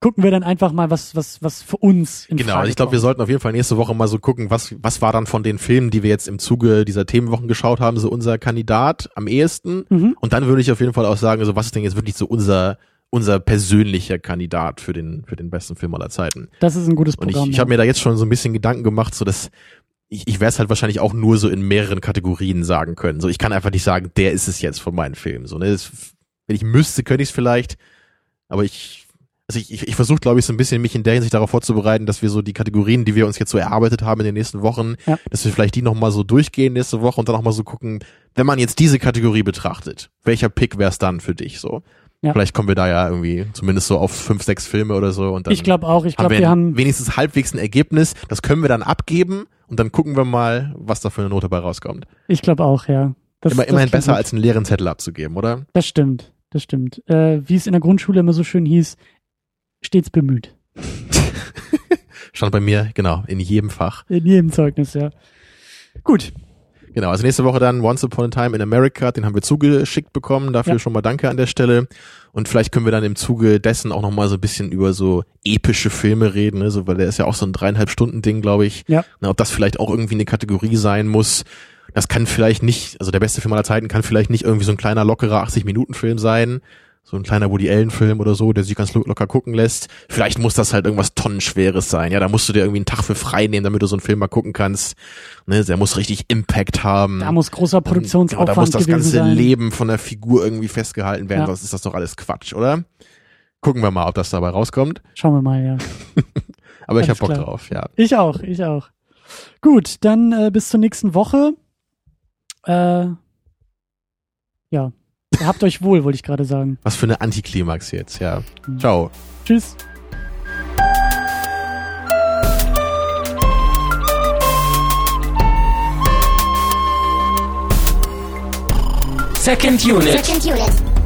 gucken wir dann einfach mal, was, was, was für uns in Genau, Frage ich glaube, wir sollten auf jeden Fall nächste Woche mal so gucken, was, was war dann von den Filmen, die wir jetzt im Zuge dieser Themenwochen geschaut haben, so unser Kandidat am ehesten. Mhm. Und dann würde ich auf jeden Fall auch sagen, so was ist denn jetzt wirklich so unser, unser persönlicher Kandidat für den, für den besten Film aller Zeiten. Das ist ein gutes Und Programm. ich, ich ja. habe mir da jetzt schon so ein bisschen Gedanken gemacht, so dass ich, ich werde es halt wahrscheinlich auch nur so in mehreren Kategorien sagen können. So, ich kann einfach nicht sagen, der ist es jetzt von meinen Filmen. So, ne? das, wenn ich müsste, könnte ich es vielleicht, aber ich, also ich, ich, ich versuche, glaube ich, so ein bisschen mich in der Hinsicht darauf vorzubereiten, dass wir so die Kategorien, die wir uns jetzt so erarbeitet haben in den nächsten Wochen, Ja. dass wir vielleicht die nochmal so durchgehen nächste Woche und dann nochmal so gucken, wenn man jetzt diese Kategorie betrachtet, welcher Pick wäre es dann für dich so? Ja. Vielleicht kommen wir da ja irgendwie zumindest so auf fünf, sechs Filme oder so und dann ich glaube auch. Ich glaube, wir, wir haben wenigstens halbwegs ein Ergebnis. Das können wir dann abgeben und dann gucken wir mal, was da für eine Note bei rauskommt. Ich glaube auch, ja. Das, Immer, das immerhin besser gut. als einen leeren Zettel abzugeben, oder? Das stimmt, das stimmt. Äh, wie es in der Grundschule immer so schön hieß, stets bemüht. Stand bei mir, genau, in jedem Fach. In jedem Zeugnis, ja. Gut, Genau, also nächste Woche dann Once Upon a Time in America, den haben wir zugeschickt bekommen, dafür Ja. schon mal danke an der Stelle. Und vielleicht können wir dann im Zuge dessen auch nochmal so ein bisschen über so epische Filme reden, ne? so, weil der ist ja auch so ein dreieinhalb Stunden Ding, glaube ich. Ja. Na, ob das vielleicht auch irgendwie eine Kategorie sein muss. Das kann vielleicht nicht, also der beste Film aller Zeiten kann vielleicht nicht irgendwie so ein kleiner lockerer 80-Minuten-Film sein. So ein kleiner Woody Allen-Film oder so, der sich ganz lo- locker gucken lässt. Vielleicht muss das halt irgendwas Tonnenschweres sein. Ja, da musst du dir irgendwie einen Tag für frei nehmen, damit du so einen Film mal gucken kannst. Ne, der muss richtig Impact haben. da muss großer Genau, Produktionsaufwand da muss das ganze sein. Leben von der Figur irgendwie festgehalten werden, Ja. sonst ist das doch alles Quatsch, oder? Gucken wir mal, ob das dabei rauskommt. Schauen wir mal, ja. Aber ich hab Bock klar. drauf, ja. Ich auch, ich auch. Gut, dann äh, bis zur nächsten Woche. Äh, ja. Habt euch wohl, wollte ich gerade sagen. Was für eine Antiklimax jetzt, ja. Mhm. Ciao. Tschüss. Second Unit. Second unit.